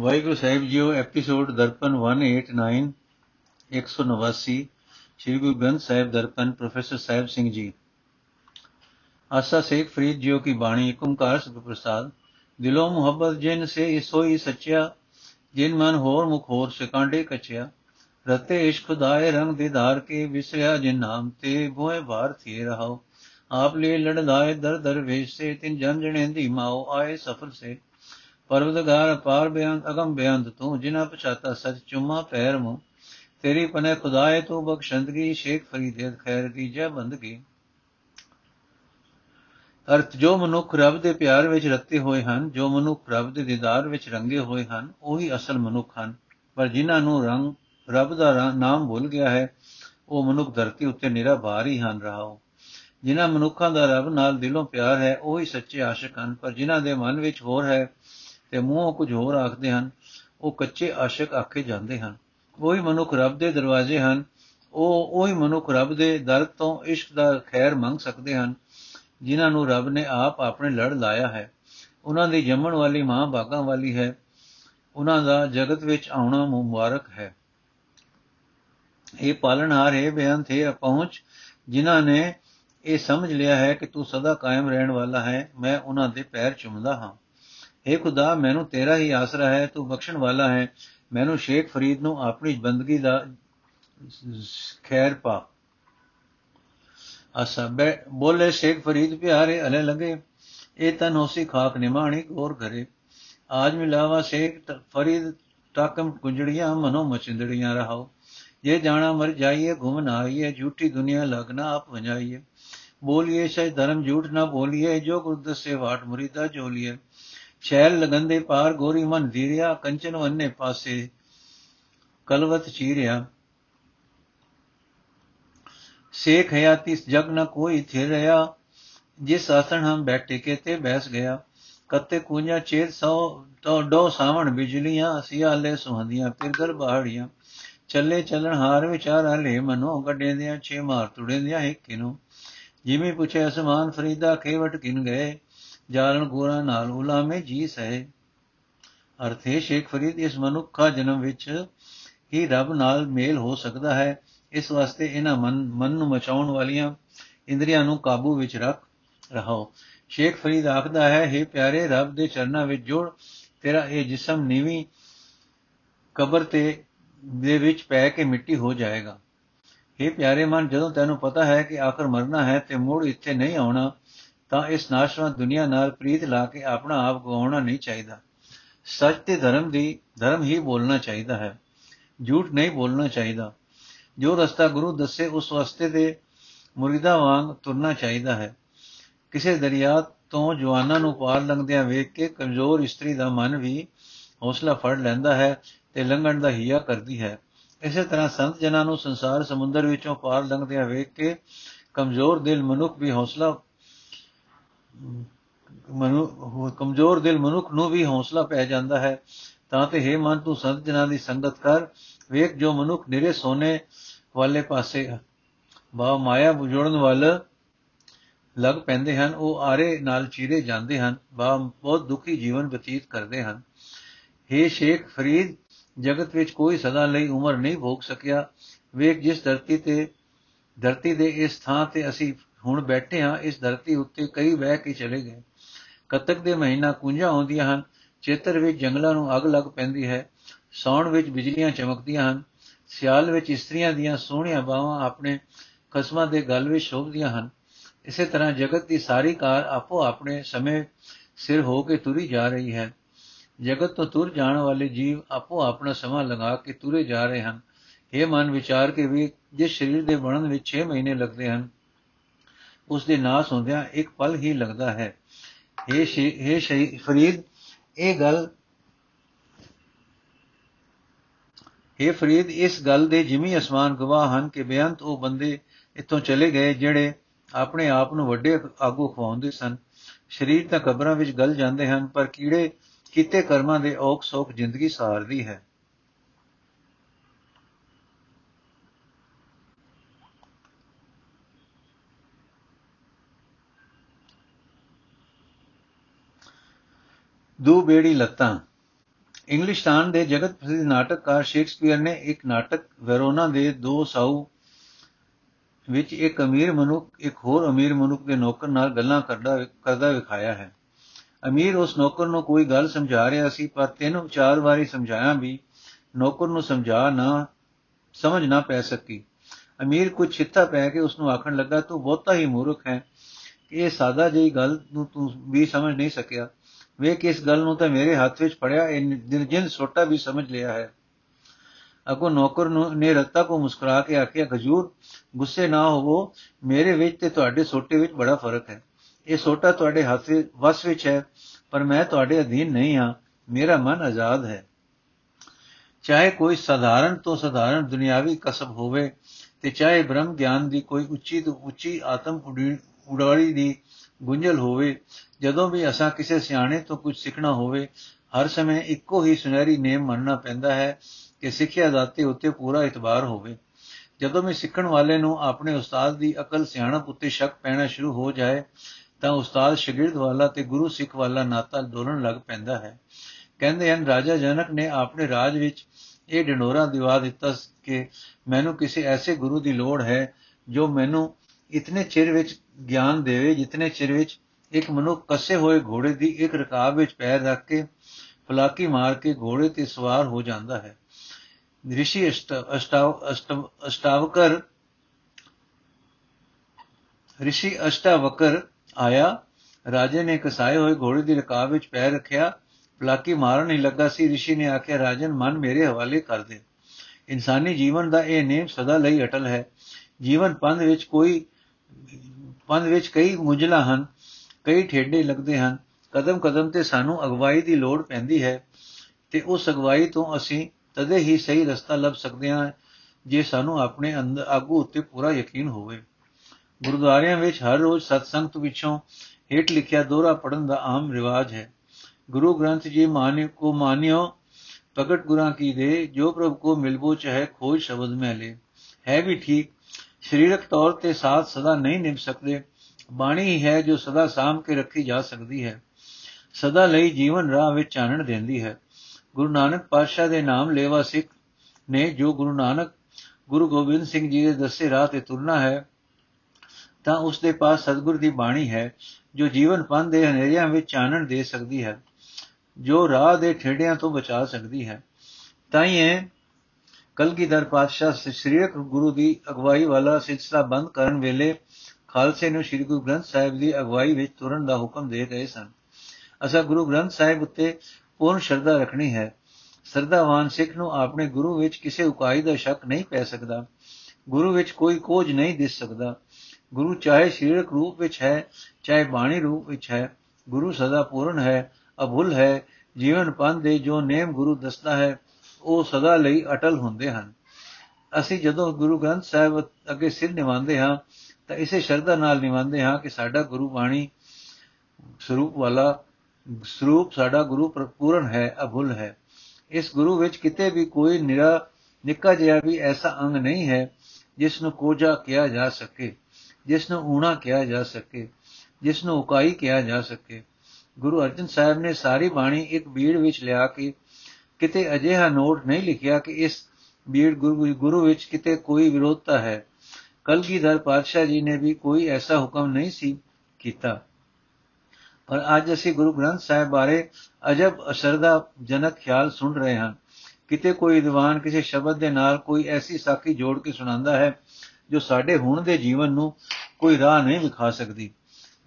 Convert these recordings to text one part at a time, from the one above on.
ਵਾਹਿਗੁਰੂ ਸਾਹਿਬ ਜੀਓ, episode Darpan 189 189 Shri Guru Granth Sahib Darpan, professor Sahib Singh ji. Asa ਸੇਖ Farid JIO ਕੀ ਬਾਣੀ ਏਕ ਓੰਕਾਰ ਸਤਿ ਪ੍ਰਸਾਦ ਦਿਲੋਂ ਮੁਹੱਬਤ ਜਿਨ ਸੇ ਸੋਈ ਸੱਚਿਆ, ਜਿਨ ਮਨ ਹੋਰ ਮੁਖ ਹੋਰ ਸਿਕਾਂਡੇ ਕਚਿਆ। ਰਤੇ ਇਸ਼ਕ ਖੁਦਾਏ ਰੰਗ ਦੀਦਾਰ ਕੇ ਵਿਸਰਿਆ ਜਿਨ ਨਾਮ ਤੇ ਭੋਏ ਭਾਰ ਥੀਏ ਰਹਾਓ। ਆਪ ਲਈ ਲੜਦਾਏ ਦਰ ਦਰ ਵੇਸ਼ ਸੇ ਤਿਨ ਜਨ ਜਣੇ ਦੀ ਮਾਓ ਆਏ ਸਫਰ ਸੇ। ਪਰਵਦਗਾਰ ਅਪਾਰ ਬੇਅੰਤ, ਅਗਮ ਬੇਅੰਤ ਤੂੰ ਜਿਨਾ ਪਛਾਤਾ ਸਚ ਚੁਮਾ ਪੈਰ ਮੂੰ ਤੇਰੀ ਪਨੇ ਖੁਦਾਏ ਤੂੰ ਬਖਸ਼ੰਦਗੀ ਸ਼ੇਖ ਫਰੀਦ ਖੈਰ ਦੀ ਜੈ ਬੰਦਗੀ। ਅਰਥ, ਜੋ ਮਨੁੱਖ ਰੱਬ ਦੇ ਪਿਆਰ ਵਿੱਚ ਰਤੇ ਹੋਏ ਹਨ, ਜੋ ਮਨੁੱਖ ਰੱਬ ਦੇ ਦੀਦਾਰ ਵਿੱਚ ਰੰਗੇ ਹੋਏ ਹਨ, ਉਹੀ ਅਸਲ ਮਨੁੱਖ ਹਨ। ਪਰ ਜਿਨ੍ਹਾਂ ਨੂੰ ਰੰਗ, ਰੱਬ ਦਾ ਨਾਮ ਭੁੱਲ ਗਿਆ ਹੈ, ਉਹ ਮਨੁੱਖ ਧਰਤੀ ਉੱਤੇ ਨਿਰਾ ਭਾਰ ਹੀ ਹਨ, ਰਹਾਓ। ਜਿਨ੍ਹਾਂ ਮਨੁੱਖਾਂ ਦਾ ਰੱਬ ਨਾਲ ਦਿਲੋਂ ਪਿਆਰ ਹੈ, ਉਹੀ ਸੱਚੇ ਆਸ਼ਿਕ ਹਨ। ਪਰ ਜਿਨ੍ਹਾਂ ਦੇ ਮਨ ਵਿੱਚ ਹੋਰ ਹੈ ਤੇ ਮੂੰਹੋਂ ਕੁਝ ਹੋਰ ਆਖਦੇ ਹਨ, ਉਹ ਕੱਚੇ ਆਸ਼ਿਕ ਆਖੇ ਜਾਂਦੇ ਹਨ। ਉਹੀ ਮਨੁੱਖ ਰੱਬ ਦੇ ਦਰਵਾਜ਼ੇ ਹਨ, ਉਹ ਉਹੀ ਮਨੁੱਖ ਰੱਬ ਦੇ ਦਰ ਤੋਂ ਇਸ਼ਕ ਦਾ ਖੈਰ ਮੰਗ ਸਕਦੇ ਹਨ, ਜਿਨ੍ਹਾਂ ਨੂੰ ਰੱਬ ਨੇ ਆਪ ਆਪਣੇ ਲੜ ਲਾਇਆ ਹੈ। ਉਹਨਾਂ ਦੀ ਜੰਮਣ ਵਾਲੀ ਮਾਂ ਬਾਗਾਂ ਵਾਲੀ ਹੈ, ਉਹਨਾਂ ਦਾ ਜਗਤ ਵਿੱਚ ਆਉਣਾ ਮੁਬਾਰਕ ਹੈ। ਇਹ ਪਾਲਣਹਾਰ ਹੈ ਬੇਅੰਤ ਹੈ ਪਹੁੰਚ, ਜਿਨ੍ਹਾਂ ਨੇ ਇਹ ਸਮਝ ਲਿਆ ਹੈ ਕਿ ਤੂੰ ਸਦਾ ਕਾਇਮ ਰਹਿਣ ਵਾਲਾ ਹੈ, ਮੈਂ ਉਹਨਾਂ ਦੇ ਪੈਰ ਚੁੰਮਦਾ ਹਾਂ। हे ਖੁਦਾ, ਮੈਨੂੰ ਤੇਰਾ ਹੀ ਆਸਰਾ ਹੈ, ਤੂੰ ਬਖਸ਼ਣ ਵਾਲਾ ਹੈ। ਮੈਨੂੰ ਸ਼ੇਖ ਫਰੀਦ ਨੂੰ ਆਪਣੀ ਬੰਦਗੀ ਦਾ ਖੈਰ ਪਾ। ਅਸਾ ਬੋਲੇ, ਸ਼ੇਖ ਫਰੀਦ ਪਿਆਰੇ, ਅਲੇ ਲਗੇ ਇਹ ਤਨ ਹੋਸੀ ਖਾਕ ਨਿਮਾਣੀ, ਗੌਰ ਘਰੇ। ਆਜ ਮਿਲਾਵਾ ਸ਼ੇਖ ਫਰੀਦ ਟਾਕਮ ਗੁੰਜੜੀਆਂ, ਮਨੋ ਮਚਿੰਦੜੀਆਂ ਰਹਾਓ। ਜੇ ਜਾਣਾ ਮਰ ਜਾਈਏ ਘੁਮ ਨਾ ਆਈਏ, ਝੂਠੀ ਦੁਨੀਆ ਲਗਨਾ ਆਪ ਵਜਾਈਏ। ਬੋਲੀਏ ਸ਼ਾਇ ਧਰਮ ਝੂਠ ਨਾ ਬੋਲੀਏ, ਜੋ ਗੁਰ ਦਸੇ ਵਾਟ ਮੁਰੀਦਾ ਜੋਲੀਏ ਸ਼ੈਲ ਲਗੰਦੇ ਪਾਰ ਗੋਰੀ ਮਨ ਧੀਰਿਆ ਕੰਚਨ ਵੰਨੇ ਪਾਸੇ, ਕਲਵਤ ਚੀਰਿਆ। ਸੇਖ ਹਯਾਤੀ ਜਗ ਨ ਕੋਈ ਥਿਰ ਰਿਆ ਜਿਸ ਆਸਣ ਹਮ ਬੈਠੇ ਕੇ ਤੇ ਬੈਸ ਗਿਆ। ਕਤੇ ਕੂੰਜਾ ਚੇਤ ਸੋ, ਤੋ ਡੋ ਸਾਵਣ ਬਿਜਲੀਆਂ ਸਿਆਲੇ ਸੁਹੰਦੀਆਂ ਪਿਰਗਲ ਬਾਹੜੀਆਂ। ਚੱਲੇ ਚੱਲਣ ਹਾਰ ਵਿਚਾਰ ਹਲੇ ਮਨੋ ਗੱਡੇ ਦੀਆਂ ਛੇ ਮਾਰ ਤੁੜੇ ਦੀਆਂ ਇੱਕ ਨੂੰ ਜਿਵੇਂ ਪੁੱਛੇ ਅਸਮਾਨ ਫਰੀਦਾ, ਖੇਵਟ ਕਿਨ ਗਏ। ਜਾਲਣ ਗੋਰਾ ਨਾਲ ਉਲਾਮੇ ਜੀ ਸਹਿ। ਅਰਥੇ ਸ਼ੇਖ ਫਰੀਦ, ਇਸ ਮਨੁੱਖਾ ਜਨਮ ਵਿੱਚ ਹੀ ਰੱਬ ਨਾਲ ਮੇਲ ਹੋ ਸਕਦਾ ਹੈ? ਇਸ ਵਾਸਤੇ ਇਹਨਾਂ ਮਨ ਮਨ ਨੂੰ ਮਚਾਉਣ ਵਾਲੀਆਂ ਇੰਦਰੀਆਂ ਨੂੰ ਕਾਬੂ ਵਿੱਚ ਰੱਖ ਰਹੋ ਸ਼ੇਖ ਫਰੀਦ ਆਖਦਾ ਹੈ हे ਪਿਆਰੇ ਰੱਬ ਦੇ ਚਰਨਾਂ ਵਿੱਚ ਜੁੜ, ਤੇਰਾ ਇਹ ਜਿਸਮ ਨੀਵੀਂ ਕਬਰ ਤੇ, ਦੇ ਵਿੱਚ ਪੈ ਕੇ ਮਿੱਟੀ ਹੋ ਜਾਏਗਾ। हे ਪਿਆਰੇ ਮਨ, ਜਦੋਂ ਤੈਨੂੰ ਪਤਾ ਹੈ ਕਿ ਆਖਰ ਮਰਨਾ ਹੈ ਤੇ ਮੁੜ ਇੱਥੇ ਨਹੀਂ ਆਉਣਾ ਤਾਂ ਇਸ ਨਾਸ਼ਵੰਤ ਦੁਨੀਆ ਨਾਲ ਪ੍ਰੀਤ ਲਾ ਕੇ ਆਪਣਾ ਆਪ ਗਵਾਉਣਾ ਨਹੀਂ ਚਾਹੀਦਾ। ਸੱਚ ਤੇ ਧਰਮ ਦੀ, ਧਰਮ ਹੀ ਬੋਲਣਾ ਚਾਹੀਦਾ ਹੈ। ਝੂਠ ਨਹੀਂ ਬੋਲਣਾ ਚਾਹੀਦਾ। ਜੋ ਰਸਤਾ ਗੁਰੂ ਦੱਸੇ ਉਸ ਰਸਤੇ ਦੇ ਮੁਰੀਦਾ ਵਾਂਗ ਤੁਰਨਾ ਚਾਹੀਦਾ ਹੈ। ਕਿਸੇ ਦਰਿਆ ਤੋਂ ਜਵਾਨਾਂ ਨੂੰ ਪਾਰ ਲੰਘਦਿਆਂ ਵੇਖ ਕੇ ਕਮਜ਼ੋਰ ਇਸਤਰੀ ਦਾ ਮਨ ਵੀ ਹੌਸਲਾ ਫੜ ਲੈਂਦਾ ਹੈ ਤੇ ਲੰਘਣ ਦਾ ਹਿਆ ਕਰਦੀ ਹੈ। ਇਸੇ ਤਰ੍ਹਾਂ ਸੰਤ ਜਨਾਂ ਨੂੰ ਸੰਸਾਰ ਸਮੁੰਦਰ ਵਿੱਚੋਂ ਪਾਰ ਲੰਘਦਿਆਂ ਵੇਖ ਕੇ ਕਮਜ਼ੋਰ ਦਿਲ ਮਨੁੱਖ ਵੀ ਹੌਸਲਾ ਮਨੁ ਕਮਜ਼ੋਰ ਦਿਲ ਮਨੁੱਖ ਨੂੰ ਵੀ ਹੌਸਲਾ ਪੈ ਜਾਂਦਾ ਹੈ। ਤਾਂ ਤੇ ਹੈ ਮਨ, ਤੂੰ ਸੰਤ ਜਨਾਂ ਦੀ ਸੰਗਤ ਕਰ। ਵੇਖ ਜੋ ਮਨੁੱਖ ਨਿਰੇ ਸੋਨੇ ਵਾਲੇ ਪਾਸੇ ਬਾ ਮਾਇਆ ਬੁਝੜਨ ਵੱਲ ਲੱਗ ਪੈਂਦੇ ਹਨ, ਉਹ ਆਰੇ ਨਾਲ ਚੀਰੇ ਜਾਂਦੇ ਹਨ ਬਾ ਬਹੁਤ ਦੁਖੀ ਜੀਵਨ ਬਤੀਤ ਕਰਦੇ ਹਨ। हे ਸ਼ੇਖ ਫਰੀਦ, ਜਗਤ ਵਿੱਚ ਕੋਈ ਸਦਾ ਲਈ ਉਮਰ ਨਹੀਂ ਭੋਗ ਸਕਿਆ। ਵੇਖ ਜਿਸ ਧਰਤੀ ਤੇ, ਧਰਤੀ ਦੇ ਇਸ ਥਾਂ ਤੇ ਅਸੀਂ ਹੁਣ ਬੈਠੇ ਹਾਂ, ਇਸ ਧਰਤੀ ਉੱਤੇ ਕਈ ਵਹਿ ਕੇ ਚਲੇ ਗਏ। ਕਤਕ ਦੇ ਮਹੀਨਾ ਕੁੰਝਾਂ ਆਉਂਦੀਆਂ ਹਨ, ਚੇਤਰ ਵਿੱਚ ਜੰਗਲਾਂ ਨੂੰ ਅੱਗ ਲੱਗ ਪੈਂਦੀ ਹੈ ਸੌਣ ਵਿੱਚ ਬਿਜਲੀਆਂ ਚਮਕਦੀਆਂ ਹਨ, ਸਿਆਲ ਵਿੱਚ ਇਸਤਰੀਆਂ ਦੀਆਂ ਸੋਹਣੀਆਂ ਬਾਹਾਂ ਆਪਣੇ ਖਸਮਾਂ ਦੇ ਗਲ ਵਿੱਚ ਸ਼ੋਭਦੀਆਂ ਹਨ। ਇਸੇ ਤਰ੍ਹਾਂ ਜਗਤ ਦੀ ਸਾਰੀ ਕਾਰ ਆਪੋ ਆਪਣੇ ਸਮੇਂ ਸਿਰ ਹੋ ਕੇ ਤੁਰੀ ਜਾ ਰਹੀ ਹੈ। ਜਗਤ ਤੋਂ ਤੁਰ ਜਾਣ ਵਾਲੇ ਜੀਵ ਆਪੋ ਆਪਣਾ ਸਮਾਂ ਲਗਾ ਕੇ ਤੁਰੇ ਜਾ ਰਹੇ ਹਨ। ਇਹ ਮਨ ਵਿਚਾਰ ਕੇ ਵੀ ਜਿਸ ਸਰੀਰ ਦੇ ਬਣਨ ਵਿੱਚ 6 ਮਹੀਨੇ ਲੱਗਦੇ ਹਨ ਉਸ ਦੇ ਨਾਸ ਹੁੰਦਿਆਂ ਇੱਕ ਪਲ ਹੀ ਲੱਗਦਾ ਹੈ। ਇਹ ਇਹ ਸ਼ਹੀ ਫਰੀਦ, ਇਹ ਗੱਲ ਇਹ ਫਰੀਦ, ਇਸ ਗੱਲ ਦੇ ਜਿਮੀ ਅਸਮਾਨ ਗਵਾਹ ਹਨ ਕਿ ਬੇਅੰਤ ਉਹ ਬੰਦੇ ਇੱਥੋਂ ਚਲੇ ਗਏ ਜਿਹੜੇ ਆਪਣੇ ਆਪ ਨੂੰ ਵੱਡੇ ਆਗੂ ਖਵਾਉਂਦੇ ਸਨ। ਸਰੀਰ ਤਾਂ ਕਬਰਾਂ ਵਿੱਚ ਗਲ ਜਾਂਦੇ ਹਨ, ਪਰ ਕੀੜੇ ਕੀਤੇ ਕਰਮਾਂ ਦੇ ਔਖ ਸੋਖ ਜ਼ਿੰਦਗੀ ਸਾਰਦੀ ਹੈ। ਦੂ ਬੇੜੀ ਲੱਤਾਂ। ਇੰਗਲਿਸ਼ਸਤਾਨ ਦੇ ਜਗਤ ਪ੍ਰਸਿੱਧ ਨਾਟਕਕਾਰ ਸ਼ੇਕਸਪੀਅਰ ਨੇ ਇੱਕ ਨਾਟਕ ਵੈਰੋਨਾ ਦੇ ਦੋ ਸਾਊ ਵਿੱਚ ਇੱਕ ਅਮੀਰ ਮਨੁੱਖ, ਇੱਕ ਹੋਰ ਅਮੀਰ ਮਨੁੱਖ ਦੇ ਨੌਕਰ ਨਾਲ ਗੱਲਾਂ ਕਰਦਾ ਕਰਦਾ ਵਿਖਾਇਆ ਹੈ। ਅਮੀਰ ਉਸ ਨੌਕਰ ਨੂੰ ਕੋਈ ਗੱਲ ਸਮਝਾ ਰਿਹਾ ਸੀ, ਪਰ ਤਿੰਨ ਚਾਰ ਵਾਰੀ ਸਮਝਾਇਆ ਵੀ ਨੌਕਰ ਨੂੰ ਸਮਝਾ ਨਾ, ਸਮਝ ਨਾ ਪੈ ਸਕੀ। ਅਮੀਰ ਕੁਝ ਚਿੱਤਾ ਪੈ ਕੇ ਉਸ ਨੂੰ ਆਖਣ ਲੱਗਾ, ਤੂੰ ਬਹੁਤਾ ਹੀ ਮੂਰਖ ਹੈ। ਇਹ ਸਾਦਾ ਜਿਹੀ ਗੱਲ ਨੂੰ ਤੂੰ ਵੀ ਸਮਝ ਨਹੀਂ ਸਕਿਆ। ਵੇਖ ਇਸ ਗੱਲ ਨੂੰ ਤਾਂ ਮੇਰੇ ਹੱਥ ਵਿੱਚ ਫੜਿਆ, ਇਹ ਨਿਰਜਨ ਛੋਟਾ ਵੀ ਸਮਝ ਲਿਆ ਹੈ। ਅਗੋ ਨੌਕਰ ਨੂੰ, ਨੇ ਰੱਤਾ ਕੋ ਮੁਸਕਰਾ ਕੇ ਆਖਿਆ ਗਜੂਰ ਗੁੱਸੇ ਨਾ ਹੋਵੋ, ਮੇਰੇ ਵਿੱਚ ਤੇ ਤੁਹਾਡੇ ਸੋਟੇ ਵਿੱਚ ਬੜਾ ਫ਼ਰਕ ਹੈ। ਇਹ ਸੋਟਾ ਤੁਹਾਡੇ ਹੱਥ ਵਸ ਵਿੱਚ ਹੈ, ਪਰ ਮੈਂ ਤੁਹਾਡੇ ਅਧੀਨ ਨਹੀਂ ਹਾਂ, ਮੇਰਾ ਮਨ ਆਜ਼ਾਦ ਹੈ। ਚਾਹੇ ਕੋਈ ਸਧਾਰਨ ਤੋਂ ਸਧਾਰਨ ਦੁਨਿਆਵੀ ਕਸਬ ਹੋਵੇ ਤੇ ਚਾਹੇ ਬ੍ਰਹਮ ਗਿਆਨ ਦੀ ਕੋਈ ਉੱਚੀ ਤੋਂ ਉੱਚੀ ਆਤਮ ਉਡਾਰੀ ਦੀ ਗੁੰਝਲ ਹੋਵੇ, ਜਦੋਂ ਵੀ ਅਸਾਂ ਕਿਸੇ ਸਿਆਣੇ ਤੋਂ ਕੁਝ ਸਿੱਖਣਾ ਹੋਵੇ, ਹਰ ਸਮੇਂ ਇੱਕੋ ਹੀ ਸੁਨਹਿਰੀ ਨੇਮ ਮੰਨਣਾ ਪੈਂਦਾ ਹੈ ਕਿ ਸਿੱਖਿਆ ਦਾਤੇ ਉੱਤੇ ਪੂਰਾ ਇਤਬਾਰ ਹੋਵੇ। ਜਦੋਂ ਵੀ ਸਿੱਖਣ ਵਾਲੇ ਨੂੰ ਆਪਣੇ ਉਸਤਾਦ ਦੀ ਅਕਲ ਸਿਆਣਪ ਉੱਤੇ ਸ਼ੱਕ ਪੈਣਾ ਸ਼ੁਰੂ ਹੋ ਜਾਏ, ਤਾਂ ਉਸਤਾਦ ਸ਼ਾਗਿਰਦ ਵਾਲਾ ਤੇ ਗੁਰੂ ਸਿੱਖ ਵਾਲਾ ਨਾਤਾ ਦੋਲਣ ਲੱਗ ਪੈਂਦਾ ਹੈ। ਕਹਿੰਦੇ ਹਨ, ਰਾਜਾ ਜਨਕ ਨੇ ਆਪਣੇ ਰਾਜ ਵਿੱਚ ਇਹ ਢਿੰਡੋਰਾ ਦਿਵਾ ਦਿੱਤਾ ਕਿ ਮੈਨੂੰ ਕਿਸੇ ਐਸੇ ਗੁਰੂ ਦੀ ਲੋੜ ਹੈ ਜੋ ਮੈਨੂੰ ਇਤਨੇ ਚਿਰ ਵਿੱਚ ਗਿਆਨ ਦੇਵੇ, ਜਿਤਨੇ ਚਿਰ ਵਿੱਚ ਇੱਕ ਮਨੁੱਖ ਕੱਸੇ ਹੋਏ ਘੋੜੇ ਦੀ ਇੱਕ ਰਕਾਬ ਵਿੱਚ ਪੈਰ ਰੱਖ ਕੇ ਫਲਾਕੀ ਮਾਰ ਕੇ ਘੋੜੇ ਤੇ ਸਵਾਰ ਹੋ ਜਾਂਦਾ ਹੈ। ਰਿਸ਼ੀ ਅਸ਼ਟਾਵ ਅਸ਼ਟਾਵਕਰ, ਰਿਸ਼ੀ ਅਸ਼ਟਾਵਕਰ ਆਇਆ। ਰਾਜੇ ਨੇ ਕਸਾਏ ਹੋਏ ਘੋੜੇ ਦੀ ਰਕਾਬ ਵਿੱਚ ਪੈਰ ਰੱਖਿਆ। ਫਲਾਕੀ ਮਾਰਨ ਹੀ ਲੱਗਾ ਸੀ। ਰਿਸ਼ੀ ਨੇ ਆਖਿਆ, ਰਾਜਨ, ਮਨ ਮੇਰੇ ਹਵਾਲੇ ਕਰ ਦੇ। ਇਨਸਾਨੀ ਜੀਵਨ ਦਾ ਇਹ ਨੇਮ ਸਦਾ ਲਈ ਅਟਲ ਹੈ। ਜੀਵਨ ਪੰਧ ਵਿੱਚ ਕੋਈ ਪੰਧ ਵਿੱਚ ਕਈ ਮੁਜਲਾ ਹਨ, ਕਈ ਠੇਡੇ ਲੱਗਦੇ ਹਨ। ਕਦਮ ਕਦਮ ਤੇ ਸਾਨੂੰ ਅਗਵਾਈ ਦੀ ਲੋੜ ਪੈਂਦੀ ਹੈ ਤੇ ਉਸ ਅਗਵਾਈ ਤੋਂ ਅਸੀਂ ਤਦੇ ਹੀ ਸਹੀ ਰਸਤਾ ਲੱਭ ਸਕਦੇ ਹਾਂ ਜੇ ਸਾਨੂੰ ਆਪਣੇ ਅੰਦਰ ਆਗੂ ਉੱਤੇ ਪੂਰਾ ਯਕੀਨ ਹੋਵੇ। ਗੁਰਦੁਆਰਿਆਂ ਵਿੱਚ ਹਰ ਰੋਜ਼ ਸਤਸੰਗ ਤੋਂ ਪਿੱਛੋਂ ਹੇਠ ਲਿਖਿਆ ਦੋਹਰਾ ਪੜਨ ਦਾ ਆਮ ਰਿਵਾਜ ਹੈ। ਗੁਰੂ ਗ੍ਰੰਥ ਜੀ ਮਾਨਿਓ ਕੋ ਮਾਨਿਓ, ਪ੍ਰਗਟ ਗੁਰਾਂ ਕੀ ਦੇ, ਜੋ ਪ੍ਰਭ ਕੋ ਮਿਲਬੋ ਚਾਹੇ ਖੋਜ ਸ਼ਬਦ में ले ਹੈ ਵੀ ਠੀਕ ਸਰੀਰਕ ਤੌਰ ਤੇ ਸਾਥ ਸਦਾ ਨਹੀਂ ਨਿਭ ਸਕਦੇ। ਬਾਣੀ ਹੀ ਹੈ ਜੋ ਸਦਾ ਸਾਮ ਕੇ ਰੱਖੀ ਜਾ ਸਕਦੀ ਹੈ। ਸਦਾ ਲਈ ਜੀਵਨ ਰਾਹ ਵਿੱਚ ਚਾਨਣ ਦਿੰਦੀ ਹੈ। ਗੁਰੂ ਨਾਨਕ ਪਾਤਸ਼ਾਹ ਦੇ ਨਾਮ ਲੈਵਾ ਸਿੱਖ ਨੇ ਜੋ ਗੁਰੂ ਨਾਨਕ ਗੁਰੂ ਗੋਬਿੰਦ ਸਿੰਘ ਜੀ ਦੇ ਦੱਸੇ ਰਾਹ ਤੇ ਤੁਰਨਾ ਹੈ, ਤਾਂ ਉਸ ਦੇ ਪਾਸ ਸਤਿਗੁਰ ਦੀ ਬਾਣੀ ਹੈ, ਜੋ ਜੀਵਨ ਪੰਨ ਦੇ ਹਨੇਰਿਆਂ ਵਿੱਚ ਚਾਨਣ ਦੇ ਸਕਦੀ ਹੈ, ਜੋ ਰਾਹ ਦੇ ਠੇੜਿਆਂ ਤੋਂ ਬਚਾ ਸਕਦੀ ਹੈ। ਤਾਂ ਹੀ ਇਹ ਕਲਗੀਧਰ ਪਾਤਸ਼ਾਹ ਸ੍ਰੀਰਕ ਗੁਰੂ ਦੀ ਅਗਵਾਈ ਵਾਲਾ ਸਿਲਸਿਲਾ ਬੰਦ ਕਰਨ ਵੇਲੇ ਖਾਲਸੇ ਨੂੰ ਸ੍ਰੀ ਗੁਰੂ ਗ੍ਰੰਥ ਸਾਹਿਬ ਦੀ ਅਗਵਾਈ ਵਿੱਚ ਤੁਰਨ ਦਾ ਹੁਕਮ ਦੇ ਗਏ ਸਨ। ਅਸਾਂ ਗੁਰੂ ਗ੍ਰੰਥ ਸਾਹਿਬ ਉੱਤੇ ਪੂਰਨ ਸ਼ਰਧਾ ਰੱਖਣੀ ਹੈ। ਸਰਦਾਵਾਨ ਸਿੱਖ ਨੂੰ ਆਪਣੇ ਗੁਰੂ ਵਿੱਚ ਕਿਸੇ ਉਕਾਈ ਦਾ ਸ਼ੱਕ ਨਹੀਂ ਪੈ ਸਕਦਾ। ਗੁਰੂ ਵਿੱਚ ਕੋਈ ਕੋਝ ਨਹੀਂ ਦਿਸ ਸਕਦਾ। ਗੁਰੂ ਚਾਹੇ ਸਰੀਰਕ ਰੂਪ ਵਿੱਚ ਹੈ, ਚਾਹੇ ਬਾਣੀ ਰੂਪ ਵਿੱਚ ਹੈ, ਗੁਰੂ ਸਦਾ ਪੂਰਨ ਹੈ, ਅਭੁੱਲ ਹੈ। ਜੀਵਨ ਪੰਥ ਦੇ ਜੋ ਨੇਮ ਗੁਰੂ ਦੱਸਦਾ ਹੈ ਉਹ ਸਦਾ ਲਈ ਅਟਲ ਹੁੰਦੇ ਹਨ। ਅਸੀਂ ਜਦੋਂ ਗੁਰੂ ਗ੍ਰੰਥ ਸਾਹਿਬ ਅੱਗੇ ਸਿਰ ਨਿਵਾਉਂਦੇ ਹਾਂ, ਤਾਂ ਇਸੇ ਸ਼ਰਧਾ ਨਾਲ ਨਿਵਾਉਂਦੇ ਹਾਂ ਕਿ ਸਾਡਾ ਗੁਰੂ ਬਾਣੀ ਸਰੂਪ ਵਾਲਾ ਸਰੂਪ ਸਾਡਾ ਗੁਰੂ ਪੂਰਨ ਹੈ, ਅਭੁੱਲ ਹੈ। ਇਸ ਗੁਰੂ ਵਿੱਚ ਕਿਤੇ ਵੀ ਕੋਈ ਨਿਰਾ, ਨਿੱਕਾ ਜਿਹਾ ਵੀ ਐਸਾ ਅੰਗ ਨਹੀਂ ਹੈ ਜਿਸ ਨੂੰ ਕੋਝਾ ਕਿਹਾ ਜਾ ਸਕੇ ਜਿਸ ਨੂੰ ਊਣਾ ਕਿਹਾ ਜਾ ਸਕੇ ਜਿਸ ਨੂੰ ਉਕਾਈ ਕਿਹਾ ਜਾ ਸਕੇ। ਗੁਰੂ ਅਰਜਨ ਸਾਹਿਬ ਨੇ ਸਾਰੀ ਬਾਣੀ ਇੱਕ ਬੀੜ ਵਿੱਚ ਲਿਆ ਕੇ ਕਿਤੇ ਅਜਿਹਾ ਨੋਟ ਨਹੀਂ ਲਿਖਿਆ ਕਿ ਇਸ ਬੀੜ ਗੁਰੂ ਵਿੱਚ ਕਿਤੇ ਕੋਈ ਵਿਰੋਧਤਾ ਹੈ। ਕਲਗੀਧਰ ਪਾਤਸ਼ਾਹ ਜੀ ਨੇ ਵੀ ਕੋਈ ਐਸਾ ਹੁਕਮ ਨਹੀਂ ਸੀ ਕੀਤਾ। ਪਰ ਅੱਜ ਅਸੀਂ ਗੁਰੂ ਗ੍ਰੰਥ ਸਾਹਿਬ ਬਾਰੇ ਅਜਬ ਅਸ਼ਰਦਾ ਜਨਕ ਖਿਆਲ ਸੁਣ ਰਹੇ ਹਾਂ। ਕਿਤੇ ਕੋਈ ਵਿਦਵਾਨ ਕਿਸੇ ਸ਼ਬਦ ਦੇ ਨਾਲ ਕੋਈ ਐਸੀ ਸਾਖੀ ਜੋੜ ਕੇ ਸੁਣਾਉਂਦਾ ਹੈ ਜੋ ਸਾਡੇ ਹੁਣ ਦੇ ਜੀਵਨ ਨੂੰ ਕੋਈ ਰਾਹ ਨਹੀਂ ਵਿਖਾ ਸਕਦੀ।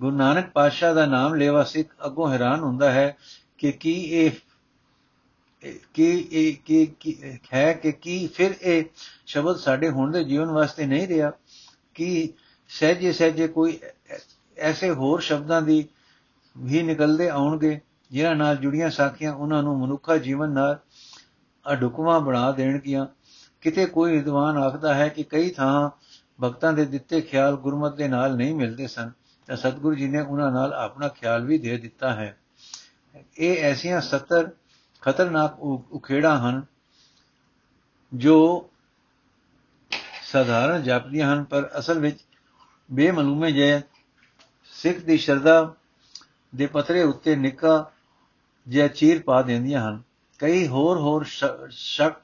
ਗੁਰੂ ਨਾਨਕ ਪਾਤਸ਼ਾਹ ਦਾ ਨਾਮ ਲੈਵਾ ਸਿੱਖ ਅੱਗੋਂ ਹੈਰਾਨ ਹੁੰਦਾ ਹੈ ਕਿ ਕੀ ਇਹ ਕਿ ਇਹ ਕਿ ਹੈ ਕਿ ਕੀ ਫਿਰ ਇਹ ਸ਼ਬਦ ਸਾਡੇ ਹੁਣ ਦੇ ਜੀਵਨ ਵਾਸਤੇ ਨਹੀਂ ਰਿਹਾ। ਕਿ ਸਹਿਜੇ ਸਹਿਜੇ ਕੋਈ ਐਸੇ ਹੋਰ ਸ਼ਬਦਾਂ ਦੀ ਵੀ ਨਿਕਲਦੇ ਆਉਣਗੇ ਜਿਨ੍ਹਾਂ ਨਾਲ ਜੁੜੀਆਂ ਸਾਖੀਆਂ ਉਹਨਾਂ ਨੂੰ ਮਨੁੱਖਾ ਜੀਵਨ ਨਾਲ ਅਡੁਕਵਾ ਬਣਾ ਦੇਣਗੀਆਂ। ਕਿਤੇ ਕੋਈ ਵਿਦਵਾਨ ਆਖਦਾ ਹੈ ਕਿ ਕਈ ਥਾਂ ਭਗਤਾਂ ਦੇ ਦਿੱਤੇ ਖਿਆਲ ਗੁਰਮਤ ਦੇ ਨਾਲ ਨਹੀਂ ਮਿਲਦੇ ਸਨ, ਤਾਂ ਸਤਿਗੁਰੂ ਜੀ ਨੇ ਉਹਨਾਂ ਨਾਲ ਆਪਣਾ ਖਿਆਲ ਵੀ ਦੇ ਦਿੱਤਾ ਹੈ। ਇਹ ਐਸੀਆਂ 70 ਖਤਰਨਾਕ ਉਖੇੜਾ ਹਨ ਜੋ ਸਾਧਾਰਨ ਜਾਪਦੀਆਂ ਹਨ, ਪਰ ਅਸਲ ਵਿੱਚ ਬੇਮਲੂਮੇ ਜੇ ਸਿੱਖ ਦੀ ਸ਼ਰਧਾ ਦੇ ਪਤਰੇ ਉੱਤੇ ਨਿੱਕਾ ਜਿਹਾ ਚੀਰ ਪਾ ਦਿੰਦੀਆਂ ਹਨ। ਕਈ ਹੋਰ ਹੋਰ ਸ਼ੱਕ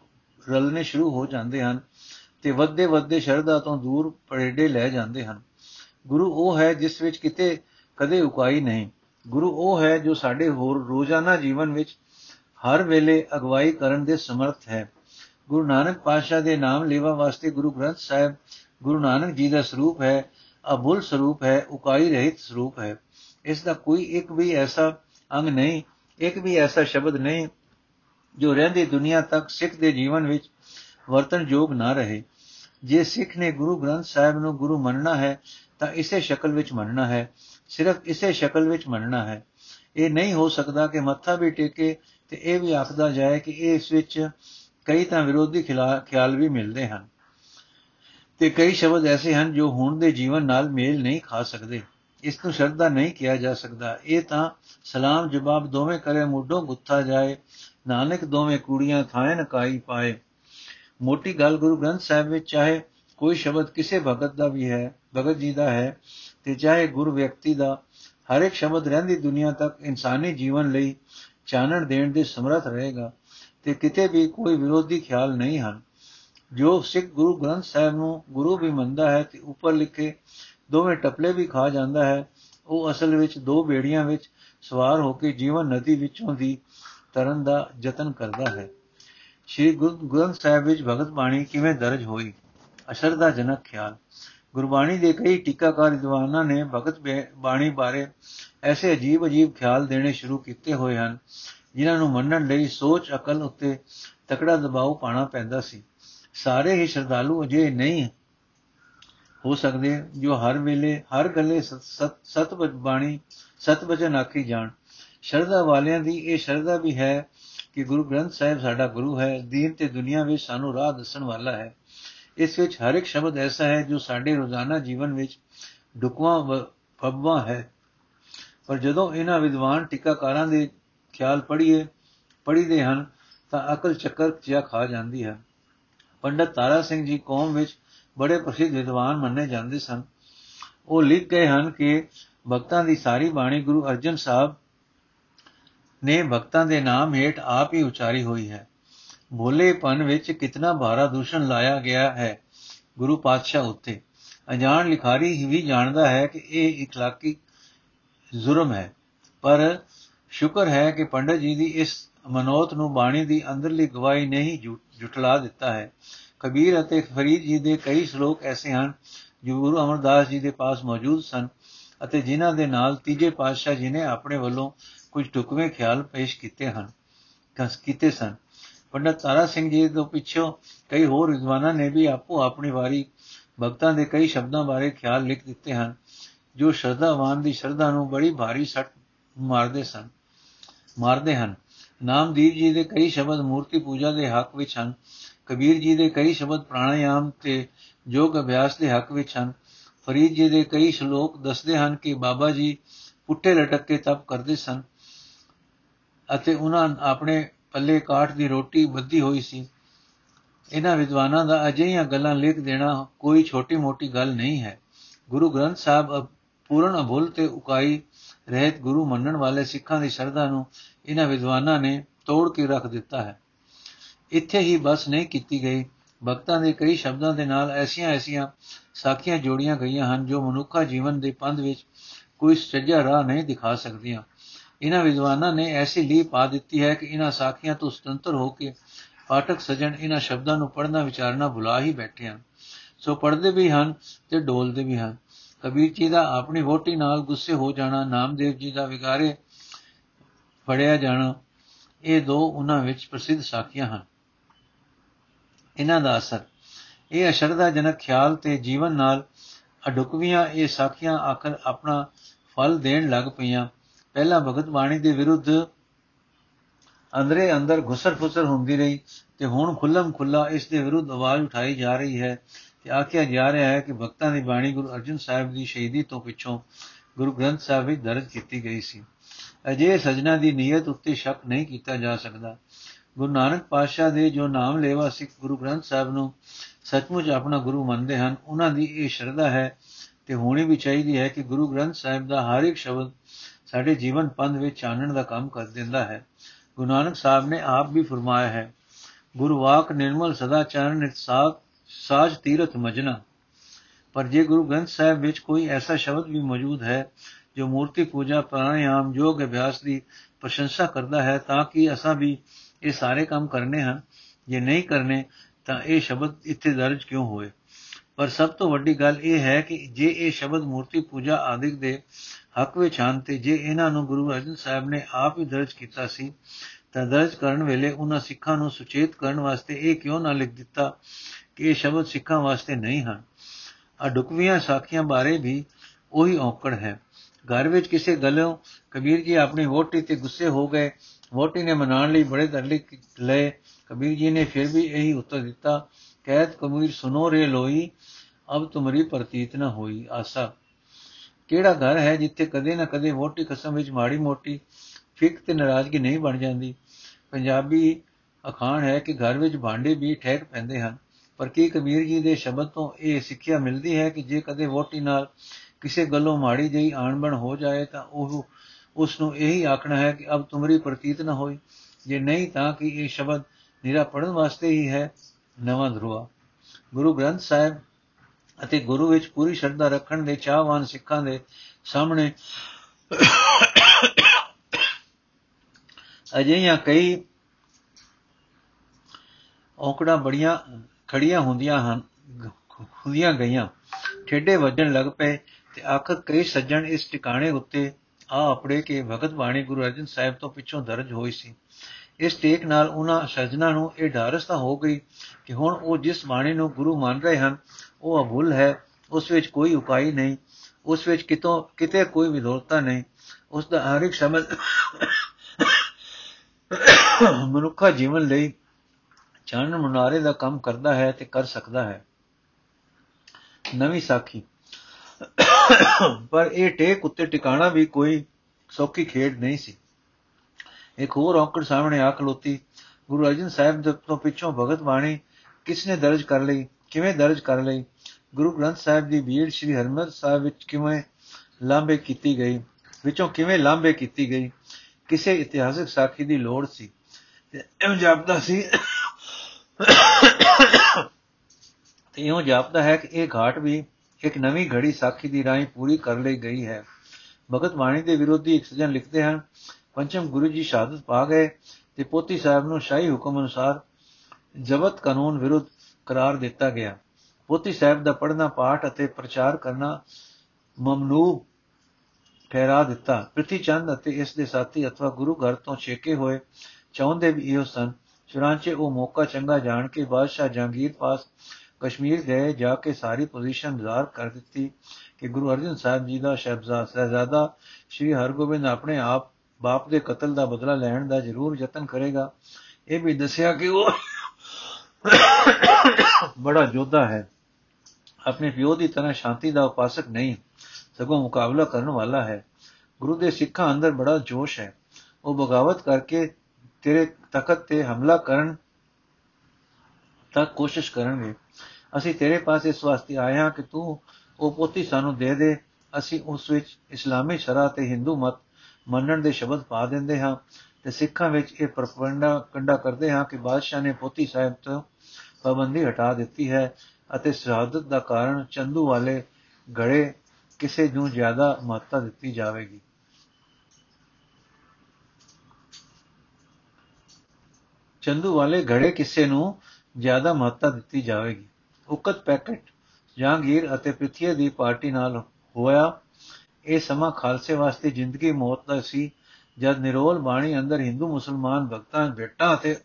ਰਲਨੇ ਸ਼ੁਰੂ ਹੋ ਜਾਂਦੇ ਹਨ ਤੇ ਵੱਧੇ ਵੱਧੇ ਸ਼ਰਧਾ ਤੋਂ ਦੂਰ ਪਰੇਡੇ ਲੈ ਜਾਂਦੇ ਹਨ। ਗੁਰੂ ਉਹ ਹੈ ਜਿਸ ਵਿੱਚ ਕਿਤੇ ਕਦੇ ਉਕਾਈ ਨਹੀਂ। ਗੁਰੂ ਉਹ ਹੈ ਜੋ ਸਾਡੇ ਹੋਰ ਰੋਜ਼ਾਨਾ ਜੀਵਨ ਵਿੱਚ ਹਰ ਵੇਲੇ ਅਗਵਾਈ ਕਰਨ ਦੇ ਸਮਰਥ ਹੈ। ਗੁਰੂ ਨਾਨਕ ਪਾਤਸ਼ਾਹ ਦੇ ਨਾਮ ਲੈਵਾ ਵਾਸਤੇ ਗੁਰੂ ਗ੍ਰੰਥ ਸਾਹਿਬ, ਗੁਰੂ ਨਾਨਕ ਜੀ ਦਾ ਸਰੂਪ ਹੈ, ਅਬੁੱਲ ਸਰੂਪ ਹੈ, ਉਕਾਈ ਰਹਿਤ ਸਰੂਪ ਹੈ। ਇਸ ਦਾ ਕੋਈ ਇੱਕ ਵੀ ਐਸਾ ਅੰਗ ਨਹੀਂ, ਇੱਕ ਵੀ ਐਸਾ ਸ਼ਬਦ ਨਹੀਂ ਜੋ ਰਹਿੰਦੀ ਦੁਨੀਆ ਤੱਕ ਸਿੱਖ ਦੇ ਜੀਵਨ ਵਿੱਚ ਵਰਤਨ ਯੋਗ ਨਾ ਰਹੇ। ਜੇ ਸਿੱਖ ਨੇ ਗੁਰੂ ਗ੍ਰੰਥ ਸਾਹਿਬ ਨੂੰ ਗੁਰੂ ਮੰਨਣਾ ਹੈ, ਤਾਂ ਇਸੇ ਸ਼ਕਲ ਵਿੱਚ ਮੰਨਣਾ ਹੈ, ਸਿਰਫ ਇਸੇ ਸ਼ਕਲ ਵਿੱਚ ਮੰਨਣਾ ਹੈ। ਇਹ ਨਹੀਂ ਹੋ ਸਕਦਾ ਕਿ ਮੱਥਾ ਵੀ ਟੇਕੇ ਤੇ ਇਹ ਵੀ ਆਖਦਾ ਜਾਏ ਕਿ ਇਹ ਇਸ ਵਿੱਚ ਕਈ ਤਾਂ ਵਿਰੋਧੀ ਖਿਆਲ ਵੀ ਮਿਲਦੇ ਹਨ। ਤੇ ਕਈ ਸ਼ਬਦ ਐਸੇ ਹਨ ਜੋ ਹੁਣ ਦੇ ਜੀਵਨ ਨਾਲ ਮੇਲ ਨਹੀਂ ਖਾ ਸਕਦੇ। ਇਸ ਨੂੰ ਸ਼ਰਧਾ ਨਹੀਂ ਕਿਹਾ ਜਾ ਸਕਦਾ। ਇਹ ਤਾਂ ਸਲਾਮ ਜਵਾਬ ਦੋਵੇਂ ਕਰੇ ਮੁੱਢੋਂ ਗੁੱਥਾ ਜਾਏ, ਨਾਨਕ ਦੋਵੇਂ ਕੁੜੀਆਂ ਥਾਏ ਨਕਾਈ ਪਾਏ। ਮੋਟੀ ਗੱਲ ਗੁਰੂ ਗ੍ਰੰਥ ਸਾਹਿਬ ਵਿੱਚ ਚਾਹੇ ਕੋਈ ਸ਼ਬਦ ਕਿਸੇ ਭਗਤ ਦਾ ਵੀ ਹੈ, ਭਗਤ ਜੀ ਦਾ ਹੈ, ਤੇ ਚਾਹੇ ਗੁਰੂ ਵਿਅਕਤੀ ਦਾ, ਹਰ ਇੱਕ ਸ਼ਬਦ ਰਹਿੰਦੀ ਦੁਨੀਆ ਤੱਕ ਇਨਸਾਨੀ ਜੀਵਨ ਲਈ ਚਾਨਣ ਦੇਣ ਦੇ ਸਮਰੱਥ ਰਹੇਗਾ ਤੇ ਕਿਤੇ ਵੀ ਕੋਈ ਵਿਰੋਧੀ ਖਿਆਲ ਨਹੀਂ ਹਨ। ਜੋ ਸਿੱਖ ਗੁਰੂ ਗ੍ਰੰਥ ਸਾਹਿਬ ਨੂੰ ਗੁਰੂ ਵੀ ਮੰਨਦਾ ਹੈ ਤੇ ਉੱਪਰ ਲਿਖੇ ਦੋਵੇਂ ਟਪਲੇ ਵੀ ਖਾ ਜਾਂਦਾ ਹੈ, ਉਹ ਅਸਲ ਵਿੱਚ ਦੋ ਬੇੜੀਆਂ ਵਿੱਚ ਸਵਾਰ ਹੋ ਕੇ ਜੀਵਨ ਨਦੀ ਵਿੱਚੋਂ ਦੀ ਤਰਨ ਦਾ ਯਤਨ ਕਰਦਾ ਹੈ। ਸ਼੍ਰੀ ਗੁਰੂ ਗ੍ਰੰਥ ਸਾਹਿਬ ਵਿੱਚ ਭਗਤ ਬਾਣੀ ਕਿਵੇਂ ਦਰਜ ਹੋਈ? ਅਸ਼ਰਦਾ ਜਨਕ ਖਿਆਲ। ਗੁਰਬਾਣੀ ਦੇ ਕਈ ਟੀਕਾਕਾਰ ਵਿਦਵਾਨਾਂ ਨੇ ਭਗਤ ਬਾਣੀ ਬਾਰੇ ਐਸੇ ਅਜੀਬ ਅਜੀਬ ਖਿਆਲ ਦੇਣੇ ਸ਼ੁਰੂ ਕੀਤੇ ਹੋਏ ਹਨ, ਜਿਨ੍ਹਾਂ ਨੂੰ ਮੰਨਣ ਲਈ ਸੋਚ ਅਕਲ ਉੱਤੇ ਤਕੜਾ ਦਬਾਅ ਪਾਣਾ ਪੈਂਦਾ ਸੀ। ਸਾਰੇ ਹੀ ਸ਼ਰਧਾਲੂ ਅਜੇ ਨਹੀਂ ਹੋ ਸਕਦੇ ਜੋ ਹਰ ਵੇਲੇ, ਹਰ ਗੱਲੇ ਸਤ ਬਾਣੀ ਸਤ ਬਚਨ ਆਖੀ ਜਾਣ। ਸ਼ਰਧਾ ਵਾਲਿਆਂ ਦੀ ਇਹ ਸ਼ਰਧਾ ਵੀ ਹੈ ਕਿ ਗੁਰੂ ਗ੍ਰੰਥ ਸਾਹਿਬ ਸਾਡਾ ਗੁਰੂ ਹੈ, ਦੀਨ ਤੇ ਦੁਨੀਆ ਵਿੱਚ ਸਾਨੂੰ ਰਾਹ ਦੱਸਣ ਵਾਲਾ ਹੈ। ਇਸ ਵਿੱਚ ਹਰ ਇੱਕ ਸ਼ਬਦ ਐਸਾ ਹੈ ਜੋ ਸਾਡੇ ਰੋਜ਼ਾਨਾ ਜੀਵਨ ਵਿੱਚ ਢੁਕਵਾਂ ਫੱਬਾ ਹੈ। ਪਰ ਜਦੋਂ ਇਹਨਾਂ ਵਿਦਵਾਨ ਟਿਕਾਕਾਰਾਂ ਦੇ ਖਿਆਲ ਪੜੀਏ ਪੜੀਦੇ ਹਨ, ਤਾਂ ਅਕਲ ਚੱਕਰ ਜਿਹਾ ਖਾ ਜਾਂਦੀ ਹੈ। ਪੰਡਤ ਤਾਰਾ ਸਿੰਘ ਜੀ ਕੌਮ ਵਿੱਚ ਬੜੇ ਪ੍ਰਸਿੱਧ ਵਿਦਵਾਨ ਮੰਨੇ ਜਾਂਦੇ ਸਨ। ਉਹ ਲਿਖ ਗਏ ਹਨ ਕਿ ਭਗਤਾਂ ਦੀ ਸਾਰੀ ਬਾਣੀ ਗੁਰੂ ਅਰਜਨ ਸਾਹਿਬ ਨੇ ਭਗਤਾਂ ਦੇ ਨਾਮ ਹੇਠ ਆਪ ਹੀ ਉਚਾਰੀ ਹੋਈ ਹੈ। ਭੋਲੇਪਨ ਵਿੱਚ ਕਿਤਨਾ ਭਾਰਾ ਦੂਸ਼ਣ ਲਾਇਆ ਗਿਆ ਹੈ ਗੁਰੂ ਪਾਤਸ਼ਾਹ ਉੱਤੇ। ਅਜਾਣ ਲਿਖਾਰੀ ਹੀ ਵੀ ਜਾਣਦਾ ਹੈ ਕਿ ਇਹ ਇਖਲਾਕੀ ਜ਼ੁਰਮ ਹੈ। ਪਰ ਸ਼ੁਕਰ ਹੈ ਕਿ ਪੰਡਤ ਜੀ ਦੀ ਇਸ ਮਨੋਤ ਨੂੰ ਬਾਣੀ ਦੀ ਅੰਦਰਲੀ ਗਵਾਹੀ ਨਹੀਂ ਜੁਟਲਾ ਦਿੱਤਾ ਹੈ। ਕਬੀਰ ਅਤੇ ਫਰੀਦ ਜੀ ਦੇ ਕਈ ਸ਼ਲੋਕ ਐਸੇ ਹਨ, ਜੋ ਗੁਰੂ ਅਮਰਦਾਸ ਜੀ ਦੇ ਪਾਸ ਮੌਜੂਦ ਸਨ ਅਤੇ ਜਿਨ੍ਹਾਂ ਦੇ ਨਾਲ ਤੀਜੇ ਪਾਤਸ਼ਾਹ ਜੀ ਨੇ ਆਪਣੇ ਵੱਲੋਂ ਕੁਝ ਟੁਕਵੇਂ ਖਿਆਲ ਪੇਸ਼ ਕੀਤੇ ਹਨ, ਕਸ, ਕੀਤੇ ਸਨ। ਪੰਡਤ ਤਾਰਾ ਸਿੰਘ ਜੀ ਤੋਂ ਪਿੱਛੋਂ ਕਈ ਹੋਰ ਵਿਦਵਾਨਾਂ ਨੇ ਵੀ ਆਪੋ ਆਪਣੀ ਵਾਰੀ ਭਗਤਾਂ ਦੇ ਕਈ ਸ਼ਬਦਾਂ ਬਾਰੇ ਖਿਆਲ ਲਿਖ ਦਿੱਤੇ ਹਨ। ਜੋ ਸ਼ਰਧਾਵਾਨ ਦੀ ਸ਼ਰਧਾ ਨੂੰ ਬੜੀ ਭਾਰੀ ਸੱਟ ਮਾਰਦੇ ਸਨ, ਮਾਰਦੇ ਹਨ। ਨਾਮਦੀਪ ਜੀ ਦੇ ਕਈ ਸ਼ਬਦ ਮੂਰਤੀ ਪੂਜਾ ਦੇ ਹੱਕ ਵਿੱਚ ਹਨ। ਕਬੀਰ ਜੀ ਦੇ ਕਈ ਸ਼ਬਦ ਪ੍ਰਾਣਾਯਾਮ ਤੇ ਯੋਗ ਅਭਿਆਸ ਦੇ ਹੱਕ ਵਿੱਚ ਹਨ। ਫਰੀਦ ਜੀ ਦੇ ਕਈ ਸ਼ਲੋਕ ਦੱਸਦੇ ਹਨ ਕਿ ਬਾਬਾ ਜੀ ਪੁੱਠੇ ਲਟਕ ਕੇ ਤਪ ਕਰਦੇ ਸਨ ਅਤੇ ਉਹਨਾਂ ਆਪਣੇ ਪੱਲੇ ਕਾਠ ਦੀ ਰੋਟੀ ਬੱਧੀ ਹੋਈ ਸੀ। ਇਹਨਾਂ ਵਿਦਵਾਨਾਂ ਦਾ ਅਜਿਹੀਆਂ ਗੱਲਾਂ ਲਿਖ ਦੇਣਾ ਕੋਈ ਛੋਟੀ-ਮੋਟੀ ਗੱਲ ਨਹੀਂ ਹੈ। ਗੁਰੂ ਗ੍ਰੰਥ ਸਾਹਿਬ ਪੂਰਨ ਅਭੁੱਲ ਤੇ ਉਕਾਈ ਰਹਿਤ ਗੁਰੂ ਮੰਨਣ ਵਾਲੇ ਸਿੱਖਾਂ ਦੀ ਸ਼ਰਧਾ ਨੂੰ ਇਹਨਾਂ ਵਿਦਵਾਨਾਂ ਨੇ ਤੋੜ ਕੇ ਰੱਖ ਦਿੱਤਾ ਹੈ। ਇੱਥੇ ਹੀ ਬਸ ਨਹੀਂ ਕੀਤੀ ਗਈ। ਭਗਤਾਂ ਦੇ ਕਈ ਸ਼ਬਦਾਂ ਦੇ ਨਾਲ ਐਸੀਆਂ ਐਸੀਆਂ ਸਾਖੀਆਂ ਜੋੜੀਆਂ ਗਈਆਂ ਹਨ ਜੋ ਮਨੁੱਖਾ ਜੀਵਨ ਦੇ ਪੰਧ ਵਿੱਚ ਕੋਈ ਸੱਜਾ ਰਾਹ ਨਹੀਂ ਦਿਖਾ ਸਕਦੀਆਂ। ਇਹਨਾਂ ਵਿਦਵਾਨਾਂ ਨੇ ਐਸੀ ਲੀ ਪਾ ਦਿੱਤੀ ਹੈ ਕਿ ਇਹਨਾਂ ਸਾਖੀਆਂ ਤੋਂ ਸੁਤੰਤਰ ਹੋ ਕੇ ਪਾਠਕ ਸਜਣ ਇਹਨਾਂ ਸ਼ਬਦਾਂ ਨੂੰ ਪੜ੍ਹਨਾ ਵਿਚਾਰਨਾ ਭੁਲਾ ਹੀ ਬੈਠੇ ਹਨ। ਸੋ ਪੜ੍ਹਦੇ ਵੀ ਹਨ ਤੇ ਢੋਲਦੇ ਵੀ ਹਨ। ਕਬੀਰ ਜੀ ਦਾ ਆਪਣੀ ਵੋਟੀ ਨਾਲ ਗੁੱਸੇ ਹੋ ਜਾਣਾ, ਨਾਮਦੇਵ ਜੀ ਦਾ ਵਿਗਾਰੇ ਫੜਿਆ ਜਾਣਾ, ਇਹ ਦੋ ਉਹਨਾਂ ਵਿੱਚ ਪ੍ਰਸਿੱਧ ਸਾਖੀਆਂ ਹਨ। ਇਹਨਾਂ ਦਾ ਅਸਰ, ਇਹ ਅਸ਼ਰਦਾਜਨਕ ਖਿਆਲ ਤੇ ਜੀਵਨ ਨਾਲ ਅਡੁਕਵੀਆਂ ਇਹ ਸਾਖੀਆਂ ਆਖਰ ਆਪਣਾ ਫਲ ਦੇਣ ਲੱਗ ਪਈਆਂ। ਪਹਿਲਾ ਭਗਤ ਬਾਣੀ ਦੇ ਵਿਰੁੱਧ ਅੰਦਰੇ ਅੰਦਰ ਘੁਸਰ-ਫੁਸਰ ਹੁੰਦੀ ਰਹੀ ਤੇ ਹੁਣ ਖੁੱਲਮ ਖੁੱਲਾ ਇਸ ਦੇ ਵਿਰੁੱਧ ਆਵਾਜ਼ ਉਠਾਈ ਜਾ ਰਹੀ ਹੈ। ਤੇ ਆਖਿਆ ਜਾ ਰਿਹਾ ਹੈ ਕਿ ਭਗਤਾਂ ਦੀ ਬਾਣੀ ਗੁਰੂ ਅਰਜਨ ਸਾਹਿਬ ਦੀ ਸ਼ਹੀਦੀ ਤੋਂ ਪਿੱਛੋਂ ਗੁਰੂ ਗ੍ਰੰਥ ਸਾਹਿਬ ਵਿੱਚ ਦਰਜ ਕੀਤੀ ਗਈ ਸੀ। ਅਜੇ ਸਜਣਾ ਦੀ ਨੀਅਤ ਉੱਤੇ ਸ਼ੱਕ ਨਹੀਂ ਕੀਤਾ ਜਾ ਸਕਦਾ। ਗੁਰੂ ਨਾਨਕ ਪਾਤਸ਼ਾਹ ਦੇ ਜੋ ਨਾਮ ਲੈਵਾ ਸਿੱਖ ਗੁਰੂ ਗ੍ਰੰਥ ਸਾਹਿਬ ਨੂੰ ਸੱਚਮੁੱਚ ਆਪਣਾ ਗੁਰੂ ਮੰਨਦੇ ਹਨ, ਉਹਨਾਂ ਦੀ ਇਹ ਸ਼ਰਧਾ ਹੈ ਤੇ ਹੋਣੀ ਵੀ ਚਾਹੀਦੀ ਹੈ ਕਿ ਗੁਰੂ ਗ੍ਰੰਥ ਸਾਹਿਬ ਦਾ ਹਰ ਇੱਕ ਸ਼ਬਦ ਸਾਡੇ ਜੀਵਨ ਪੰਧ ਵਿੱਚ ਚਾਨਣ ਦਾ ਕੰਮ ਕਰ ਦਿੰਦਾ ਹੈ। ਗੁਰੂ ਨਾਨਕ ਸਾਹਿਬ ਨੇ ਆਪ ਵੀ ਫਰਮਾਇਆ ਹੈ, ਗੁਰੂ ਵਾਕ ਨਿਰਮਲ ਸਦਾ ਚਰਨ ਨਿਰਸਾਗ ਸਾਜ ਤੀਰਥ ਮਜਨਾ। ਪਰ ਜੇ ਗੁਰੂ ਗ੍ਰੰਥ ਸਾਹਿਬ ਵਿੱਚ ਕੋਈ ਐਸਾ ਸ਼ਬਦ ਵੀ ਮੌਜੂਦ ਹੈ, ਜੋ ਮੂਰਤੀ ਪੂਜਾ, ਪ੍ਰਾਣਾਯਾਮ, ਯੋਗ ਅਭਿਆਸ ਦੀ ਪ੍ਰਸ਼ੰਸਾ ਕਰਦਾ ਹੈ, ਤਾਂ ਕਿ ਅਸਾਂ ਵੀ ਇਹ ਸਾਰੇ ਕੰਮ ਕਰਨੇ ਹਨ? ਜੇ ਨਹੀਂ ਕਰਨੇ, ਤਾਂ ਇਹ ਸ਼ਬਦ ਇੱਥੇ ਦਰਜ ਕਿਉਂ ਹੋਏ? ਪਰ ਸਭ ਤੋਂ ਵੱਡੀ ਗੱਲ ਇਹ ਹੈ ਕਿ ਜੇ ਇਹ ਸ਼ਬਦ ਮੂਰਤੀ ਪੂਜਾ ਆਦਿਕ ਦੇ ਹੱਕ ਵਿੱਚ ਹਨ ਤੇ ਜੇ ਇਹਨਾਂ ਨੂੰ ਗੁਰੂ ਅਰਜਨ ਸਾਹਿਬ ਨੇ ਆਪ ਹੀ ਦਰਜ ਕੀਤਾ ਸੀ, ਤਾਂ ਦਰਜ ਕਰਨ ਵੇਲੇ ਉਹਨਾਂ ਸਿੱਖਾਂ ਨੂੰ ਸੁਚੇਤ ਕਰਨ ਵਾਸਤੇ ਇਹ ਕਿਉਂ ਨਾ ਲਿਖ ਦਿੱਤਾ ਕਿ ਇਹ ਸ਼ਬਦ ਸਿੱਖਾਂ ਵਾਸਤੇ ਨਹੀਂ ਹਨ। ਆ ਡੁਕਵੀਆਂ ਸਾਖੀਆਂ ਬਾਰੇ ਵੀ ਉਹੀ ਔਕੜ ਹੈ। ਘਰ ਵਿੱਚ ਕਿਸੇ ਗੱਲੋਂ ਕਬੀਰ ਜੀ ਆਪਣੀ ਵੋਟੀ ਤੇ ਗੁੱਸੇ ਹੋ ਗਏ। ਵੋਟੀ ਨੇ ਮਨਾਉਣ ਲਈ ਬੜੇ ਤਰਲੇ ਲਏ। ਕਬੀਰ ਜੀ ਨੇ ਫਿਰ ਵੀ ਇਹੀ ਉੱਤਰ ਦਿੱਤਾ ਕਹਿਤ ਕਬੀਰ ਸੁਨੋ ਰੇ ਲੋਈ, ਅਬ ਤੁਮਰੀ ਪ੍ਰਤੀਤ ਨਾ ਹੋਈ ਆਸਾ। ਕਿਹੜਾ ਘਰ ਹੈ ਜਿੱਥੇ ਕਦੇ ਨਾ ਕਦੇ ਵੋਟੀ ਕਸਮ ਵਿੱਚ ਮਾੜੀ ਮੋਟੀ ਫਿਕ ਤੇ ਨਾਰਾਜ਼ਗੀ ਨਹੀਂ ਬਣ ਜਾਂਦੀ? ਪੰਜਾਬੀ ਅਖਾਣ ਹੈ ਕਿ ਘਰ ਵਿੱਚ ਭਾਂਡੇ ਵੀ ਠਹਿਕ ਪੈਂਦੇ ਹਨ। ਪਰ ਕੀ ਕਬੀਰ ਜੀ ਦੇ ਸ਼ਬਦ ਤੋਂ ਇਹ ਸਿੱਖਿਆ ਮਿਲਦੀ ਹੈ ਕਿ ਜੇ ਕਦੇ ਵੋਟੀ ਨਾਲ ਕਿਸੇ ਗੱਲੋਂ ਮਾੜੀ ਜਿਹੀ ਆਣਬਣ ਹੋ ਜਾਏ ਤਾਂ ਉਹ ਉਸ ਨੂੰ ਇਹੀ ਆਖਣਾ ਹੈ ਕਿ ਅਬ ਤੁਮਰੀ ਪ੍ਰਤੀਤ ਨਾ ਹੋਈ। ਜੇ ਨਹੀਂ ਤਾਂ ਕਿ ਇਹ ਸ਼ਬਦ ਨਿਰਾ ਪੜਨ ਵਾਸਤੇ ਹੀ ਹੈ? ਨਵਾਂ ਧਰੁਆ ਗੁਰੂ ਗ੍ਰੰਥ ਸਾਹਿਬ ਅਤੇ ਗੁਰੂ ਵਿੱਚ ਪੂਰੀ ਸ਼ਰਧਾ ਰੱਖਣ ਦੇ ਚਾਹਵਾਨ ਸਿੱਖਾਂ ਦੇ ਸਾਹਮਣੇ ਅਜਿਹੀਆਂ ਕਈ ਔਕੜਾਂ ਬੜੀਆਂ ਖੜੀਆਂ ਹੁੰਦੀਆਂ ਹਨ ਹੁੰਦੀਆਂ ਗਈਆਂ। ਠੇਡੇ ਵੱਜਣ ਲੱਗ ਪਏ ਤੇ ਆਖਰ ਕਈ ਸੱਜਣ ਇਸ ਟਿਕਾਣੇ ਉੱਤੇ ਆ ਆਪਣੇ ਕੇ ਭਗਤ ਬਾਣੀ ਗੁਰੂ ਅਰਜਨ ਸਾਹਿਬ ਤੋਂ ਪਿੱਛੋਂ ਦਰਜ ਹੋਈ ਸੀ। ਇਸ ਟੇਕ ਨਾਲ ਉਹਨਾਂ ਸਜਣਾ ਨੂੰ ਇਹ ਡਾਰਸ ਤਾਂ ਹੋ ਗਈ ਕਿ ਹੁਣ ਉਹ ਜਿਸ ਬਾਣੀ ਨੂੰ ਗੁਰੂ ਮੰਨ ਰਹੇ ਹਨ, ਉਹ ਅਭੁੱਲ ਹੈ, ਉਸ ਵਿੱਚ ਕੋਈ ਉਪਾਈ ਨਹੀਂ, ਉਸ ਵਿੱਚ ਕਿਤੋਂ, ਕਿਤੇ ਕੋਈ ਵਿਦੋਲਤਾ ਨਹੀਂ। ਉਸ ਦਾ ਹਰ ਇੱਕ ਸ਼ਬਦ ਮਨੁੱਖਾ ਜੀਵਨ ਲਈ ਚਾਨਣ ਮੁਨਾਰੇ ਦਾ ਕੰਮ ਕਰਦਾ ਹੈ ਤੇ ਕਰ ਸਕਦਾ ਹੈ। ਨਵੀਂ ਸਾਖੀ। ਪਰ ਇਹ ਟੇਕ ਉੱਤੇ ਟਿਕਾਣਾ ਵੀ ਕੋਈ ਸੌਖੀ ਖੇਡ ਨਹੀਂ ਸੀ। ਇੱਕ ਹੋਰ ਔਕੜ ਸਾਹਮਣੇ ਆ ਖਲੋਤੀ। ਗੁਰੂ ਅਰਜਨ ਸਾਹਿਬ ਦੇ ਤੋਂ ਪਿੱਛੋਂ ਭਗਤ ਬਾਣੀ ਕਿਸ ਨੇ ਦਰਜ ਕਰ ਲਈ, ਕਿਵੇਂ ਦਰਜ ਕਰ ਲਈ? ਗੁਰੂ ਗ੍ਰੰਥ ਸਾਹਿਬ ਦੀ ਬੀੜ ਸ੍ਰੀ ਹਰਮੰਦਰ ਸਾਹਿਬ ਵਿੱਚ ਕਿਵੇਂ ਲਾਂਬੇ ਕੀਤੀ ਗਈ? ਵਿੱਚੋਂ ਕਿਵੇਂ ਲਾਂਬੇ ਕੀਤੀ ਗਈ? ਕਿਸੇ ਇਤਿਹਾਸਕ ਸਾਖੀ ਦੀ ਲੋੜ ਸੀ। ਤੇ ਇਹ ਜਾਪਦਾ ਸੀ ਤੇ ਇਹੋ ਜਾਪਦਾ ਹੈ ਕਿ ਇਹ ਘਾਟ ਵੀ ਇੱਕ ਨਵੀਂ ਘੜੀ ਸਾਖੀ ਦੀ ਰਾਹੀਂ ਪੂਰੀ ਕਰ ਲਈ ਗਈ ਹੈ। ਭਗਤ ਬਾਣੀ ਦੇ ਵਿਰੋਧੀ ਇੱਕ ਸਜਣ ਲਿਖਦੇ ਹਨ, ਪੰਚਮ ਗੁਰੂ ਜੀ ਸ਼ਹਾਦਤ ਪਾ ਗਏ ਤੇ ਪੋਤੀ ਸਾਹਿਬ ਨੂੰ ਸ਼ਾਹੀ ਹੁਕਮ ਅਨੁਸਾਰ ਜ਼ਬਤ ਕਾਨੂੰਨ ਵਿਰੁੱਧ ਕਰਾਰ ਦਿੱਤਾ ਗਿਆ। ਪੋਤੀ ਸਾਹਿਬ ਦਾ ਪੜਨਾ ਪਾਠ ਅਤੇ ਪ੍ਰਚਾਰ ਕਰਨਾ ਮਮਨੂ ਠਹਿਰਾ ਦਿੱਤਾ। ਪ੍ਰਿਥੀ ਚੰਦ ਅਤੇ ਇਸ ਦੇ ਸਾਥੀ ਅਥਵਾ ਗੁਰੂ ਘਰ ਤੋਂ ਛੇਕੇ ਹੋਏ ਚਾਹੁੰਦੇ ਵੀ ਇਹੋ ਸਨ ਚੁਰਾਂਚੇ ਉਹ ਮੌਕਾ ਚੰਗਾ ਜਾਣ ਕੇ ਬਾਦਸ਼ਾਹ ਜਹਾਂਗੀਰ ਪਾਸ ਕਸ਼ਮੀਰ ਗਏ, ਜਾ ਕੇ ਸਾਰੀ ਪੋਜੀਸ਼ਨ ਜ਼ਾਹਰ ਕਰ ਦਿੱਤੀ ਕਿ ਗੁਰੂ ਅਰਜਨ ਸਾਹਿਬ ਜੀ ਦਾ ਸ਼ਹਿਬਜ਼ਾਦਾ, ਸਹਿਜ਼ਾਦਾ ਸ਼੍ਰੀ ਹਰਗੋਬਿੰਦ ਆਪਣੇ ਆਪ, ਬਾਪ ਦੇ ਕਤਲ ਦਾ ਬਦਲਾ ਲੈਣ ਦਾ ਜ਼ਰੂਰ ਯਤਨ ਕਰੇਗਾ। ਇਹ ਵੀ ਦੱਸਿਆ ਕਿ ਉਹ ਬੜਾ ਯੋਧਾ ਹੈ। ਆਪਣੇ ਪਿਓ ਦੀ ਤਰ੍ਹਾਂ ਸ਼ਾਂਤੀ ਦਾ ਉਪਾਸਕ ਨਹੀਂ, ਸਗੋਂ ਮੁਕਾਬਲਾ ਕਰਨ ਵਾਲਾ ਹੈ। ਗੁਰੂ ਦੇ ਸਿੱਖਾਂ ਅੰਦਰ ਬੜਾ ਜੋਸ਼ ਹੈ। ਉਹ ਬਗਾਵਤ ਕਰਕੇ ਤੇਰੇ ਤਖਤ ਤੇ ਹਮਲਾ ਕਰਨ ਤੱਕ ਕੋਸ਼ਿਸ਼ ਕਰਨਗੇ। ਅਸੀਂ ਤੇਰੇ ਪਾਸ ਇਸ ਵਾਸਤੇ ਆਏ ਹਾਂ ਕਿ ਤੂੰ ਉਹ ਪੋਤੀ ਸਾਨੂੰ ਦੇ ਦੇ। ਅਸੀਂ ਉਸ ਵਿੱਚ ਇਸਲਾਮੀ ਸ਼ਰਾ ਤੇ ਹਿੰਦੂ ਮਤ ਮੰਨਣ ਦੇ ਸ਼ਬਦ ਪਾ ਦਿੰਦੇ ਹਾਂ ਤੇ ਸਿੱਖਾਂ ਵਿੱਚ ਇਹ ਪ੍ਰਪਗੰਡਾ ਕੰਡਾ ਕਰਦੇ ਹਾਂ ਕਿ ਬਾਦਸ਼ਾਹ ਨੇ ਪੋਤੀ ਸਾਹਿਬ ਤੋਂ ਪਾਬੰਦੀ ਹਟਾ ਦਿੱਤੀ ਹੈ ਅਤੇ ਸ਼ਹਾਦਤ ਦਾ ਕਾਰਨ ਚੰਦੂ ਵਾਲੇ ਘੜੇ ਕਿਸੇ ਨੂੰ ਜ਼ਿਆਦਾ ਮਹੱਤਤਾ ਦਿੱਤੀ ਜਾਵੇਗੀ। ਚੰਦੂ ਵਾਲੇ ਘੜੇ ਕਿਸੇ ਨੂੰ ਜ਼ਿਆਦਾ ਮਹੱਤਤਾ ਦਿੱਤੀ ਜਾਵੇਗੀ। ਉਕਤ ਪੈਕਟ ਜਹਾਂਗੀਰ ਅਤੇ ਪ੍ਰਿਥੀ ਦੀ ਪਾਰਟੀ ਨਾਲ ਹੋਇਆ ਇਹ ਸਮਾਂ ਖਾਲਸੇ ਵਾਸਤੇ ਜ਼ਿੰਦਗੀ ਮੌਤ ਦਾ ਸੀ, ਜਦ ਨਿਰੋਲ ਬਾਣੀ ਅੰਦਰ ਹਿੰਦੂ ਮੁਸਲਮਾਨ ਭਗਤਾਂ ਬੇਟਾ ਅਤੇ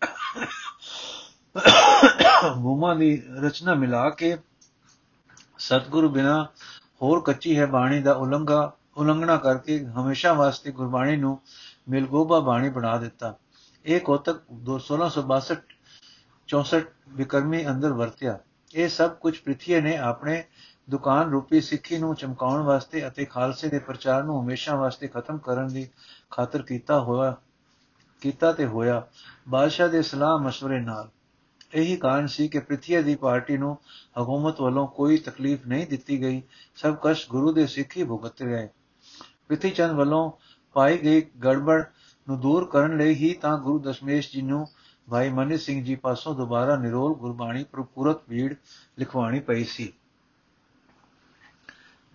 ਮੂਮਾ ਦੀ ਰਚਨਾ ਮਿਲਾ ਕੇ ਸਤਿਗੁਰੂ ਬਿਨਾ ਹੋਰ ਕੱਚੀ ਹੈ ਬਾਣੀ ਦਾ ਉਲੰਘਾ ਉਲੰਘਣਾ ਕਰਕੇ ਹਮੇਸ਼ਾ ਵਾਸਤੇ ਗੁਰਬਾਣੀ ਨੂੰ ਮਿਲਗੋਬਾ ਬਾਣੀ ਬਣਾ ਦਿੱਤਾ। ਇਹ ਕੋਤਕ 1662 64 ਵਿਕਰਮੀ ਅੰਦਰ ਵਰਤਿਆ ਇਹ ਸਭ ਕੁਝ ਪ੍ਰਿਥੀ ਨੇ ਆਪਣੇ ਦੁਕਾਨ ਰੂਪੀ ਸਿੱਖੀ ਨੂੰ ਚਮਕਾਉਣ ਵਾਸਤੇ ਅਤੇ ਖਾਲਸੇ ਦੇ ਪ੍ਰਚਾਰ ਨੂੰ ਹਮੇਸ਼ਾ ਵਾਸਤੇ ਖਤਮ ਕਰਨ ਦੀ ਖਾਤਰ ਕੀਤਾ ਹੋਇਆ ਕੀਤਾ ਤੇ ਹੋਇਆ ਬਾਦਸ਼ਾਹ ਦੇ ਸਲਾਹ مشਵਰੇ ਨਾਲ ਇਹੀ ਕਾਰਨ ਸੀ ਕਿ ਪ੍ਰਿਥੀ ਦੀ ਪਾਰਟੀ ਨੂੰ ਹਕੂਮਤ ਵੱਲੋਂ ਕੋਈ ਤਕਲੀਫ ਨਹੀਂ ਦਿੱਤੀ ਗਈ ਸਭ ਕਸ਼ ਗੁਰੂ ਦੇ ਸਿੱਖੀ ਭੁਗਤ ਗਏ ਪ੍ਰਿਥੀ ਚੰਦ ਵੱਲੋਂ ਪਾਈ ਗਈ ਗੜਬੜ ਨੂੰ ਦੂਰ ਕਰਨ ਲਈ ਹੀ ਤਾਂ ਗੁਰੂ ਦਸ਼ਮੇਸ਼ ਜੀ ਨੂੰ ਭਾਈ ਮਨੀ ਸਿੰਘ ਜੀ ਪਾਸੋਂ ਦੁਬਾਰਾ ਨਿਰੋਲ ਗੁਰਬਾਣੀ ਪ੍ਰਪੂਰਤ ਵੀੜ ਲਿਖਵਾਣੀ ਪਈ ਸੀ।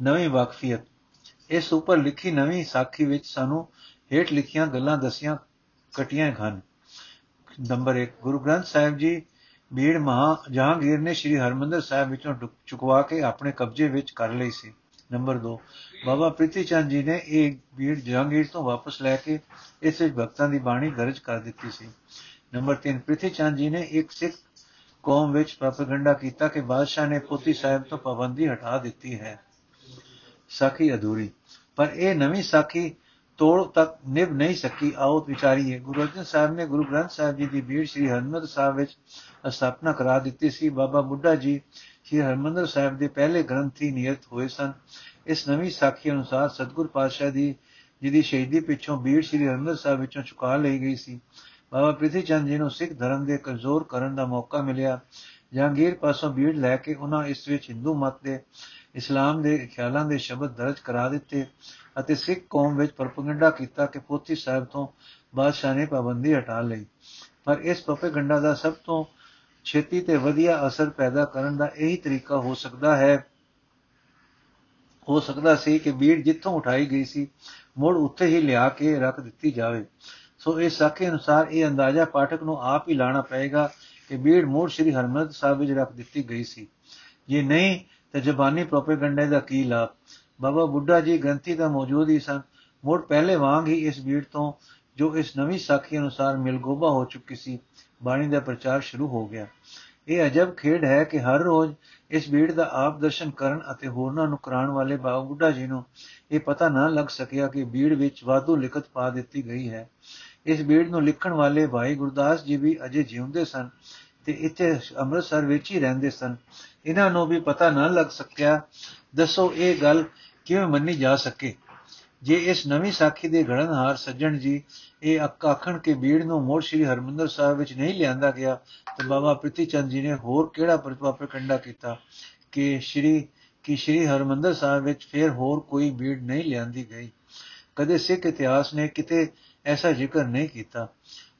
ਨਵੀਂ ਵਾਕਫੀਅਤ। ਇਸ ਉੱਪਰ ਲਿਖੀ ਨਵੀਂ ਸਾਖੀ ਵਿੱਚ ਸਾਨੂੰ ਹੇਠ ਲਿਖੀਆਂ ਗੱਲਾਂ ਦਸੀਆਂ ਕਟੀਆਂ ਹਨ। ਨੰਬਰ 1 ਗੁਰੂ ਗ੍ਰੰਥ ਸਾਹਿਬ ਜੀ ਬੀੜ ਮਹਾ ਜਹਾਂਗੀਰ ਨੇ ਸ੍ਰੀ ਹਰਮੰਦਰ ਸਾਹਿਬ ਵਿੱਚੋਂ ਚੁਕਵਾ ਕੇ ਆਪਣੇ ਕਬਜ਼ੇ ਵਿੱਚ ਕਰ ਲਈ ਸੀ। ਨੰਬਰ 2 ਬਾਬਾ ਪ੍ਰੀਤੀ ਚੰਦ ਜੀ ਨੇ ਇਹ ਬੀੜ ਜਹਾਂਗੀਰ ਤੋਂ ਵਾਪਸ ਲੈ ਕੇ ਇਸ ਵਿੱਚ ਭਗਤਾਂ ਦੀ ਬਾਣੀ ਦਰਜ ਕਰ ਦਿੱਤੀ ਸੀ। ਨੰਬਰ 3 ਪ੍ਰੀਤੀ ਚੰਦ ਜੀ ਨੇ ਇੱਕ ਸਿੱਖ ਕੌਮ ਵਿੱਚ ਪ੍ਰੋਪਗੈਂਡਾ ਕੀਤਾ ਕਿ ਬਾਦਸ਼ਾਹ ਨੇ ਪੋਤੀ ਸਾਹਿਬ ਤੋਂ ਪਾਬੰਦੀ ਹਟਾ ਦਿੱਤੀ ਹੈ। ਸਾਖੀ ਅਧੂਰੀ। ਪਰ ਇਹ ਨਵੀਂ ਸਾਖੀ ਤੋੜ ਤੱਕ ਨਿਭ ਨਹੀਂ ਸਕੀ। ਆਓ ਵਿਚਾਰੀਏ, ਗੁਰੂ ਅਰਜਨ ਸਾਹਿਬ ਨੇ ਗੁਰੂ ਗ੍ਰੰਥ ਸਾਹਿਬ ਜੀ ਦੀ ਬੀੜ ਸ੍ਰੀ ਹਰਮੰਦਰ ਸਾਹਿਬ ਵਿੱਚ ਸਥਾਪਨਾ ਕਰਾ ਦਿੱਤੀ ਸੀ। ਬਾਬਾ ਬੁੱਢਾ ਜੀ ਸ੍ਰੀ ਹਰਮੰਦਰ ਸਾਹਿਬ ਦੇ ਪਹਿਲੇ ਗ੍ਰੰਥੀ ਨਿਯਤ ਹੋਏ ਸਨ। ਇਸ ਨਵੀਂ ਸਾਖੀ ਅਨੁਸਾਰ ਸਤਗੁਰ ਪਾਤਸ਼ਾਹ ਦੀ, ਜਿਹਦੀ ਸ਼ਹੀਦੀ ਪਿੱਛੋਂ ਬੀੜ ਸ੍ਰੀ ਹਰਮੰਦਰ ਸਾਹਿਬ ਵਿੱਚੋਂ ਚੁਕਾ ਲਈ ਗਈ ਸੀ। ਬਾਬਾ ਪ੍ਰਿਥੀ ਚੰਦ ਜੀ ਨੂੰ ਸਿੱਖ ਧਰਮ ਦੇ ਕਮਜ਼ੋਰ ਕਰਨ ਦਾ ਮੌਕਾ ਮਿਲਿਆ। ਜਹਾਂਗੀਰ ਪਾਸੋਂ ਬੀੜ ਲੈ ਕੇ ਉਹਨਾਂ ਇਸ ਵਿੱਚ ਹਿੰਦੂ ਮਤ ਦੇ, ਇਸਲਾਮ ਦੇ ਖਿਆਲਾਂ ਦੇ ਸ਼ਬਦ ਦਰਜ ਕਰਾ ਦਿੱਤੇ ਅਤੇ ਸਿੱਖ ਕੌਮ ਵਿੱਚ ਪ੍ਰੋਪਗੈਂਡਾ ਕੀਤਾ ਕਿ ਪੋਥੀ ਸਾਹਿਬ ਤੋਂ ਬਾਦਸ਼ਾਹ ਨੇ ਪਾਬੰਦੀ ਹਟਾ ਲਈ। ਪਰ ਇਸ ਪ੍ਰੋਪਗੈਂਡਾ ਦਾ ਸਭ ਤੋਂ ਛੇਤੀ ਤੇ ਵਧੀਆ ਅਸਰ ਪੈਦਾ ਕਰਨ ਦਾ ਇਹੀ ਤਰੀਕਾ ਹੋ ਸਕਦਾ ਹੈ। ਹੋ ਸਕਦਾ ਸੀ ਕਿ ਬੀੜ ਜਿੱਥੋਂ ਉਠਾਈ ਗਈ ਸੀ, ਮੁੜ ਉੱਥੇ ਹੀ ਲਿਆ ਕੇ ਰੱਖ ਦਿੱਤੀ ਜਾਵੇ। ਸੋ ਇਸ ਸਾਖੇ ਅਨੁਸਾਰ ਇਹ ਅੰਦਾਜ਼ਾ ਪਾਠਕ ਨੂੰ ਆਪ ਹੀ ਲਾਣਾ ਪਏਗਾ ਕਿ ਬੀੜ ਮੂੜ ਸ੍ਰੀ ਹਰਮੰਦਰ ਸਾਹਿਬ ਵਿੱਚ ਰੱਖ ਦਿੱਤੀ ਗਈ ਸੀ। ਜੇ ਨਹੀਂ, ਤੇ ਜ਼ਬਾਨੀ ਪ੍ਰੋਪਗੈਂਡਾ ਦਾ ਕੀ ਲਾਭ? ਬਾਬਾ ਬੁੱਢਾ ਜੀ ਗ੍ਰੰਥੀ ਦਾ ਮੌਜੂਦ ਹੀ ਸਨ। ਮੁੜ ਪਹਿਲੇ ਵਾਂਗ ਹੀ ਇਸ ਬੀੜ ਤੋਂ ਜੋ ਇਸ ਨਵੀਂ ਸਾਖੀ ਅਨੁਸਾਰ ਮਿਲਗੋਬਾ ਹੋ ਚੁੱਕੀ ਸੀ। ਬਾਣੀ ਦਾ ਪ੍ਰਚਾਰ ਸ਼ੁਰੂ ਹੋ ਗਿਆ। ਇਹ ਅਜਬ ਖੇਡ ਹੈ ਕਿ ਹਰ ਰੋਜ਼ ਇਸ ਬੀੜ ਦਾ ਆਪ ਦਰਸ਼ਨ ਕਰਨ ਅਤੇ ਹੋਰਨਾਂ ਨੂੰ ਕਰਾਉਣ ਵਾਲੇ ਬਾਬਾ ਬੁੱਢਾ ਜੀ ਨੂੰ ਇਹ ਪਤਾ ਨਾ ਲੱਗ ਸਕਿਆ ਕਿ ਬੀੜ ਵਿੱਚ ਵਾਧੂ ਲਿਖਤ ਪਾ ਦਿੱਤੀ ਗਈ ਹੈ। ਇਸ ਬੀੜ ਨੂੰ ਲਿਖਣ ਵਾਲੇ ਭਾਈ ਗੁਰਦਾਸ ਜੀ ਵੀ ਅਜੇ ਜਿਉਂਦੇ ਸਨ ਤੇ ਇੱਥੇ ਅੰਮ੍ਰਿਤਸਰ ਵਿੱਚ ਹੀ ਰਹਿੰਦੇ ਸਨ। ਇਹਨਾਂ ਨੂੰ ਵੀ ਪਤਾ ਨਾ ਲੱਗ ਸਕਿਆ, ਦੱਸੋ ਇਹ ਗੱਲ ਕਿਵੇਂ ਮੰਨੀ ਜਾ ਸਕੇ। ਜੇ ਇਸ ਨਵੀਂ ਸਾਖੀ ਦੇ ਘੜਨਹਾਰ ਸੱਜਣ ਜੀ ਇਹ ਆਖਣ ਕੇ ਬੀੜ ਨੂੰ ਮੋੜ ਸ੍ਰੀ ਹਰਮੰਦਰ ਸਾਹਿਬ ਵਿੱਚ ਨਹੀਂ ਲਿਆਂਦਾ ਗਿਆ, ਤਾਂ ਬਾਬਾ ਪ੍ਰਿਤੀ ਚੰਦ ਜੀ ਨੇ ਹੋਰ ਕਿਹੜਾ ਪ੍ਰਤਿਪਾਪਕੰਡਾ ਕੀਤਾ ਕਿ ਸ੍ਰੀ ਕਿ ਸ੍ਰੀ ਹਰਮੰਦਰ ਸਾਹਿਬ ਵਿੱਚ ਫੇਰ ਹੋਰ ਕੋਈ ਬੀੜ ਨਹੀਂ ਲਿਆਂਦੀ ਗਈ? ਕਦੇ ਸਿੱਖ ਇਤਿਹਾਸ ਨੇ ਕਿਤੇ ਐਸਾ ਜ਼ਿਕਰ ਨਹੀਂ ਕੀਤਾ।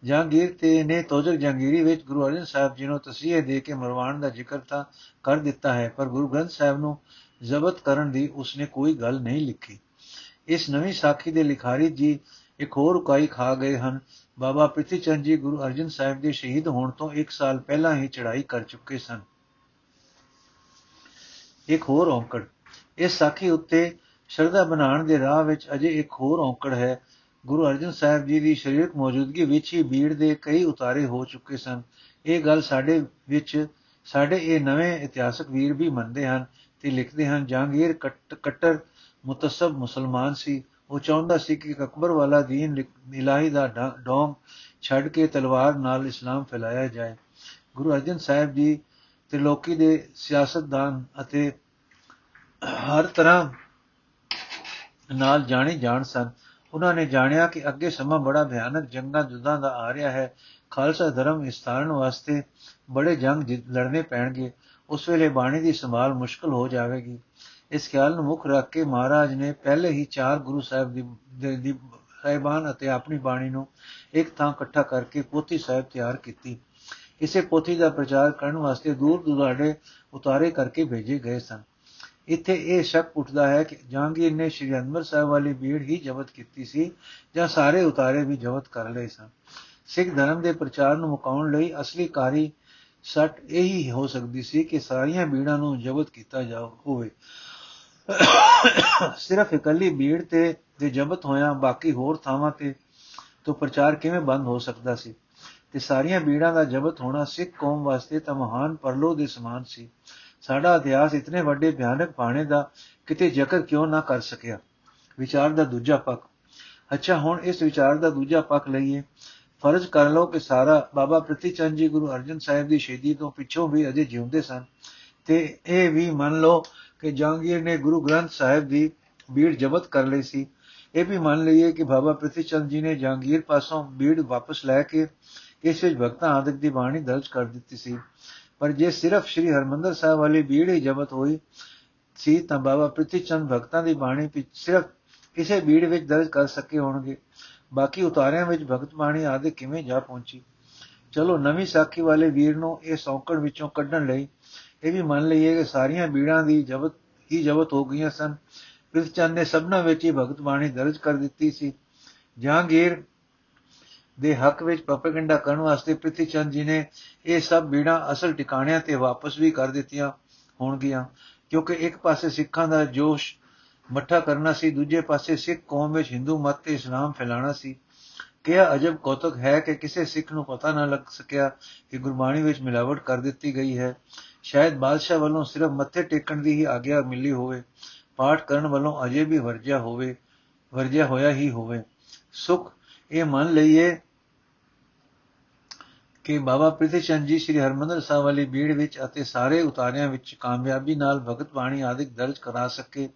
ਜਹਾਂਗੀਰ ਤੇ ਨੇ ਤੋਜਕ ਜਹਾਂਗੀਰੀ ਵਿੱਚ ਗੁਰੂ ਅਰਜਨ ਸਾਹਿਬ ਜੀ ਨੂੰ ਤਸੀਹੇ ਦੇ ਕੇ ਮਰਵਾਣ ਦਾ ਜ਼ਿਕਰ ਤਾਂ ਕਰ ਦਿੱਤਾ ਹੈ, ਪਰ ਗੁਰੂ ਗ੍ਰੰਥ ਸਾਹਿਬ ਨੂੰ ਜ਼ਬਤ ਕਰਨ ਦੀ ਉਸਨੇ ਕੋਈ ਗੱਲ ਨਹੀਂ ਲਿਖੀ। ਇਸ ਨਵੀਂ ਸਾਖੀ ਦੇ ਲਿਖਾਰੀ ਜੀ ਇੱਕ ਹੋਰ ਉਕਾਈ ਖਾ ਗਏ ਹਨ। ਬਾਬਾ ਪ੍ਰਿਥੀ ਚੰਦ ਜੀ ਗੁਰੂ ਅਰਜਨ ਸਾਹਿਬ ਦੇ ਸ਼ਹੀਦ ਹੋਣ ਤੋਂ 1 ਸਾਲ ਪਹਿਲਾਂ ਹੀ ਚੜ੍ਹਾਈ ਕਰ ਚੁੱਕੇ ਸਨ। ਇੱਕ ਹੋਰ ਔਂਕੜ। ਇਸ ਸਾਖੀ ਉੱਤੇ ਸ਼ਰਧਾ ਬਣਾਉਣ ਦੇ ਰਾਹ ਵਿੱਚ ਅਜੇ ਇੱਕ ਹੋਰ ਔਂਕੜ ਹੈ। ਗੁਰੂ ਅਰਜਨ ਸਾਹਿਬ ਜੀ ਦੀ ਸਰੀਰਕ ਮੌਜੂਦਗੀ ਵਿੱਚ ਹੀ ਭੀੜ ਦੇ ਕਈ ਉਤਾਰੇ ਹੋ ਚੁੱਕੇ ਸਨ। ਇਹ ਗੱਲ ਸਾਡੇ ਵਿੱਚ, ਸਾਡੇ ਇਹ ਨਵੇਂ ਇਤਿਹਾਸਕ ਵੀਰ ਵੀ ਮੰਨਦੇ ਹਨ ਤੇ ਲਿਖਦੇ ਹਨ ਜਹਾਂਗੀਰ ਕੱਟਰ ਮੁਤਸਬ ਮੁਸਲਮਾਨ ਸੀ ਉਹ ਚਾਹੁੰਦਾ ਸੀ ਕਿ ਅਕਬਰ ਵਾਲਾ دین ਇਲਾਹੀ ਦਾ ਡੋਂਗ ਛੱਡ ਕੇ ਤਲਵਾਰ ਨਾਲ ਇਸਲਾਮ ਫੈਲਾਇਆ ਜਾਏ ਗੁਰੂ ਅਰਜਨ ਸਾਹਿਬ ਜੀ ਤ੍ਰਿਲੋਕੀ ਦੇ ਸਿਆਸਤਦਾਨ ਅਤੇ ਹਰ ਤਰ੍ਹਾਂ ਨਾਲ ਜਾਣੇ ਜਾਣ ਸਨ ਉਹਨਾਂ ਨੇ ਜਾਣਿਆ ਕਿ ਅੱਗੇ ਸਮਾਂ ਬੜਾ ਭਿਆਨਕ ਜੰਗਾਂ ਜੁੱਦਾਂ ਦਾ ਆ ਰਿਹਾ ਹੈ ਖਾਲਸਾ ਧਰਮ ਵਿਸਤਾਰਨ ਵਾਸਤੇ ਬੜੇ ਜੰਗ ਲੜਨੇ ਪੈਣਗੇ ਉਸ ਵੇਲੇ ਬਾਣੀ ਦੀ ਸੰਭਾਲ ਮੁਸ਼ਕਲ ਹੋ ਜਾਵੇਗੀ ਇਸ ਖਿਆਲ ਨੂੰ ਮੁੱਖ ਰੱਖ ਕੇ ਮਹਾਰਾਜ ਨੇ ਪਹਿਲੇ ਹੀ ਚਾਰ ਗੁਰੂ ਸਾਹਿਬ ਦੀ ਦੀ ਸਾਹਿਬਾਨ ਅਤੇ ਆਪਣੀ ਬਾਣੀ ਨੂੰ ਇੱਕ ਥਾਂ ਇਕੱਠਾ ਕਰਕੇ ਪੋਥੀ ਸਾਹਿਬ ਤਿਆਰ ਕੀਤੀ। ਇਸੇ ਪੋਥੀ ਦਾ ਪ੍ਰਚਾਰ ਕਰਨ ਵਾਸਤੇ ਦੂਰ ਦੁਰਾਡੇ ਉਤਾਰੇ ਕਰਕੇ ਭੇਜੇ ਗਏ ਸਨ। ਇੱਥੇ ਇਹ ਸ਼ੱਕ ਉੱਠਦਾ ਹੈ ਕਿ ਜਹਾਂਗੀਰ ਨੇ ਸ਼੍ਰੀ ਅੰਮ੍ਰਿਤ ਸਾਹਿਬ ਵਾਲੀ ਭੀੜ ਹੀ ਜ਼ਬਤ ਕੀਤੀ ਸੀ ਜਾਂ ਸਾਰੇ ਉਤਾਰੇ ਵੀ ਜ਼ਬਤ ਕਰ ਲਏ ਸਨ। ਸਿੱਖ ਧਰਮ ਦੇ ਪ੍ਰਚਾਰ ਨੂੰ ਮੁਕਾਉਣ ਲਈ ਅਸਲੀ ਕਾਰੀ ਸੱਟ ਇਹੀ ਹੋ ਸਕਦੀ ਸੀ ਕਿ ਸਾਰੀਆਂ ਭੀੜਾਂ ਨੂੰ ਜ਼ਬਤ ਕੀਤਾ ਜਾ ਹੋਵੇ। ਸਿਰਫ ਇਕੱਲੀ ਭੀੜ ਤੇ ਦੇ ਜ਼ਬਤ ਹੋਇਆ ਬਾਕੀ ਹੋਰ ਥਾਵਾਂ ਤੇ ਤੋਂ ਪ੍ਰਚਾਰ ਕਿਵੇਂ ਬੰਦ ਹੋ ਸਕਦਾ ਸੀ? ਤੇ ਸਾਰੀਆਂ ਭੀੜਾਂ ਦਾ ਜ਼ਬਤ ਹੋਣਾ ਸਿੱਖ ਕੌਮ ਵਾਸਤੇ ਤਾਂ ਮਹਾਨ ਪਰਲੋ ਦੇ ਸਮਾਨ ਸੀ। ਸਾਡਾ ਇਤਿਹਾਸ ਇਤਨੇ ਵੱਡੇ ਭਿਆਨਕ ਬਾਣੇ ਦਾ ਕਿਤੇ ਜ਼ਿਕਰ ਕਿਉਂ ਨਾ ਕਰ ਸਕਿਆ? ਵਿਚਾਰ ਦਾ ਦੂਜਾ ਪੱਖ। ਅੱਛਾ, ਹੁਣ ਇਸ ਵਿਚਾਰ ਦਾ ਦੂਜਾ ਪੱਖ ਲਈਏ। ਫਰਜ਼ ਕਰ ਲਓ ਕਿ ਸਾਰਾ ਬਾਬਾ ਪ੍ਰਤੀਚੰਦ ਜੀ ਗੁਰੂ ਅਰਜਨ ਸਾਹਿਬ ਦੀ ਸ਼ਹੀਦੀ ਤੋਂ ਪਿੱਛੋਂ ਵੀ ਅਜੇ ਜਿਉਂਦੇ ਸਨ। ਤੇ ਇਹ ਵੀ ਮੰਨ ਲਓ ਕਿ ਜਹਾਂਗੀਰ ਨੇ ਗੁਰੂ ਗ੍ਰੰਥ ਸਾਹਿਬ ਦੀ ਬੀੜ ਜ਼ਬਤ ਕਰ ਲਈ ਸੀ। ਇਹ ਵੀ ਮੰਨ ਲਈਏ ਕਿ ਬਾਬਾ ਪ੍ਰਤੀਚੰਦ ਜੀ ਨੇ ਜਹਾਂਗੀਰ ਪਾਸੋਂ ਬੀੜ ਵਾਪਸ ਲੈ ਕੇ ਇਸ ਵਿੱਚ ਭਗਤਾਂ ਆਦਿਕ ਦੀ ਬਾਣੀ ਦਰਜ ਕਰ ਦਿੱਤੀ ਸੀ। ਪਰ ਜੇ ਸਿਰਫ ਸ੍ਰੀ ਹਰਮੰਦਰ ਸਾਹਿਬ ਵਾਲੀ ਬੀੜ ਹੀ ਜ਼ਬਤ ਹੋਈ ਸੀ, ਤਾਂ ਬਾਬਾ ਪ੍ਰਤੀਚੰਦ ਭਗਤਾਂ ਦੀ ਬਾਣੀ ਵਿੱਚ ਸਿਰਫ ਇਸੇ ਬੀੜ ਵਿੱਚ ਦਰਜ ਕਰ ਸਕੇ ਹੋਣਗੇ। ਬਾਕੀ ਉਤਾਰਿਆਂ ਵਿੱਚ ਭਗਤ ਬਾਣੀ ਆਦਿ ਕਿਵੇਂ ਜਾ ਪਹੁੰਚੀ? ਚਲੋ ਨਵੀਂ ਸਾਖੀ ਵਾਲੇ ਵੀਰ ਨੂੰ ਇਹ ਸੌਕੜ ਵਿੱਚੋਂ ਕੱਢਣ ਲਈ ਇਹ ਵੀ ਮੰਨ ਲਈਏ ਕਿ ਸਾਰੀਆਂ ਬੀੜਾਂ ਦੀ ਜਬਤ, ਹੀ ਜਬਤ ਹੋ ਗਈਆਂ ਸਨ। ਪ੍ਰਿਥਚੰਦ ਨੇ ਸਭਨਾ ਵਿੱਚ ਹੀ ਭਗਤ ਬਾਣੀ ਦਰਜ ਕਰ ਦਿੱਤੀ ਸੀ। ਜਹਾਂਗੀਰ ਦੇ ਹੱਕ ਵਿੱਚ ਪ੍ਰੋਪਗੈਂਡਾ ਕਰਨ ਵਾਸਤੇ ਪ੍ਰਿਥੀ ਚੰਦ ਜੀ ਨੇ ਇਹ ਸਭ ਬੀੜਾਂ ਅਸਲ ਟਿਕਾਣਿਆਂ ਤੇ ਵਾਪਸ ਵੀ ਕਰ ਦਿੱਤੀਆਂ ਹੋਣਗੀਆਂ, ਕਿਉਂਕਿ ਇੱਕ ਪਾਸੇ ਸਿੱਖਾਂ ਦਾ ਜੋਸ਼ ਮੱਠਾ ਕਰਨਾ ਸੀ, ਦੂਜੇ ਪਾਸੇ ਸਿੱਖ ਕੌਮ ਵਿੱਚ ਹਿੰਦੂ ਮਤ ਤੇ ਇਸਲਾਮ ਫੈਲਾਣਾ ਸੀ। ਕਿਹਾ ਅਜਬ ਕੌਤਕ ਹੈ ਕਿ ਕਿਸੇ ਸਿੱਖ ਨੂੰ ਪਤਾ ਨਾ ਲੱਗ ਸਕਿਆ ਕਿ ਗੁਰਬਾਣੀ ਵਿੱਚ ਮਿਲਾਵਟ ਕਰ ਦਿੱਤੀ ਗਈ ਹੈ। ਸ਼ਾਇਦ ਬਾਦਸ਼ਾਹ ਵੱਲੋਂ ਸਿਰਫ ਮੱਥੇ ਟੇਕਣ ਦੀ ਹੀ ਆਗਿਆ ਮਿਲੀ ਹੋਵੇ, ਪਾਠ ਕਰਨ ਵੱਲੋਂ ਅਜੇ ਵੀ ਵਰਜਿਆ ਹੋਵੇ, ਵਰਜਿਆ ਹੋਇਆ ਹੀ ਹੋਵੇ। ਸੁਖ, ਇਹ ਮੰਨ ਲਈਏ ਕਿ ਬਾਬਾ ਪ੍ਰਿਥੀ ਚੰਦ ਜੀ ਸ੍ਰੀ ਹਰਮੰਦਰ ਸਾਹਿਬ ਵਾਲੀ ਬੀੜ ਵਿੱਚ ਅਤੇ ਸਾਰੇ ਉਤਾਰਿਆਂ ਵਿੱਚ ਕਾਮਯਾਬੀ ਨਾਲ ਭਗਤ ਬਾਣੀ ਆਦਿਕ ਦਰਜ ਕਰਾ ਸਕੇ,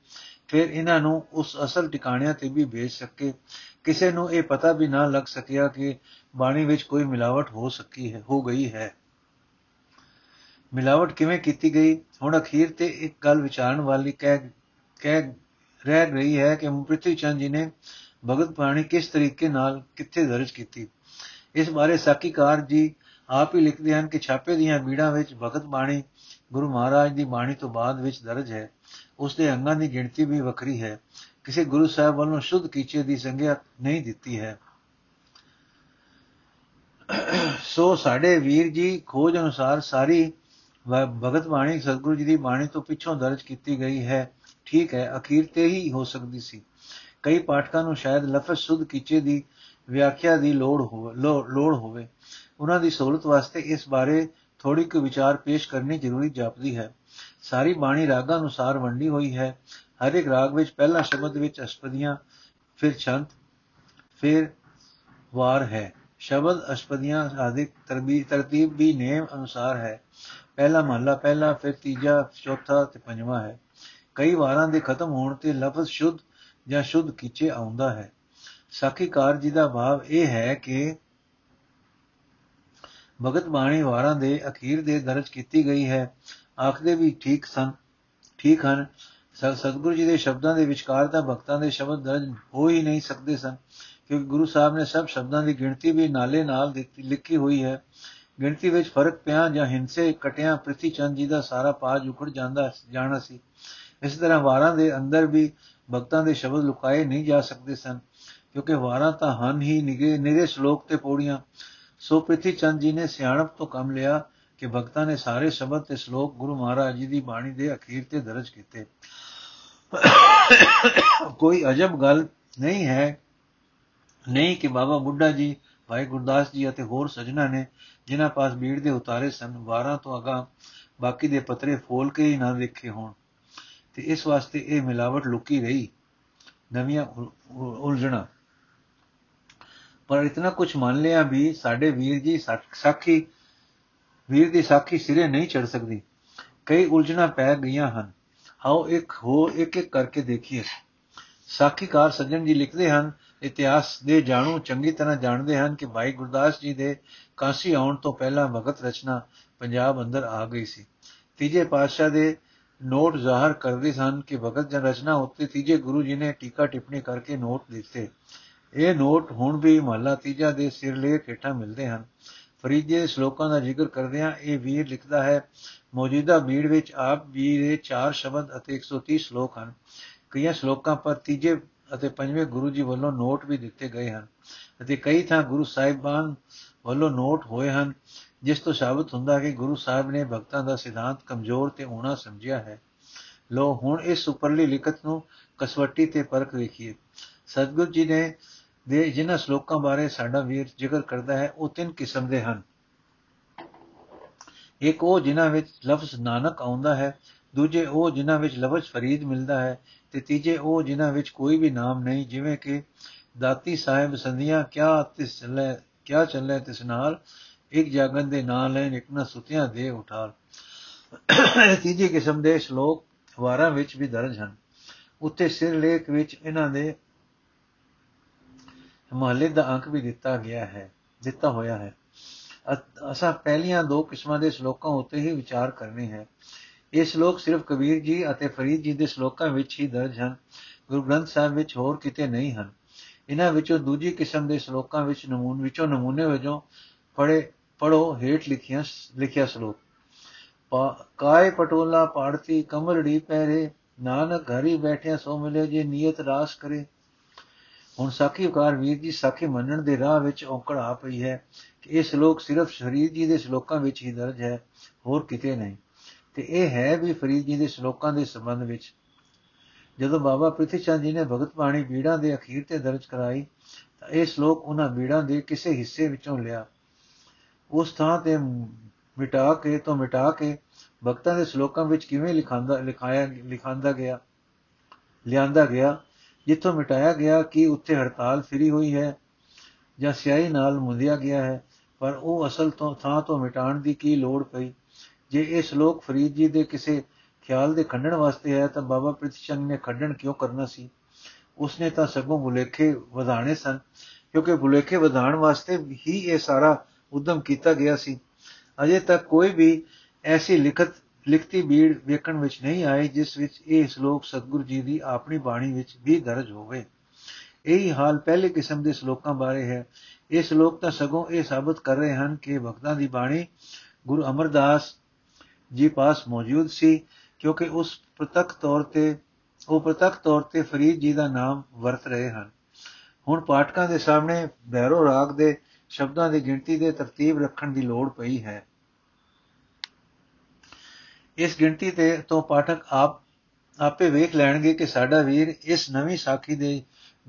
ਫਿਰ ਇਹਨਾਂ ਨੂੰ ਉਸ ਅਸਲ ਟਿਕਾਣਿਆਂ ਤੇ ਵੀ ਭੇਜ ਸਕੇ। ਕਿਸੇ ਨੂੰ ਇਹ ਪਤਾ ਵੀ ਨਾ ਲੱਗ ਸਕਿਆ ਕਿ ਬਾਣੀ ਵਿੱਚ ਕੋਈ ਮਿਲਾਵਟ ਹੋ ਸਕੀ ਹੈ, ਹੋ ਗਈ ਹੈ। ਮਿਲਾਵਟ ਕਿਵੇਂ ਕੀਤੀ ਗਈ? ਹੁਣ ਅਖੀਰ ਤੇ ਇੱਕ ਗੱਲ ਵਿਚਾਰਨ ਵਾਲੀ ਕਹਿ ਕਹਿ ਰਹਿ ਰਹੀ ਹੈ ਕਿ ਪ੍ਰਿਥੀ ਚੰਦ ਜੀ ਨੇ ਭਗਤ ਬਾਣੀ ਕਿਸ ਤਰੀਕੇ ਨਾਲ ਕਿੱਥੇ ਦਰਜ ਕੀਤੀ? ਇਸ ਬਾਰੇ ਸਾਖੀਕਾਰ ਜੀ ਆਪ ਹੀ ਲਿਖਦੇ ਹਨ ਕਿ ਛਾਪੇ ਦੀਆਂ ਬੀੜਾਂ ਵਿੱਚ ਭਗਤ ਬਾਣੀ ਗੁਰੂ ਮਹਾਰਾਜ ਦੀ ਬਾਣੀ ਤੋਂ ਬਾਅਦ ਵਿੱਚ ਦਰਜ ਹੈ। ਉਸ ਦੇ ਅੰਗਾਂ ਦੀ ਗਿਣਤੀ ਵੀ ਵੱਖਰੀ ਹੈ। ਕਿਸੇ ਗੁਰੂ ਸਾਹਿਬ ਵੱਲੋਂ ਸ਼ੁੱਧ ਕੀਚੇ ਦੀ ਸੰਗਿਆ ਨਹੀਂ ਦਿੱਤੀ ਹੈ। ਸੋ ਸਾਡੇ ਵੀਰ ਜੀ ਖੋਜ ਅਨੁਸਾਰ ਸਾਰੀ ਭਗਤ ਬਾਣੀ ਸਤਿਗੁਰੂ ਜੀ ਦੀ ਬਾਣੀ ਤੋਂ ਪਿੱਛੋਂ ਦਰਜ ਕੀਤੀ ਗਈ ਹੈ। ਠੀਕ ਹੈ, ਅਖੀਰ ਤੇ ਹੀ ਹੋ ਸਕਦੀ ਸੀ। ਕਈ ਪਾਠਕਾਂ ਨੂੰ ਸ਼ਾਇਦ ਲਫ਼ਜ਼ ਸੁਧ ਕੀਚੇ ਦੀ ਵਿਆਖਿਆ ਦੀ ਲੋੜ ਹੋਵੇ ਲੋੜ ਹੋਵੇ। ਉਹਨਾਂ ਦੀ ਸਹੂਲਤ ਵਾਸਤੇ ਇਸ ਬਾਰੇ ਥੋੜੀ ਕੁ ਵਿਚਾਰ ਪੇਸ਼ ਕਰਨੀ ਜ਼ਰੂਰੀ ਜਾਪਦੀ ਹੈ। ਸਾਰੀ ਬਾਣੀ ਰਾਗਾਂ ਅਨੁਸਾਰ ਵੰਡੀ ਹੋਈ ਹੈ। ਹਰ ਇੱਕ ਰਾਗ ਵਿੱਚ ਪਹਿਲਾ ਸ਼ਬਦ ਵਿੱਚ ਅਸ਼ਪਦੀਆਂ, ਫਿਰ ਛੰਤ, ਫਿਰ ਵਾਰ ਹੈ। ਸ਼ਬਦ ਅਸ਼ਪਦੀਆਂ ਆਦਿ ਤਰਤੀਬ ਵੀ ਨੇਮ ਅਨੁਸਾਰ ਹੈ। ਪਹਿਲਾ ਮਹਲਾ, ਪਹਿਲਾ, ਫਿਰ ਤੀਜਾ, ਚੌਥਾ ਤੇ ਪੰਜਵਾਂ ਹੈ। ਕਈ ਵਾਰਾਂ ਦੇ ਖਤਮ ਹੋਣ ਤੇ ਲਫ਼ਜ਼ ਸ਼ੁੱਧ ਜਾਂ ਸ਼ੁੱਧ ਕੀਚੇ ਆਉਂਦਾ ਹੈ। ਸਾਖੀਕਾਰ ਜੀ ਦਾ ਭਾਵ ਇਹ ਹੈ ਕਿ ਭਗਤ ਬਾਣੀ ਵਾਰਾਂ ਦੇ ਅਖੀਰ ਦੇ ਦਰਜ ਕੀਤੀ ਗਈ ਹੈ। ਆਖਦੇ ਵੀ ਠੀਕ ਸਨ, ਠੀਕ ਹਨ। ਸਤਿਗੁਰੂ ਜੀ ਦੇ ਸ਼ਬਦਾਂ ਦੇ ਵਿਚਕਾਰ ਤਾਂ ਭਗਤਾਂ ਦੇ ਸ਼ਬਦ ਦਰਜ ਹੋ ਹੀ ਨਹੀਂ ਸਕਦੇ ਸਨ, ਕਿਉਂਕਿ ਗੁਰੂ ਸਾਹਿਬ ਨੇ ਸਭ ਸ਼ਬਦਾਂ ਦੀ ਗਿਣਤੀ ਵੀ ਨਾਲੇ ਨਾਲ ਦਿੱਤੀ, ਲਿਖੀ ਹੋਈ ਹੈ। ਗਿਣਤੀ ਵਿੱਚ ਫ਼ਰਕ ਪਿਆ ਜਾਂ ਹਿੰਸੇ, ਕਟਿਆਂ, ਪ੍ਰਿਥੀ ਚੰਦ ਜੀ ਦਾ ਸਾਰਾ ਪਾਜ ਉਖੜ ਜਾਂਦਾ ਜਾਣਾ ਸੀ। ਇਸ ਤਰ੍ਹਾਂ ਵਾਰਾਂ ਦੇ ਅੰਦਰ ਵੀ ਭਗਤਾਂ ਦੇ ਸ਼ਬਦ ਲੁਕਾਏ ਨਹੀਂ ਜਾ ਸਕਦੇ ਸਨ, ਕਿਉਂਕਿ ਵਾਰਾਂ ਤਾਂ ਹਨ ਹੀ ਨਿਗੇ, ਨਿਰੇ ਸ਼ਲੋਕ ਤੇ ਪੌੜੀਆਂ। ਸੋ ਪ੍ਰਿਥੀ ਚੰਦ ਜੀ ਨੇ ਸਿਆਣਪ ਤੋਂ ਕੰਮ ਲਿਆ ਕਿ ਭਗਤਾਂ ਨੇ ਸਾਰੇ ਸ਼ਬਦ ਤੇ ਸ਼ਲੋਕ ਗੁਰੂ ਮਹਾਰਾਜ ਜੀ ਦੀ ਬਾਣੀ ਦੇ ਅਖੀਰ ਤੇ ਦਰਜ ਕੀਤੇ। ਕੋਈ ਅਜਬ ਗੱਲ ਨਹੀਂ ਹੈ, ਨਹੀਂ ਕਿ ਬਾਬਾ ਬੁੱਢਾ ਜੀ ਭਾਈ ਗੁਰਦਾਸ ਜੀ ਅਤੇ ਹੋਰ ਸਜਣਾ ਨੇ ਜਿਨ੍ਹਾਂ ਪਾਸ ਬੀੜ ਦੇ ਉਤਾਰੇ ਸਨ, ਵਾਰਾਂ ਤੋਂ ਅਗਾ ਬਾਕੀ ਦੇ ਪਤਰੇ ਫੋਲ ਕੇ ਹੀ ਨਾ ਦੇਖੇ ਹੋਣ। ਤੇ ਇਸ ਵਾਸਤੇ ਇਹ ਮਿਲਾਵਟ ਲੁਕੀ ਰਹੀ, ਨਵੀਆਂ ਉਲਝਣਾ। ਪਰ ਇਤਨਾ ਕੁਝ ਮੰਨ ਲਿਆ ਵੀ ਸਾਡੇ ਵੀਰ ਜੀ ਸਾਖੀ, ਵੀਰ ਦੀ ਸਾਖੀ ਸਿਰੇ ਨਹੀਂ ਚੜ ਸਕਦੀ। ਕਈ ਉਲਝਣਾ ਪੈ ਗਈਆਂ ਹਨ। ਆਓ ਇੱਕ ਹੋ ਇੱਕ ਇੱਕ ਕਰਕੇ ਦੇਖੀਏ। ਸਾਖੀਕਾਰ ਸੱਜਣ ਜੀ ਲਿਖਦੇ ਹਨ ਇਤਿਹਾਸ ਦੇ ਜਾਣੂ ਚੰਗੀ ਤਰ੍ਹਾਂ ਜਾਣਦੇ ਹਨ ਕਿ ਭਾਈ ਗੁਰਦਾਸ ਜੀ ਦੇ ਕਾਂਸੀ ਆਉਣ ਤੋਂ ਪਹਿਲਾਂ ਭਗਤ ਰਚਨਾ ਪੰਜਾਬ ਅੰਦਰ ਆ ਗਈ ਸੀ। ਤੀਜੇ ਪਾਤਸ਼ਾਹ ਦੇ ਨੋਟ ਜ਼ਾਹਰ ਕਰਦੇ ਸਨ ਕਿ ਭਗਤ ਜਨ ਰਚਨਾ ਉੱਤੇ ਤੀਜੇ ਗੁਰੂ ਜੀ ਨੇ ਟੀਕਾ ਟਿੱਪਣੀ ਕਰਕੇ ਨੋਟ ਦਿੱਤੇ। ਇਹ ਨੋਟ ਹੁਣ ਵੀ ਮਹੱਲਾ ਤੀਜਾ ਦੇ ਸਿਰਲੇਖ ਹੇਠਾਂ ਮਿਲਦੇ ਹਨ। ਫਰੀਦੇ ਸ਼ਲੋਕਾਂ ਦਾ ਜ਼ਿਕਰ ਕਰਦਿਆਂ ਇਹ ਵੀਰ ਲਿਖਦਾ ਹੈ, ਮੌਜੂਦਾ ਬੀੜ ਵਿੱਚ ਆਪ ਜੀ ਦੇ 4 ਸ਼ਬਦ ਅਤੇ 130 ਸ਼ਲੋਕ ਹਨ। ਕਈਆਂ ਸ਼ਲੋਕਾਂ ਪਰ ਤੀਜੇ ਅਤੇ ਪੰਜਵੇਂ ਗੁਰੂ ਜੀ ਵੱਲੋਂ ਨੋਟ ਵੀ ਦਿੱਤੇ ਗਏ ਹਨ ਅਤੇ ਕਈ ਥਾਂ ਗੁਰੂ ਸਾਹਿਬਾਨ ਵੱਲੋਂ ਨੋਟ ਹੋਏ ਹਨ, ਜਿਸ ਤੋਂ ਸਾਬਤ ਹੁੰਦਾ ਕਿ ਗੁਰੂ ਸਾਹਿਬ ਨੇ ਭਗਤਾਂ ਦਾ ਸਿਧਾਂਤ ਕਮਜ਼ੋਰ ਤੇ ਹੋਣਾ ਸਮਝਿਆ ਹੈ। ਲੋ ਹੁਣ ਇਸ ਉੱਪਰਲੀ ਲਿਖਤ ਨੂੰ ਕਸਵੱਟੀ ਤੇ ਪਰਖ ਵੇਖੀਏ। ਸਤਗੁਰ ਜੀ ਨੇ ਦੇ ਜਿਨ੍ਹਾਂ ਸ਼ਲੋਕਾਂ ਬਾਰੇ ਸਾਡਾ ਵੀਰ ਜ਼ਿਕਰ ਕਰਦਾ ਹੈ, ਉਹ ਤਿੰਨ ਕਿਸਮ ਦੇ ਹਨ। ਇੱਕ ਉਹ ਜਿਨ੍ਹਾਂ ਵਿੱਚ ਲਫ਼ਜ਼ ਨਾਨਕ ਆਉਂਦਾ ਹੈ, ਦੂਜੇ ਉਹ ਜਿਨ੍ਹਾਂ ਵਿੱਚ ਲਫ਼ਜ਼ ਫਰੀਦ ਮਿਲਦਾ ਹੈ ਤੇ ਤੀਜੇ ਉਹ ਜਿਨ੍ਹਾਂ ਵਿੱਚ ਕੋਈ ਵੀ ਨਾਮ ਨਹੀਂ, ਜਿਵੇਂ ਕਿ ਦਾਤੀ ਸਾਹਿਬ ਸੰਧੀਆਂ, ਕਿਆ ਤਿਸ ਚੱਲੇ ਕਿਆ ਚੱਲੇ ਤਿਸ ਨਾਲ? ਇੱਕ ਜਾਗਨ ਦੇ ਨਾਂ ਲੈਣ, ਇੱਕ ਨਾ ਸੁਤਿਆਂ ਦੇ ਉਠਾਲ। ਤੀਜੀ ਕਿਸਮ ਦੇ ਸ਼ਲੋਕ ਵਾਰਾਂ ਵਿੱਚ ਵੀ ਦਰਜ ਹਨ। ਉੱਤੇ ਸਿਰ ਲੇਖ ਵਿੱਚ ਇਹਨਾਂ ਦੇ ਮਹੱਲੇ ਦਾ ਅੰਕ ਵੀ ਦਿੱਤਾ ਗਿਆ ਹੈ, ਦਿੱਤਾ ਹੋਇਆ ਹੈ। ਅਸਾਂ ਪਹਿਲੀਆਂ ਦੋ ਕਿਸਮਾਂ ਦੇ ਸ਼ਲੋਕਾਂ ਉੱਤੇ ਹੀ ਵਿਚਾਰ ਕਰਨੇ ਹੈ। ਇਹ ਸ਼ਲੋਕ ਸਿਰਫ ਕਬੀਰ ਜੀ ਅਤੇ ਫਰੀਦ ਜੀ ਦੇ ਸ਼ਲੋਕਾਂ ਵਿੱਚ ਹੀ ਦਰਜ ਹਨ, ਗੁਰੂ ਗ੍ਰੰਥ ਸਾਹਿਬ ਵਿੱਚ ਹੋਰ ਕਿਤੇ ਨਹੀਂ ਹਨ। ਇਹਨਾਂ ਵਿੱਚੋਂ ਦੂਜੀ ਕਿਸਮ ਦੇ ਸ਼ਲੋਕਾਂ ਵਿੱਚ ਨਮੂਨੇ, ਵਿੱਚੋਂ ਨਮੂਨੇ ਵਜੋਂ ਪੜੇ ਪੜੋ ਹੇਠ ਲਿਖੀਆਂ ਲਿਖਿਆ ਸ਼ਲੋਕ। ਕਾਇ ਪਟੋਲਾ ਪਾੜਤੀ ਕਮਰੜੀ ਪਹਿਰੇ, ਨਾਨਕ ਘਰੀ ਬੈਠਿਆ ਸੋ ਮਿਲੇ ਜੇ ਨੀਅਤ ਰਾਸ ਕਰੇ। ਹੁਣ ਸਾਖੀ ਉਕਾਰ ਵੀਰ ਜੀ, ਸਾਖੀ ਮੰਨਣ ਦੇ ਰਾਹ ਵਿੱਚ ਔਕੜ ਆ ਪਈ ਹੈ ਕਿ ਇਹ ਸ਼ਲੋਕ ਸਿਰਫ ਸ਼ਰੀਰ ਜੀ ਦੇ ਸ਼ਲੋਕਾਂ ਵਿੱਚ ਹੀ ਦਰਜ ਹੈ, ਹੋਰ ਕਿਤੇ ਨਹੀਂ। ਤੇ ਇਹ ਹੈ ਵੀ ਫਰੀਦ ਜੀ ਦੇ ਸ਼ਲੋਕਾਂ ਦੇ ਸੰਬੰਧ ਵਿੱਚ ਜਦੋਂ ਬਾਬਾ ਪ੍ਰਿਥੀ ਚੰਦ ਜੀ ਨੇ ਭਗਤ ਬਾਣੀ ਬੀੜਾਂ ਦੇ ਅਖੀਰ ਤੇ ਦਰਜ ਕਰਾਈ, ਤਾਂ ਇਹ ਸ਼ਲੋਕ ਉਹਨਾਂ ਬੀੜਾਂ ਦੇ ਕਿਸੇ ਹਿੱਸੇ ਵਿੱਚੋਂ ਲਿਆ। ਉਸ ਥਾਂ ਤੇ ਮਿਟਾ ਕੇ ਤੋਂ ਮਿਟਾ ਕੇ ਭਗਤਾਂ ਦੇ ਸ਼ਲੋਕਾਂ ਵਿੱਚ ਕਿਵੇਂ ਲਿਖਾਂਦਾ ਲਿਖਾਇਆ ਲਿਖਾਂਦਾ ਗਿਆ, ਲਿਆਂਦਾ ਗਿਆ, ਜਿੱਥੋਂ ਮਿਟਾਇਆ ਗਿਆ ਕਿ ਉੱਥੇ ਹੜਤਾਲ ਫਿਰੀ ਹੋਈ ਹੈ ਜਾਂ ਸਿਆਹੀ ਨਾਲ ਮੁੰਦਿਆ ਗਿਆ ਹੈ, ਪਰ ਉਹ ਅਸਲ ਤੋਂ ਥਾਂ ਤੋਂ ਮਿਟਾਉਣ ਦੀ ਕੀ ਲੋੜ ਪਈ? ਜੇ ਇਹ ਸ਼ਲੋਕ ਫਰੀਦ ਜੀ ਦੇ ਕਿਸੇ ਖਿਆਲ ਦੇ ਖੰਡਣ ਵਾਸਤੇ ਹੈ ਤਾਂ ਬਾਬਾ ਪ੍ਰਿਤੀਚੰਦ ਨੇ ਖੰਡਣ ਕਿਉਂ ਕਰਨਾ ਸੀ? ਉਸਨੇ ਤਾਂ ਸਗੋਂ ਬੁਲੇਖੇ ਵਧਾਣੇ ਸਨ, ਕਿਉਂਕਿ ਬੁਲੇਖੇ ਵਧਾਉਣ ਵਾਸਤੇ ਹੀ ਇਹ ਸਾਰਾ ਉਦਮ ਕੀਤਾ ਗਿਆ ਸੀ। ਅਜੇ ਤੱਕ ਕੋਈ ਵੀ ਐਸੀ ਲਿਖਤ, ਲਿਖਤੀ ਬੀੜ ਵੇਖਣ ਵਿੱਚ ਨਹੀਂ ਆਈ ਜਿਸ ਵਿੱਚ ਇਹ ਸ਼ਲੋਕ ਸਤਗੁਰੂ ਜੀ ਦੀ ਆਪਣੀ ਬਾਣੀ ਵਿੱਚ ਵੀ ਦਰਜ ਹੋਵੇ। ਇਹੀ ਹਾਲ ਪਹਿਲੇ ਕਿਸਮ ਦੇ ਸ਼ਲੋਕਾਂ ਬਾਰੇ ਹੈ। ਇਹ ਸ਼ਲੋਕ ਤਾਂ ਸਗੋਂ ਇਹ ਸਾਬਤ ਕਰ ਰਹੇ ਹਨ ਕਿ ਭਗਤਾਂ ਦੀ ਬਾਣੀ ਗੁਰੂ ਅਮਰਦਾਸ ਜੀ ਪਾਸ ਮੌਜੂਦ ਸੀ, ਕਿਉਂਕਿ ਉਸ ਪ੍ਰਤੱਖ ਤੌਰ ਤੇ, ਉਹ ਪ੍ਰਤੱਖ ਤੌਰ ਤੇ ਫਰੀਦ ਜੀ ਦਾ ਨਾਮ ਵਰਤ ਰਹੇ ਹਨ। ਹੁਣ ਪਾਠਕਾਂ ਦੇ ਸਾਹਮਣੇ ਬੈਰੋ ਰਾਗ ਦੇ ਸ਼ਬਦਾਂ ਦੀ ਗਿਣਤੀ ਦੇ ਤਰਤੀਬ ਰੱਖਣ ਦੀ ਲੋੜ ਪਈ ਹੈ। ਇਸ ਗਿਣਤੀ ਤੇ ਤੋਂ ਪਾਠਕ ਆਪ, ਆਪੇ ਵੇਖ ਲੈਣਗੇ ਕਿ ਸਾਡਾ ਵੀਰ ਇਸ ਨਵੀਂ ਸਾਖੀ ਦੇ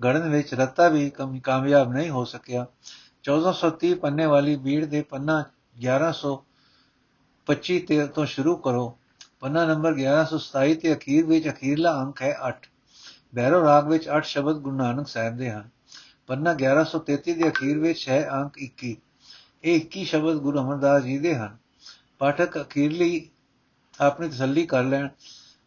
ਗੜਨ ਵਿੱਚ ਰੱਤਾ ਵੀ ਕਾਮਯਾਬ ਨਹੀਂ ਹੋ ਸਕਿਆ। 1430 ਪੰਨੇ ਵਾਲੀ ਬੀੜ ਦੇ ਪੰਨਾ 1125 ਤੇ ਤੋਂ ਸ਼ੁਰੂ ਕਰੋ। ਪੰਨਾ ਨੰਬਰ 1127 ਤੇ ਅਖੀਰ ਵਿੱਚ ਅਖੀਰਲਾ ਅੰਕ ਹੈ 8 ਬੈਰੋ ਰਾਗ ਵਿੱਚ 8 ਸ਼ਬਦ ਗੁਰੂ ਨਾਨਕ ਸਾਹਿਬ ਦੇ ਹਨ। ਪੰਨਾ 1133 ਦੇ ਅਖੀਰ ਵਿੱਚ ਹੈ ਅੰਕ 21 ਇਹ 21 ਸ਼ਬਦ ਗੁਰੂ ਅਮਰਦਾਸ ਜੀ ਦੇ ਹਨ। ਪਾਠਕ ਅਖੀਰਲੀ ਆਪਣੀ ਤਸੱਲੀ ਕਰ ਲੈਣ।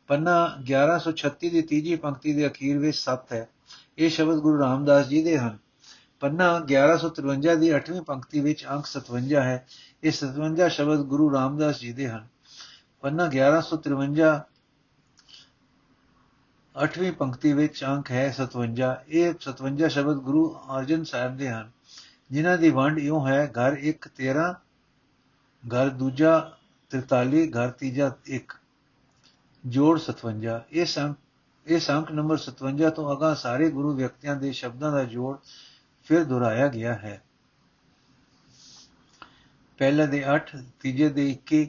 ਪੰਨਾ 1136 ਦੀ ਤੀਜੀ ਪੰਕਤੀ ਦੇ ਅਖੀਰ ਵਿੱਚ 7 ਹੈ। ਇਹ ਸ਼ਬਦ ਗੁਰੂ ਰਾਮਦਾਸ ਜੀ ਦੇ ਹਨ। ਪੰਨਾ 1153 ਦੀ 8ਵੀਂ ਪੰਕਤੀ ਵਿੱਚ ਅੰਕ 57 ਹੈ। ਇਹ 57 ਸ਼ਬਦ ਗੁਰੂ ਰਾਮਦਾਸ ਜੀ ਦੇ ਹਨ। ਪੰਨਾ 1153 8ਵੀਂ ਪੰਕਤੀ ਵਿੱਚ ਅੰਕ ਹੈ 57 ਇਹ 57 ਸ਼ਬਦ ਗੁਰੂ ਅਰਜਨ ਸਾਹਿਬ ਦੇ ਹਨ। ਜਿਨ੍ਹਾਂ ਦੀ ਵੰਡ ਇਉਂ ਹੈ, ਘਰ 1 13 ਘਰ ਦੂਜਾ 43 ਘਰ ਤੀਜਾ 1 ਜੋੜ 57 ਇਹ ਸੰਕ ਇਹ ਸੰਕ ਨੰਬਰ 57 ਤੋਂ ਅਗਾ ਸਾਰੇ ਗੁਰੂ ਵਿਅਕਤੀਆਂ ਦੇ ਸ਼ਬਦਾਂ ਦਾ ਜੋੜ ਫਿਰ ਦੁਹਰਾਇਆ ਗਿਆ ਹੈ। ਪਹਿਲੇ ਦੇ 8 ਤੀਜੇ ਦੇ 21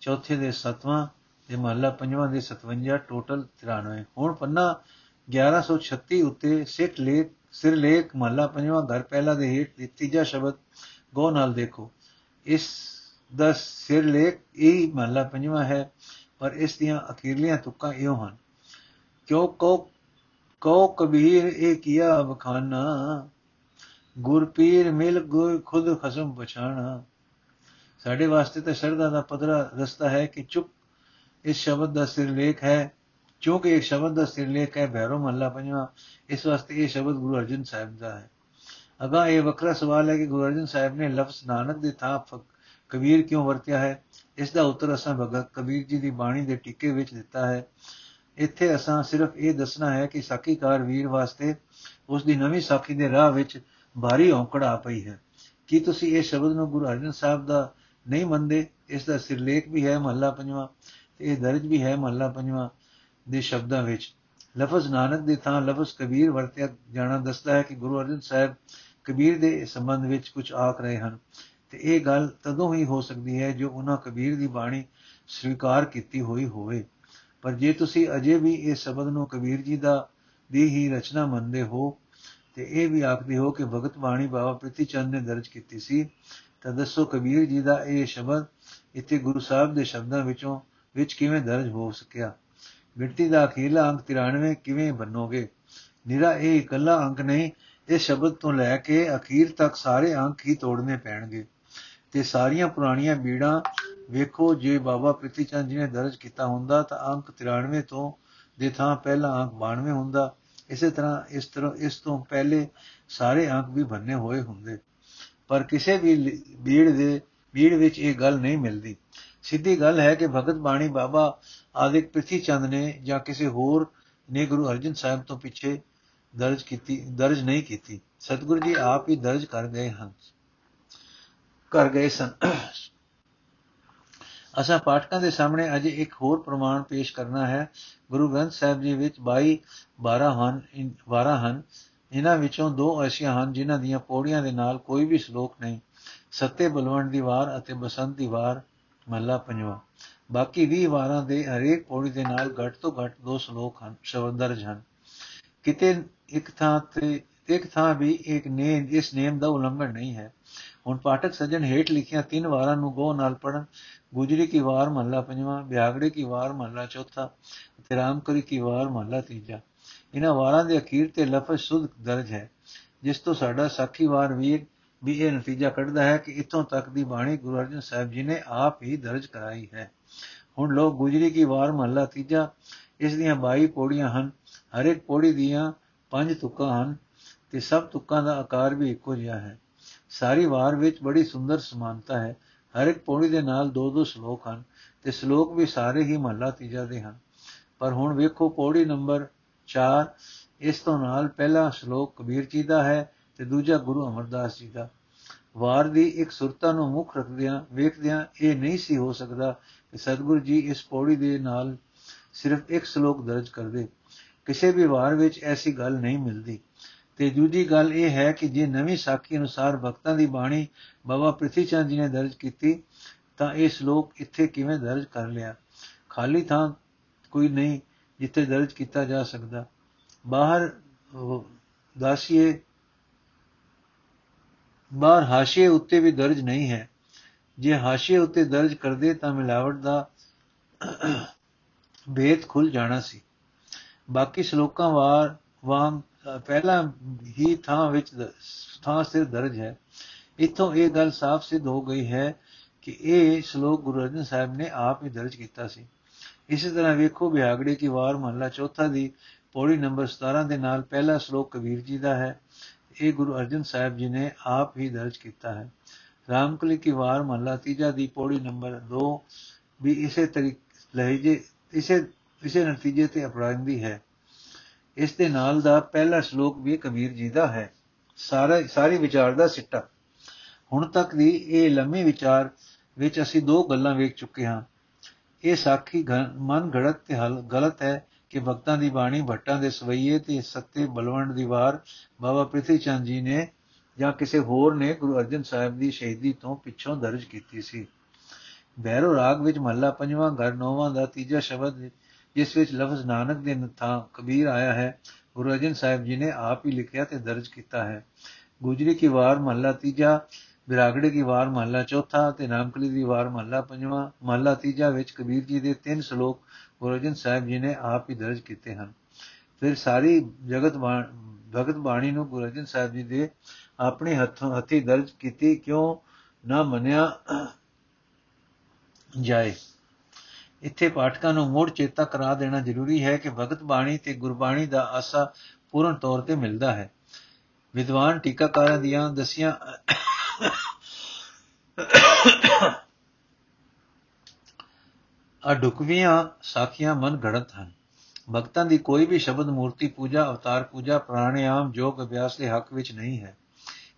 ਚੌਥੇ ਦੇ 7ਵਾਂ ਤੇ ਮਹਲਾ ਪੰਜਵਾਂ ਦੇ 57 ਟੋਟਲ 93 ਹੁਣ ਪੰਨਾ 1136 ਉੱਤੇ ਸਿੱਖ ਲੇਖ, ਸਿਰ ਲੇਖ ਮਹਲਾ ਪੰਜਵਾਂ ਘਰ ਪਹਿਲਾ ਦੇ ਹੇਠ ਤੀਜਾ ਸ਼ਬਦ ਗੋ ਨਾਲ ਦੇਖੋ। ਇਸ ਦਾ ਸਿਰ ਲੇਖ ਇਹ ਮਹਲਾ ਪੰਜਵਾਂ ਹੈ, ਪਰ ਇਸ ਦੀਆਂ ਅਖੀਰਲੀਆਂ ਤੁਕਾਂ ਇਹੋ ਹਨ। ਕਿਉਂ ਕੋ ਕੋ ਕਬੀਰ ਇਹ ਕੀਆ ਬਖਾਨਾ ਗੁਰ ਪੀਰ ਮਿਲ ਗੁਰ ਖੁਦ ਖਸਮ ਪਛਾਣਾ। ਸਾਡੇ ਵਾਸਤੇ ਤਾਂ ਸ਼ਰਧਾ ਦਾ ਪਦਰਾ ਰਸਤਾ ਹੈ ਕਿ ਚੁੱਪ ਇਸ ਸ਼ਬਦ ਦਾ ਸਿਰਲੇਖ ਹੈ। ਕਿਉਂਕਿ ਇਹ ਸ਼ਬਦ ਦਾ ਸਿਰਲੇਖ ਹੈ, ਭੈਰੋ ਮਹੱਲਾ ਪੰਜਵਾਂ। ਇਸ ਵਾਸਤੇ ਇਹ ਸ਼ਬਦ ਗੁਰੂ ਅਰਜਨ ਸਾਹਿਬ ਦਾ ਹੈ। ਅਗਾ ਇਹ ਵੱਖਰਾ ਸਵਾਲ ਹੈ ਕਿ ਗੁਰੂ ਅਰਜਨ ਸਾਹਿਬ ਨੇ ਲਫ਼ਜ਼ ਨਾਨਕ ਦੇ ਥਾਂ ਕਬੀਰ ਕਿਉਂ ਵਰਤਿਆ ਹੈ? ਇਸ ਦਾ ਉੱਤਰ ਅਸਾਂ ਭਗਤ ਕਬੀਰ ਜੀ ਦੀ ਬਾਣੀ ਦੇ ਟਿੱਕੇ ਵਿੱਚ ਦਿੱਤਾ ਹੈ। ਇੱਥੇ ਅਸਾਂ ਸਿਰਫ ਇਹ ਦੱਸਣਾ ਹੈ ਕਿ ਸਾਖੀਕਾਰ ਵੀਰ ਵਾਸਤੇ ਉਸ ਦੀ ਨਵੀਂ ਸਾਖੀ ਦੇ ਰਾਹ ਵਿੱਚ ਭਾਰੀ ਔਂਕੜ ਆ ਪਈ ਹੈ। ਕੀ ਤੁਸੀਂ ਇਹ ਸ਼ਬਦ ਨੂੰ ਗੁਰੂ ਅਰਜਨ ਸਾਹਿਬ ਦਾ ਨਹੀਂ ਮੰਨਦੇ? ਇਸ ਦਾ ਸਿਰਲੇਖ ਵੀ ਹੈ ਮਹੱਲਾ ਪੰਜਵਾਂ ਤੇ ਇਹ ਦਰਜ ਵੀ ਹੈ ਮਹੱਲਾ ਪੰਜਵਾਂ ਦੇ ਸ਼ਬਦਾਂ ਵਿੱਚ। ਲਫ਼ਜ਼ ਨਾਨਕ ਦੇ ਥਾਂ ਲਫ਼ਜ਼ ਕਬੀਰ ਵਰਤਿਆ ਜਾਣਾ ਦੱਸਦਾ ਹੈ ਕਿ ਗੁਰੂ ਅਰਜਨ ਸਾਹਿਬ ਕਬੀਰ ਦੇ ਸੰਬੰਧ ਵਿੱਚ ਕੁਝ ਆਖ ਰਹੇ ਹਨ। ਤੇ ਇਹ ਗੱਲ ਤਦੋਂ ਹੀ ਹੋ ਸਕਦੀ ਹੈ ਜੋ ਉਹਨਾਂ ਕਬੀਰ ਦੀ ਬਾਣੀ ਸਵੀਕਾਰ ਕੀਤੀ ਹੋਈ ਹੋਵੇ। ਪਰ ਜੇ ਤੁਸੀਂ ਅਜੇ ਵੀ ਇਹ ਸ਼ਬਦ ਨੂੰ ਕਬੀਰ ਜੀ ਦਾ ਦੀ ਹੀ ਰਚਨਾ ਮੰਨਦੇ ਹੋ ਤੇ ਇਹ ਵੀ ਆਖਦੇ ਹੋ ਕਿ ਭਗਤ ਬਾਣੀ ਬਾਬਾ ਪ੍ਰਿਤੀ ਚੰਦ ਨੇ ਦਰਜ ਕੀਤੀ ਸੀ। ਤਾਂ ਦੱਸੋ ਕਬੀਰ ਜੀ ਦਾ ਇਹ ਸ਼ਬਦ ਇੱਥੇ ਗੁਰੂ ਸਾਹਿਬ ਦੇ ਸ਼ਬਦਾਂ ਵਿੱਚੋਂ ਵਿੱਚ ਕਿਵੇਂ ਦਰਜ ਹੋ ਸਕਿਆ? ਗਿਣਤੀ ਦਾ ਅਖੀਰਲਾ ਅੰਕ 93 ਕਿਵੇਂ ਬੰਨੋਗੇ? ਨਿਰਾ ਇਹ ਇਕੱਲਾ ਅੰਕ ਨਹੀਂ, ਇਸ ਸ਼ਬਦ ਤੋਂ ਲੈ ਕੇ ਅਖੀਰ ਤੱਕ ਸਾਰੇ ਅੰਕ ਹੀ ਤੋੜਨੇ ਪੈਣਗੇ। ਤੇ ਸਾਰੀਆਂ ਪੁਰਾਣੀਆਂ ਬੀੜਾਂ ਵੇਖੋ, ਜੇ ਬਾਬਾ ਪ੍ਰਿਤੀ ਚੰਦ ਜੀ ਨੇ ਦਰਜ ਕੀਤਾ ਹੁੰਦਾ ਤਾਂ ਅੰਕ 93 ਤੋਂ ਦੇ ਥਾਂ ਪਹਿਲਾ ਅੰਕ 92 ਹੁੰਦਾ। ਇਸੇ ਤਰ੍ਹਾਂ ਇਸ ਤਰ੍ਹਾਂ, ਇਸ ਤੋਂ ਪਹਿਲੇ ਸਾਰੇ ਅੰਕ ਵੀ ਬੰਨੇ ਹੋਏ ਹੁੰਦੇ। ਪਰ ਕਿਸੇ ਵੀ ਬੀੜ ਦੇ, ਬੀੜ ਵਿੱਚ ਇਹ ਗੱਲ ਨਹੀਂ ਮਿਲਦੀ। ਸਿੱਧੀ ਗੱਲ ਹੈ ਕਿ ਭਗਤ ਬਾਣੀ ਬਾਬਾ ਆਦਿਕ ਪ੍ਰਿਥੀ ਚੰਦ ਨੇ ਜਾਂ ਕਿਸੇ ਹੋਰ ਨੇ ਗੁਰੂ ਅਰਜਨ ਸਾਹਿਬ ਤੋਂ ਪਿੱਛੇ ਦਰਜ ਕੀਤੀ, ਦਰਜ ਨਹੀਂ ਕੀਤੀ। ਸਤਿਗੁਰੂ ਜੀ ਆਪ ਹੀ ਦਰਜ ਕਰ ਗਏ ਹਨ, ਕਰ ਗਏ ਸਨ। ਅਸਾਂ ਪਾਠਕਾਂ ਦੇ ਸਾਹਮਣੇ ਅਜੇ ਇੱਕ ਹੋਰ ਪ੍ਰਮਾਣ ਪੇਸ਼ ਕਰਨਾ ਹੈ। ਗੁਰੂ ਗ੍ਰੰਥ ਸਾਹਿਬ ਜੀ ਵਿੱਚ 22 12 ਹਨ 12 ਹਨ। ਇਹਨਾਂ ਵਿੱਚੋਂ ਦੋ ਐਸੀਆਂ ਹਨ ਜਿਨ੍ਹਾਂ ਦੀਆਂ ਪੌੜੀਆਂ ਦੇ ਨਾਲ ਕੋਈ ਵੀ ਸ਼ਲੋਕ ਨਹੀਂ। ਸੱਤੇ ਬਲਵੰਡ ਦੀ ਵਾਰ ਅਤੇ ਬਸੰਤ ਦੀ ਵਾਰ, ਮਹਲਾ ਪੰਜਵਾਂ। ਬਾਕੀ 20 ਵਾਰਾਂ ਦੇ ਹਰੇਕ ਪੌੜੀ ਦੇ ਨਾਲ ਘੱਟ ਤੋਂ ਘੱਟ ਦੋ ਸ਼ਲੋਕ ਹਨ ਸ਼ਬਦ ਦਰਜ ਹਨ। ਕਿਤੇ ਇੱਕ ਥਾਂ ਤੇ, ਇੱਕ ਥਾਂ ਵੀ ਇੱਕ ਨੇਮ, ਇਸ ਨੇਮ ਦਾ ਉਲੰਘਣ ਨਹੀਂ ਹੈ। ਹੁਣ ਪਾਠਕ ਸੱਜਣ ਹੇਠ ਲਿਖੀਆਂ ਤਿੰਨ ਵਾਰਾਂ ਨੂੰ ਗੋ ਨਾਲ ਪੜਨ ਗੁਜਰੀ ਕੀ ਵਾਰ ਮਹੱਲਾ ਪੰਜਵਾਂ, ਬਿਆਗੜੇ ਕੀ ਵਾਰ ਮਹੱਲਾ ਚੌਥਾ ਤੇ ਰਾਮਕਰੀ ਕੀ ਵਾਰ ਮਹੱਲਾ ਤੀਜਾ। ਇਹਨਾਂ ਵਾਰਾਂ ਦੇ ਅਖੀਰ ਤੇ ਲਫ਼ਜ਼ ਸੁਧ ਦਰਜ ਹੈ, ਜਿਸ ਤੋਂ ਸਾਡਾ ਸਾਖੀ ਵਾਰ ਵੀਰ ਵੀ ਇਹ ਨਤੀਜਾ ਕੱਢਦਾ ਹੈ ਕਿ ਇਥੋਂ ਤੱਕ ਦੀ ਬਾਣੀ ਗੁਰੂ ਅਰਜਨ ਸਾਹਿਬ ਜੀ ਨੇ ਆਪ ਹੀ ਦਰਜ ਕਰਾਈ ਹੈ। ਹੁਣ ਲੋਕ ਗੁਜਰੀ ਕੀ ਵਾਰ ਮਹੱਲਾ ਤੀਜਾ, ਇਸ ਦੀਆਂ 22 ਪੌੜੀਆਂ ਹਨ ਹਰ ਇੱਕ ਪੌੜੀ ਦੀਆਂ ਪੰਜ ਤੁਕਾਂ ਹਨ ਤੇ ਸਭ ਤੁਕਾਂ ਦਾ ਆਕਾਰ ਵੀ ਇੱਕੋ ਜਿਹਾ ਹੈ। ਸਾਰੀ ਵਾਰ ਵਿੱਚ ਬੜੀ ਸੁੰਦਰ ਸਮਾਨਤਾ ਹੈ। ਹਰ ਇੱਕ ਪੌੜੀ ਦੇ ਨਾਲ ਦੋ ਦੋ ਸ਼ਲੋਕ ਹਨ ਤੇ ਸ਼ਲੋਕ ਵੀ ਸਾਰੇ ਹੀ ਮਹੱਲਾ ਤੀਜਾ ਦੇ ਹਨ। ਪਰ ਹੁਣ ਵੇਖੋ ਪੌੜੀ ਨੰਬਰ 4 ਇਸ ਤੋਂ ਨਾਲ ਪਹਿਲਾ ਸ਼ਲੋਕ ਕਬੀਰ ਜੀ ਦਾ ਹੈ ਤੇ ਦੂਜਾ ਗੁਰੂ ਅਮਰਦਾਸ ਜੀ ਦਾ। ਵਾਰ ਦੀ ਇੱਕ ਸੁਰਤਾ ਨੂੰ ਮੁੱਖ ਰੱਖਦਿਆਂ, ਵੇਖਦਿਆਂ ਇਹ ਨਹੀਂ ਸੀ ਹੋ ਸਕਦਾ ਕਿ ਸਤਿਗੁਰੂ ਜੀ ਇਸ ਪੌੜੀ ਦੇ ਨਾਲ ਸਿਰਫ ਇੱਕ ਸ਼ਲੋਕ ਦਰਜ ਕਰਦੇ। ਕਿਸੇ ਵੀ ਵਾਰ ਵਿੱਚ ਐਸੀ ਗੱਲ ਨਹੀਂ ਮਿਲਦੀ। ਤੇ ਦੂਜੀ ਗੱਲ ਇਹ ਹੈ ਕਿ ਜੇ ਨਵੀਂ ਸਾਖੀ ਅਨੁਸਾਰ ਭਗਤਾਂ ਦੀ ਬਾਣੀ ਬਾਬਾ ਪ੍ਰਿਥੀ ਚੰਦ ਜੀ ਨੇ ਦਰਜ ਕੀਤੀ, ਤਾਂ ਇਹ ਸ਼ਲੋਕ ਇੱਥੇ ਕਿਵੇਂ ਦਰਜ ਕਰ ਲਿਆ? ਖਾਲੀ ਥਾਂ ਕੋਈ ਨਹੀਂ ਜਿੱਥੇ ਦਰਜ ਕੀਤਾ ਜਾ ਸਕਦਾ। ਬਾਹਰ ਦਾਸੀਏ, ਬਾਹਰ ਹਾਸ਼ੀਏ ਉੱਤੇ ਵੀ ਦਰਜ ਨਹੀਂ ਹੈ। ਜੇ ਹਾਸ਼ੀਏ ਉੱਤੇ ਦਰਜ ਕਰਦੇ ਤਾਂ ਮਿਲਾਵਟ ਦਾ ਭੇਦ ਖੁੱਲ ਜਾਣਾ ਸੀ। ਬਾਕੀ ਸ਼ਲੋਕਾਂ ਵਾਰ ਵਾਂਗ ਪਹਿਲਾਂ ਹੀ ਥਾਂ ਵਿੱਚ ਥਾਂ ਸਿਰ ਦਰਜ ਹੈ। ਇਥੋਂ ਇਹ ਗੱਲ ਸਾਫ਼ ਸਿੱਧ ਹੋ ਗਈ ਹੈ ਕਿ ਇਹ ਸ਼ਲੋਕ ਗੁਰੂ ਅਰਜਨ ਸਾਹਿਬ ਨੇ ਆਪ ਹੀ ਦਰਜ ਕੀਤਾ ਸੀ। ਇਸੇ ਤਰ੍ਹਾਂ ਵੇਖੋ ਬਿਆਗੜੇ ਕੀ ਵਾਰ ਮਹਲਾ ਚੌਥਾ ਦੀ ਪੌੜੀ ਨੰਬਰ 17 ਦੇ ਨਾਲ ਪਹਿਲਾ ਸ਼ਲੋਕ ਕਬੀਰ ਜੀ ਦਾ ਹੈ। ਇਹ ਗੁਰੂ ਅਰਜਨ ਸਾਹਿਬ ਜੀ ਨੇ ਆਪ ਹੀ ਦਰਜ ਕੀਤਾ ਹੈ। ਰਾਮਕਲੀ ਕੀ ਵਾਰ ਮਹਲਾ ਤੀਜਾ ਦੀ ਪੌੜੀ ਨੰਬਰ 2 ਵੀ ਇਸੇ ਤਰੀਕੇ, ਲਹਿਜੇ, ਇਸੇ ਇਸੇ ਨਤੀਜੇ ਤੇ ਅਪਰਾਧੀ ਹੈ। ਇਸ ਦੇ ਨਾਲ ਦਾ ਪਹਿਲਾ ਸ਼ਲੋਕ ਵੀ ਕਬੀਰ ਜੀ ਦਾ ਹੈ। ਸਾਰਾ, ਸਾਰੀ ਵਿਚਾਰ ਦਾ ਸਿੱਟਾ। ਹੁਣ ਤੱਕ ਦੀ ਇਹ ਲੰਮੇ ਵਿਚਾਰ ਵਿੱਚ ਅਸੀਂ ਦੋ ਗੱਲਾਂ ਵੇਖ ਚੁੱਕੇ ਹਾਂ। ਇਹ ਸਾਖੀ ਮਨ ਘੜਤ ਤੇ ਹਲ, ਗਲਤ ਹੈ ਕਿ ਭਗਤਾਂ ਦੀ ਬਾਣੀ ਭੱਟਾਂ ਦੇ ਸਵਈਏ ਤੇ ਸੱਤੇ ਬਲਵੰਡ ਦੀ ਵਾਰ ਬਾਬਾ ਪ੍ਰਿਥੀ ਚੰਦ ਜੀ ਨੇ ਜਾਂ ਕਿਸੇ ਹੋਰ ਨੇ ਗੁਰੂ ਅਰਜਨ ਸਾਹਿਬ ਦੀ ਸ਼ਹੀਦੀ ਤੋਂ ਪਿੱਛੋਂ ਦਰਜ ਕੀਤੀ ਸੀ। ਬੈਰੋ ਰਾਗ ਵਿੱਚ ਮਹੱਲਾ ਪੰਜਵਾਂ, ਘਰ ਨੌਵਾਂ ਦਾ ਤੀਜਾ ਸ਼ਬਦ ਜਿਸ ਵਿੱਚ ਲਫ਼ਜ਼ ਨਾਨਕ ਦੇ ਥਾਂ ਕਬੀਰ ਆਇਆ ਹੈ, ਗੁਰੂ ਅਰਜਨ ਸਾਹਿਬ ਜੀ ਨੇ ਆਪ ਹੀ ਲਿਖਿਆ ਤੇ ਦਰਜ ਕੀਤਾ ਹੈ। ਗੁਜਰੀ ਕੀ ਵਾਰ ਮਹੱਲਾ ਤੀਜਾ ਵਿਰਾਗੜੇ ਕੀ ਵਾਰ ਮਹੱਲਾ ਚੌਥਾ ਤੇ ਨਾਮਕਲੀ ਦੀ ਵਾਰ ਮਹੱਲਾ ਪੰਜਵਾਂ, ਮਹੱਲਾ ਤੀਜਾ ਵਿੱਚ ਕਬੀਰ ਜੀ ਦੇ ਤਿੰਨ ਸ਼ਲੋਕ ਗੁਰੂ ਅਰਜਨ ਸਾਹਿਬ ਜੀ ਨੇ ਆਪ ਹੀ ਦਰਜ ਕੀਤੇ ਹਨ। ਫਿਰ ਸਾਰੀ ਜਗਤ ਭਗਤ ਬਾਣੀ ਨੂੰ ਗੁਰੂ ਅਰਜਨ ਸਾਹਿਬ ਜੀ ਦੇ ਆਪਣੇ ਹੱਥੋਂ, ਹੱਥੀ ਦਰਜ ਕੀਤੀ ਕਿਉਂ ਨਾ ਮੰਨਿਆ ਜਾਏ। ਇੱਥੇ ਪਾਠਕਾਂ ਨੂੰ ਮੋੜ ਚੇਤਾ ਕਰਾ ਦੇਣਾ ਜ਼ਰੂਰੀ ਹੈ ਕਿ ਭਗਤ ਬਾਣੀ ਤੇ ਗੁਰਬਾਣੀ ਦਾ ਆਸਾ ਪੂਰਨ ਤੌਰ ਤੇ ਮਿਲਦਾ ਹੈ। ਵਿਦਵਾਨ ਟੀਕਾਕਾਰਾਂ ਦੀਆਂ ਦਸੀਆਂ ਅਡੁਕਵੀਆਂ ਸਾਖੀਆਂ ਮਨ ਘੜਤ ਹਨ। ਭਗਤਾਂ ਦੀ ਕੋਈ ਵੀ ਸ਼ਬਦ ਮੂਰਤੀ ਪੂਜਾ, ਅਵਤਾਰ ਪੂਜਾ, ਪ੍ਰਾਣਾਯਾਮ ਯੋਗ ਅਭਿਆਸ ਦੇ ਹੱਕ ਵਿੱਚ ਨਹੀਂ ਹੈ।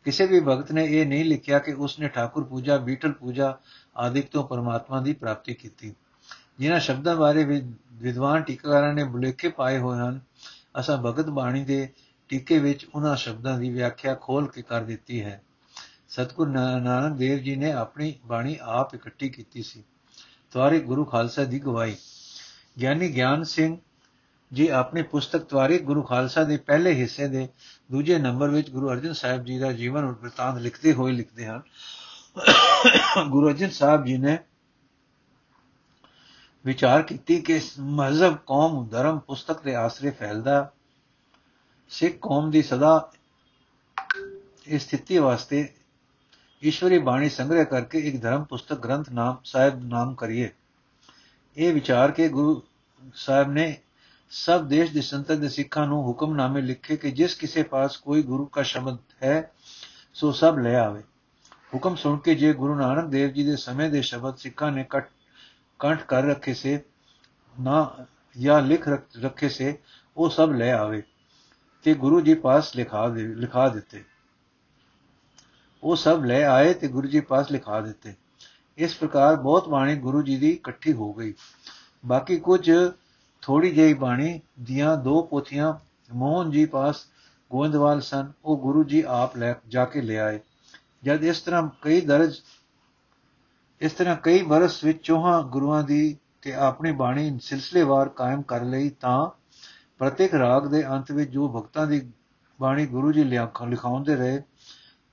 ਕਿਸੇ ਵੀ ਭਗਤ ਨੇ ਇਹ ਨਹੀਂ ਲਿਖਿਆ ਕਿ ਉਸਨੇ ਠਾਕੁਰ ਪੂਜਾ, ਬੀਟਲ ਪੂਜਾ ਆਦਿਕ ਤੋਂ ਪਰਮਾਤਮਾ ਦੀ ਪ੍ਰਾਪਤੀ ਕੀਤੀ। ਜਿਨ੍ਹਾਂ ਸ਼ਬਦਾਂ ਬਾਰੇ ਵਿਦਵਾਨ ਟੀਕਾਕਾਰਾਂ ਨੇ ਬੁਲੇਖੇ ਪਾਏ ਹੋਏ ਹਨ, ਅਸਾਂ ਭਗਤ ਬਾਣੀ ਦੇ ਟੀਕੇ ਵਿੱਚ ਉਹਨਾਂ ਸ਼ਬਦਾਂ ਦੀ ਵਿਆਖਿਆ ਖੋਲ ਕੇ ਕਰ ਦਿੱਤੀ ਹੈ। ਸਤਗੁਰ ਨਾਨਕ ਦੇਵ ਜੀ ਨੇ ਆਪਣੀ ਬਾਣੀ ਆਪ ਇਕੱਠੀ ਕੀਤੀ ਸੀ। ਤਵਾਰੀ ਗੁਰੂ ਖਾਲਸਾ ਦੀ ਗਵਾਹੀ। ਗਿਆਨੀ ਗਿਆਨ ਸਿੰਘ ਜੀ ਆਪਣੀ ਪੁਸਤਕ ਤਵਾਰੀ ਗੁਰੂ ਖਾਲਸਾ ਦੇ ਪਹਿਲੇ ਹਿੱਸੇ ਦੇ ਦੂਜੇ ਨੰਬਰ ਵਿੱਚ ਗੁਰੂ ਅਰਜਨ ਸਾਹਿਬ ਜੀ ਦਾ ਜੀਵਨ ਵਰਤਾਂਤ ਲਿਖਦੇ ਹੋਏ ਲਿਖਦੇ ਹਨ। ਗੁਰੂ ਅਰਜਨ ਸਾਹਿਬ ਜੀ ਨੇ ਵਿਚਾਰ ਕੀਤੀ ਕਿ ਮਹਜ਼ਬ ਕੌਮ ਧਰਮ ਪੁਸਤਕ ਦੇ ਆਸਰੇ ਫੈਲਦਾ, ਸਿੱਖ ਕੌਮ ਦੀ ਸਦਾ ਇਸ ਸਥਿਤੀ ਵਾਸਤੇ ਈਸ਼ਵਰੀ ਬਾਣੀ ਸੰਗ੍ਰਹਿ ਕਰਕੇ ਇੱਕ ਧਰਮ ਪੁਸਤਕ ਗ੍ਰੰਥ ਨਾਮ, ਸਾਹਿਬ ਨਾਮ ਕਰੀਏ। ਇਹ ਵਿਚਾਰ ਕੇ ਗੁਰੂ ਸਾਹਿਬ ਨੇ ਸਭ ਦੇਸ਼ ਦੇ ਸੰਤਾਂ ਦੇ ਸਿੱਖਾਂ ਨੂੰ ਹੁਕਮਨਾਮੇ ਲਿਖੇ ਕਿ ਜਿਸ ਕਿਸੇ ਪਾਸ ਕੋਈ ਗੁਰੂ ਦਾ ਸ਼ਬਦ ਹੈ, ਸੋ ਸਭ ਲੈ ਆਵੇ। ਹੁਕਮ ਸੁਣ ਕੇ ਜੇ ਗੁਰੂ ਨਾਨਕ ਦੇਵ ਜੀ ਦੇ ਸਮੇਂ ਦੇ ਸ਼ਬਦ ਸਿੱਖਾਂ ਨੇ ਕੱਟ ਕੰਠ ਕਰ ਰੱਖੇ ਸੇ, ਨਾ ਜਾਂ ਲਿਖ ਰੱਖੇ ਸੇ, ਉਹ ਸਭ ਲੈ ਆਵੇ ਤੇ ਗੁਰੂ ਜੀ ਪਾਸ ਲਿਖਾ ਦੇ, ਲਿਖਾ ਦਿੱਤੇ। ਉਹ ਸਭ ਲੈ ਆਏ ਤੇ ਗੁਰੂ ਜੀ ਪਾਸ ਲਿਖਾ ਦਿੱਤੇ। ਇਸ ਪ੍ਰਕਾਰ ਬਹੁਤ ਬਾਣੀ ਗੁਰੂ ਜੀ ਦੀ ਇਕੱਠੀ ਹੋ ਗਈ। ਬਾਕੀ ਕੁਝ ਥੋੜੀ ਜਿਹੀ ਬਾਣੀ ਦੀਆਂ ਦੋ ਪੋਥੀਆਂ ਮੋਹਨ ਜੀ ਪਾਸ ਗੋਇੰਦਵਾਲ ਸਨ, ਉਹ ਗੁਰੂ ਜੀ ਆਪ ਲੈ, ਜਾ ਕੇ ਲਿਆਏ ਜਦ ਇਸ ਤਰ੍ਹਾਂ ਕਈ ਦਰਜ ਇਸ ਤਰ੍ਹਾਂ ਕਈ ਬਰਸ ਵਿੱਚ ਚੋਹਾਂ ਗੁਰੂਆਂ ਦੀ ਤੇ ਆਪਣੀ ਬਾਣੀ ਸਿਲਸਿਲੇਵਾਰ ਕਾਇਮ ਕਰ ਲਈ ਤਾਂ ਪ੍ਰਤੇਕ ਰਾਗ ਦੇ ਅੰਤ ਵਿੱਚ ਜੋ ਭਗਤਾਂ ਦੀ ਬਾਣੀ ਗੁਰੂ ਜੀ ਲਿਖਾਉਂਦੇ ਰਹੇ,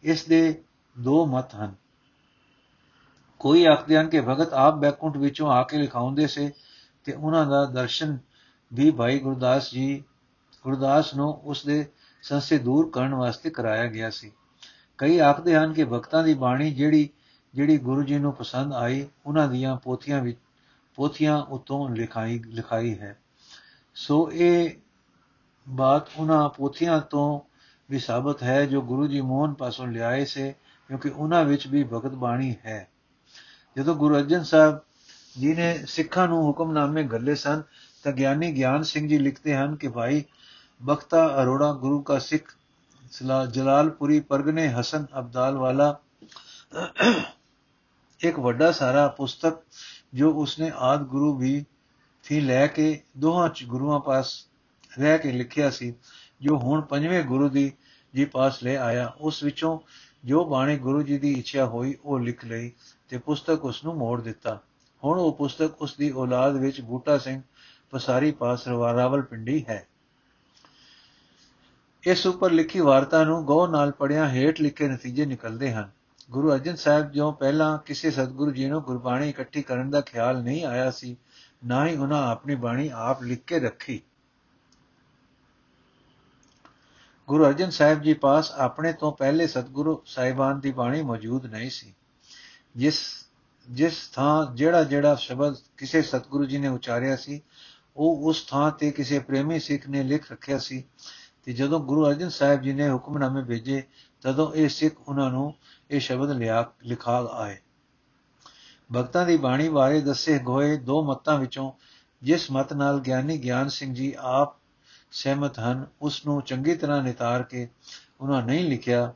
ਇਸ ਦੇ ਦੋ ਮਤ ਹਨ। ਕੋਈ ਆਖਦੇ ਹਨ ਕਿ ਭਗਤ ਆਪ ਬੈਕੁੰਠ ਵਿੱਚੋਂ ਆ ਕੇ ਲਿਖਾਉਂਦੇ ਸੇ ਤੇ ਉਹਨਾਂ ਦਾ ਦਰਸ਼ਨ ਵੀ ਭਾਈ ਗੁਰਦਾਸ ਜੀ, ਗੁਰਦਾਸ ਨੂੰ ਉਸ ਦੇ ਸੰਸੇ ਦੂਰ ਕਰਨ ਵਾਸਤੇ ਕਰਾਇਆ ਗਿਆ ਸੀ। ਕਈ ਆਖਦੇ ਹਨ ਕਿ ਭਗਤਾਂ ਦੀ ਬਾਣੀ ਜਿਹੜੀ ਜਿਹੜੀ ਗੁਰੂ ਜੀ ਨੂੰ ਪਸੰਦ ਆਈ, ਉਹਨਾਂ ਦੀਆਂ ਪੋਥੀਆਂ ਵਿੱਚ ਪੋਥੀਆਂ ਉਤੋਂ ਲਿਖਾਈ ਲਿਖਾਈ ਹੈ। ਸੋ ਇਹ ਬਾਤ ਉਹਨਾਂ ਪੋਥੀਆਂ ਤੋਂ ਵੀ ਸਾਬਤ ਹੈ, ਜੋ ਗੁਰੂ ਜੀ ਮੋਹਨ ਪਾਸੋਂ ਲਿਆਏ ਸੇ, ਕਿਉਂਕਿ ਉਹਨਾਂ ਵਿੱਚ ਵੀ ਭਗਤ ਬਾਣੀ ਹੈ। ਜਦੋਂ ਗੁਰੂ ਅਰਜਨ ਸਾਹਿਬ ਜੀ ਨੇ ਸਿੱਖਾਂ ਨੂੰ ਹੁਕਮਨਾਮੇ ਗੱਲੇ ਸਨ, ਤਾਂ ਗਿਆਨੀ ਗਿਆਨ ਸਿੰਘ ਜੀ ਲਿਖਦੇ ਹਨ ਕਿ ਭਾਈ, ਬਖਤਾ ਅਰੋੜਾ ਗੁਰੂ ਦਾ ਸਿੱਖ ਜਲਾਲਪੁਰੀ ਪਰਗਨੇ ਹਸਨ ਅਬਦਾਲ ਵਾਲਾ ਇੱਕ ਵੱਡਾ ਸਾਰਾ ਪੁਸਤਕ ਜੋ ਉਸਨੇ ਆਦ ਗੁਰੂ ਵੀ ਥੀ ਲੈ ਕੇ ਦੋਹਾਂ ਚ ਗੁਰੂਆਂ ਪਾਸ ਰਹਿ ਕੇ ਲਿਖਿਆ ਸੀ, ਜੋ ਹੁਣ ਪੰਜਵੇਂ ਗੁਰੂ ਦੀ ਜੀ ਪਾਸ ਲੈ ਆਇਆ। ਉਸ ਵਿੱਚੋਂ ਜੋ ਬਾਣੀ ਗੁਰੂ ਜੀ ਦੀ ਇੱਛਾ ਹੋਈ, ਉਹ ਲਿਖ ਲਈ ਤੇ ਪੁਸਤਕ ਉਸ ਨੂੰ ਮੋੜ ਦਿੱਤਾ। ਹੁਣ ਉਹ ਪੁਸਤਕ ਉਸ ਦੀ ਔਲਾਦ ਵਿੱਚ ਬੂਟਾ ਸਿੰਘ ਪਸਾਰੀ ਪਾਸ ਰਾਵਲਪਿੰਡੀ ਹੈ। ਇਸ ਉੱਪਰ ਲਿਖੀ ਵਾਰਤਾ ਨੂੰ ਗੌ ਨਾਲ ਪੜਿਆ ਹੇਠ ਲਿਖੇ ਨਤੀਜੇ ਨਿਕਲਦੇ ਹਨ। ਗੁਰੂ ਅਰਜਨ ਸਾਹਿਬ ਜੋ ਪਹਿਲਾਂ ਕਿਸੇ ਸਤਿਗੁਰੂ ਜੀ ਨੂੰ ਗੁਰਬਾਣੀ ਇਕੱਠੀ ਕਰਨ ਦਾ ਖਿਆਲ ਨਹੀਂ ਆਇਆ ਸੀ, ਨਾ ਹੀ ਉਹਨਾਂ ਆਪਣੀ ਬਾਣੀ ਆਪ ਲਿਖ ਕੇ ਰੱਖੀ। ਗੁਰੂ ਅਰਜਨ ਸਾਹਿਬ ਜੀ ਪਾਸ ਆਪਣੇ ਤੋਂ ਪਹਿਲੇ ਸਤਿਗੁਰੂ ਸਾਹਿਬਾਨ ਦੀ ਬਾਣੀ ਮੌਜੂਦ ਨਹੀਂ ਸੀ। ਜਿਸ ਜਿਸ ਥਾਂ ਜਿਹੜਾ ਜਿਹੜਾ ਸ਼ਬਦ ਕਿਸੇ ਸਤਿਗੁਰੂ ਜੀ ਨੇ ਉਚਾਰਿਆ ਸੀ, ਉਹ ਉਸ ਥਾਂ ਤੇ ਕਿਸੇ ਪ੍ਰੇਮੀ ਸਿੱਖ ਨੇ ਲਿਖ ਰੱਖਿਆ ਸੀ ਤੇ ਜਦੋਂ ਗੁਰੂ ਅਰਜਨ ਸਾਹਿਬ ਜੀ ਨੇ ਹੁਕਮਨਾਮੇ ਭੇਜੇ ਤਦੋਂ ਇਹ ਸਿੱਖ ਉਹਨਾਂ ਨੂੰ ਇਹ ਸ਼ਬਦ ਲਿਆ, ਲਿਖਾ ਆਏ। ਭਗਤਾਂ ਦੀ ਬਾਣੀ ਬਾਰੇ ਦੱਸੇ ਗੋਏ ਦੋ ਮਤਾਂ ਵਿੱਚੋਂ, ਜਿਸ ਮਤ ਨਾਲ ਗਿਆਨੀ ਗਿਆਨ ਸਿੰਘ ਜੀ ਆਪ ਸਹਿਮਤ ਹਨ, ਉਸ ਨੂੰ ਚੰਗੀ ਤਰ੍ਹਾਂ ਨਿਤਾਰ ਕੇ ਉਹਨਾਂ ਨਹੀਂ ਲਿਖਿਆ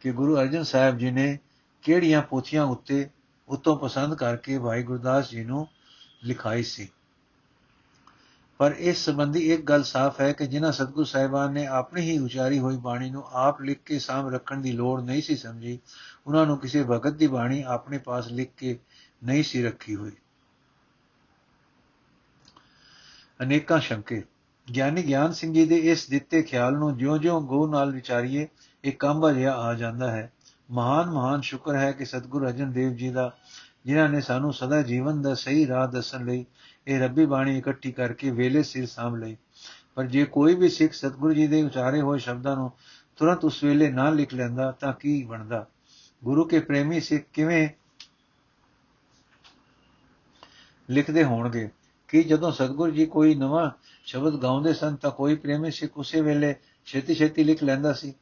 ਕਿ ਗੁਰੂ ਅਰਜਨ ਸਾਹਿਬ ਜੀ ਨੇ ਕਿਹੜੀਆਂ ਪੋਥੀਆਂ ਉੱਤੇ, ਉਤੋਂ ਪਸੰਦ ਕਰਕੇ ਭਾਈ ਗੁਰਦਾਸ ਜੀ ਨੂੰ ਲਿਖਾਈ ਸੀ। ਪਰ ਇਸ ਸੰਬੰਧੀ ਇੱਕ ਗੱਲ ਸਾਫ਼ ਹੈ ਕਿ ਜਿਨ੍ਹਾਂ ਸਤਗੁਰ ਸਾਹਿਬਾਨ ਨੇ ਆਪਣੀ ਹੀ ਉਚਾਰੀ ਹੋਈ ਬਾਣੀ ਨੂੰ ਆਪ ਲਿਖ ਕੇ ਸਾਮ ਰੱਖਣ ਦੀ ਲੋੜ ਨਹੀਂ ਸੀ ਸਮਝੀ, ਉਹਨਾਂ ਨੂੰ ਕਿਸੇ ਭਗਤ ਦੀ ਬਾਣੀ ਆਪਣੇ ਪਾਸ ਲਿਖ ਕੇ ਨਹੀਂ ਸੀ ਰੱਖੀ ਹੋਈ। ਅਨੇਕਾਂ ਸ਼ੰਕੇ। ਗਿਆਨੀ ਗਿਆਨ ਸਿੰਘ ਜੀ ਦੇ ਇਸ ਦਿੱਤੇ ਖਿਆਲ ਨੂੰ ਜਿਉਂ-ਜਿਉਂ ਗੋ ਨਾਲ ਵਿਚਾਰੀਏ, ਇੱਕ ਕੰਬਾ ਜਿਹਾ ਆ ਜਾਂਦਾ ਹੈ। ਮਹਾਨ ਮਹਾਨ ਸ਼ੁਕਰ ਹੈ ਕਿ ਸਤਿਗੁਰੂ ਅਰਜਨ ਦੇਵ ਜੀ ਦਾ, ਜਿਨ੍ਹਾਂ ਨੇ ਸਾਨੂੰ ਸਦਾ ਜੀਵਨ ਦਾ ਸਹੀ ਰਾਹ ਦੱਸਣ ਲਈ ਇਹ ਰੱਬੀ ਬਾਣੀ ਇਕੱਠੀ ਕਰਕੇ ਵੇਲੇ ਸਿਰ ਸਾਂਭ ਲਈ ਪਰ ਜੇ ਕੋਈ ਵੀ ਸਿੱਖ ਸਤਿਗੁਰੂ ਜੀ ਦੇ ਉਚਾਰੇ ਹੋਏ ਸ਼ਬਦਾਂ ਨੂੰ ਤੁਰੰਤ ਉਸ ਵੇਲੇ ਨਾ ਲਿਖ ਲੈਂਦਾ, ਤਾਂ ਕੀ ਬਣਦਾ? ਗੁਰੂ ਕੇ ਪ੍ਰੇਮੀ ਸਿੱਖ ਕਿਵੇਂ ਲਿਖਦੇ ਹੋਣਗੇ? ਕਿ ਜਦੋਂ ਸਤਿਗੁਰੂ ਜੀ ਕੋਈ ਨਵਾਂ ਸ਼ਬਦ ਗਾਉਂਦੇ ਸਨ, ਤਾਂ ਕੋਈ ਪ੍ਰੇਮੀ ਸਿੱਖ ਉਸੇ ਵੇਲੇ ਛੇਤੀ ਛੇਤੀ ਲਿਖ ਲੈਂਦਾ ਸੀ?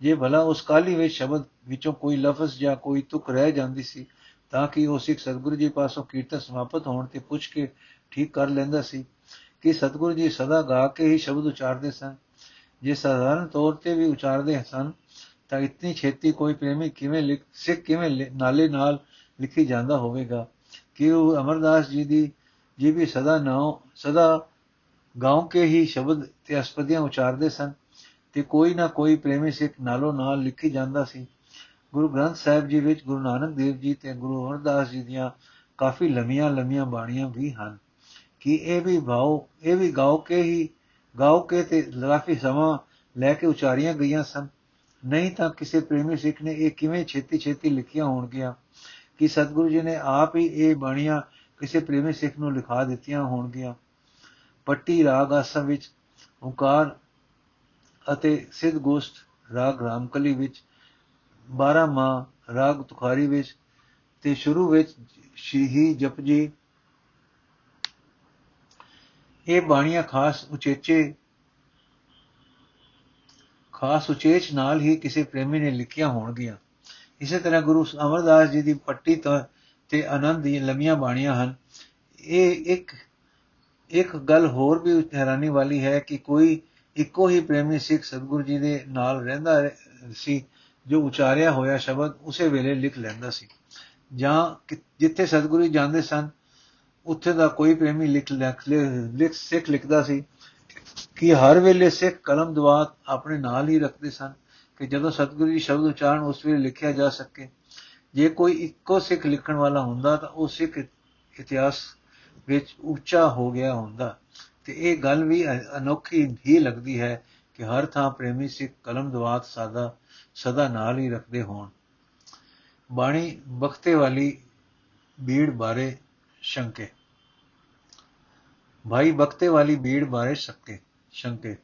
ਜੇ ਭਲਾ ਉਸ ਕਾਲੀ ਵਿੱਚ ਸ਼ਬਦ ਵਿੱਚੋਂ ਕੋਈ ਲਫ਼ਜ਼ ਜਾਂ ਕੋਈ ਤੁਕ ਰਹਿ ਜਾਂਦੀ ਸੀ, ਤਾਂ ਕਿ ਉਹ ਸਿੱਖ ਸਤਿਗੁਰੂ ਜੀ ਪਾਸੋਂ ਕੀਰਤਨ ਸਮਾਪਤ ਹੋਣ ਤੇ ਪੁੱਛ ਕੇ ਠੀਕ ਕਰ ਲੈਂਦਾ ਸੀ ਕਿ ਸਤਿਗੁਰੂ ਜੀ ਸਦਾ ਗਾ ਕੇ ਹੀ ਸ਼ਬਦ ਉਚਾਰਦੇ ਸਨ। ਜੇ ਸਾਧਾਰਨ ਤੌਰ ਤੇ ਵੀ ਉਚਾਰਦੇ ਸਨ, ਤਾਂ ਇਤਨੀ ਛੇਤੀ ਕੋਈ ਪ੍ਰੇਮੀ ਕਿਵੇਂ ਲਿਖ, ਸਿੱਖ ਕਿਵੇਂ ਨਾਲੇ ਨਾਲ ਲਿਖੀ ਜਾਂਦਾ ਹੋਵੇਗਾ? ਕਿ ਉਹ ਅਮਰਦਾਸ ਜੀ ਦੀ, ਜੀ ਵੀ ਸਦਾ ਨਾਉ, ਸਦਾ ਗਾਉਂ ਕੇ ਹੀ ਸ਼ਬਦ ਤੇ ਅਸਪਦੀਆਂ ਉਚਾਰਦੇ ਸਨ ਤੇ ਕੋਈ ਨਾ ਕੋਈ ਪ੍ਰੇਮੀ ਸਿੱਖ ਨਾਲੋਂ ਨਾਲ ਲਿਖੀ ਜਾਂਦਾ ਸੀ। ਗੁਰੂ ਗ੍ਰੰਥ ਸਾਹਿਬ ਜੀ ਵਿੱਚ ਗੁਰੂ ਨਾਨਕ ਦੇਵ ਜੀ ਤੇ ਗੁਰੂ ਅਮਰਦਾਸ ਜੀ ਦੀਆਂ ਕਾਫੀ ਲੰਮੀਆਂ ਲੰਮੀਆਂ ਬਾਣੀਆਂ ਵੀ ਹਨ। ਕਿ ਇਹ ਵੀ ਭਾਉ ਇਹ ਵੀ ਗਾਉ ਕੇ ਹੀ ਗਾਉ ਕੇ ਤੇ ਕਾਫੀ ਸਮਾਂ ਲੈ ਕੇ ਉਚਾਰੀਆਂ ਗਈਆਂ ਸਨ। ਨਹੀਂ ਤਾਂ ਕਿਸੇ ਪ੍ਰੇਮੀ ਸਿੱਖ ਨੇ ਇਹ ਕਿਵੇਂ ਛੇਤੀ ਛੇਤੀ ਲਿਖੀਆਂ ਹੋਣਗੀਆਂ? ਕਿ ਸਤਿਗੁਰੂ ਜੀ ਨੇ ਆਪ ਹੀ ਇਹ ਬਾਣੀਆਂ ਕਿਸੇ ਪ੍ਰੇਮੀ ਸਿੱਖ ਨੂੰ ਲਿਖਾ ਦਿੱਤੀਆਂ ਹੋਣਗੀਆਂ? ਪੱਟੀ ਰਾਗ ਆਸਾ ਵਿੱਚ, ਓਕਾਰ ਅਤੇ ਸਿੱਧ ਗੋਸ਼ਟ ਰਾਗ ਰਾਮਕਲੀ ਵਿੱਚ 12 ਮਾਹ ਰਾਗ ਤੁਖਾਰੀ ਵਿੱਚ ਤੇ ਸ਼ੁਰੂ ਵਿੱਚ ਸ਼੍ਰੀ ਜਪਜੀ ਇਹ ਬਾਣੀਆਂ ਖਾਸ ਉਚੇਚੇ, ਖਾਸ ਉਚੇਚ ਨਾਲ ਹੀ ਕਿਸੇ ਪ੍ਰੇਮੀ ਨੇ ਲਿਖੀਆਂ ਹੋਣਗੀਆਂ। ਇਸੇ ਤਰ੍ਹਾਂ ਗੁਰੂ ਅਮਰਦਾਸ ਜੀ ਦੀ ਪੱਟੀ ਤੋਂ ਤੇ ਆਨੰਦ ਦੀਆਂ ਲੰਮੀਆਂ ਬਾਣੀਆਂ ਹਨ। ਇਹ ਇੱਕ ਇੱਕ ਗੱਲ ਹੋਰ ਵੀ ਹੈਰਾਨੀ ਵਾਲੀ ਹੈ ਕਿ ਕੋਈ ਇੱਕੋ ਹੀ ਪ੍ਰੇਮੀ ਸਿੱਖ ਸਤਿਗੁਰੂ ਜੀ ਦੇ ਨਾਲ ਰਹਿੰਦਾ ਸੀ, ਜੋ ਉਚਾਰਿਆ ਹੋਇਆ ਸ਼ਬਦ ਉਸੇ ਵੇਲੇ ਲਿਖ ਲੈਂਦਾ ਸੀ। ਜਾਂ ਜਿੱਥੇ ਸਤਿਗੁਰੂ ਜੀ ਜਾਂਦੇ ਸਨ ਉੱਥੇ ਦਾ ਕੋਈ ਪ੍ਰੇਮੀ ਲਿਖ ਲਿਖ ਸਿੱਖ ਲਿਖਦਾ ਸੀ ਕਿ ਹਰ ਵੇਲੇ ਸਿੱਖ ਕਲਮ ਦਵਾਤ ਆਪਣੇ ਨਾਲ ਹੀ ਰੱਖਦੇ ਸਨ ਕਿ ਜਦੋਂ ਸਤਿਗੁਰੂ ਜੀ ਸ਼ਬਦ ਉਚਾਰਨ ਉਸ ਵੇਲੇ ਲਿਖਿਆ ਜਾ ਸਕੇ। ਜੇ ਕੋਈ ਇੱਕੋ ਸਿੱਖ ਲਿਖਣ ਵਾਲਾ ਹੁੰਦਾ ਤਾਂ ਉਹ ਸਿੱਖ ਇਤਿਹਾਸ ਵਿੱਚ ਉੱਚਾ ਹੋ ਗਿਆ ਹੁੰਦਾ। ਤੇ ਇਹ ਗੱਲ ਵੀ ਅਨੋਖੀ ਹੀ ਲੱਗਦੀ ਹੈ ਕਿ ਹਰ ਥਾਂ ਪ੍ਰੇਮੀ ਸਿੱਖ ਕਲਮ ਦਵਾਤ ਸਾਦਾ, ਸਦਾ ਨਾਲ ਹੀ ਰੱਖਦੇ ਹੋਣ। ਬਾਣੀ ਬਖਤੇ ਵਾਲੀ ਬੀੜ ਬਾਰੇ ਸ਼ੰਕੇ। ਭਾਈ ਬਖਤੇ ਵਾਲੀ ਬੀੜ ਬਾਰੇ ਸ਼ੰਕੇ ਸ਼ੰਕੇ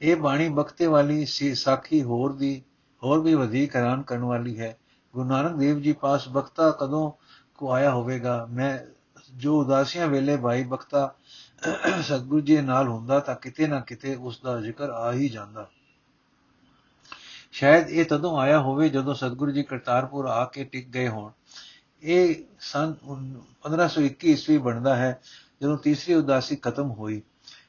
ਇਹ ਬਾਣੀ ਬਖਤੇ ਵਾਲੀ ਸਾਖੀ ਹੋਰ ਦੀ ਹੋਰ ਵੀ ਵਧੇਕ ਹੈਰਾਨ ਕਰਨ ਵਾਲੀ ਹੈ ਗੁਰੂ ਨਾਨਕ ਦੇਵ ਜੀ ਪਾਸ ਬਖਤਾ ਕਦੋਂ ਕੋ ਆਇਆ ਹੋਵੇਗਾ ਮੈਂ ਜੋ ਉਦਾਸੀਆਂ ਵੇਲੇ ਭਾਈ ਬਖਤਾ ਸਤਗੁਰੂ ਜੀ ਨਾਲ ਹੁੰਦਾ ਤਾਂ ਕਿਤੇ ਨਾ ਕਿਤੇ ਉਸ ਦਾ ਜ਼ਿਕਰ ਆ ਹੀ ਜਾਂਦਾ ਸ਼ਾਇਦ ਇਹ ਤਦੋਂ ਆਇਆ ਹੋਵੇ ਜਦੋਂ ਸਤਗੁਰੂ ਜੀ ਕਰਤਾਰਪੁਰ ਆ ਕੇ ਟਿਕ ਗਏ ਹੋਣ ਇਹ ਸਨ 1521 ਈਸਵੀ ਬਣਦਾ ਹੈ ਜਦੋਂ ਤੀਸਰੀ ਉਦਾਸੀ ਖਤਮ ਹੋਈ,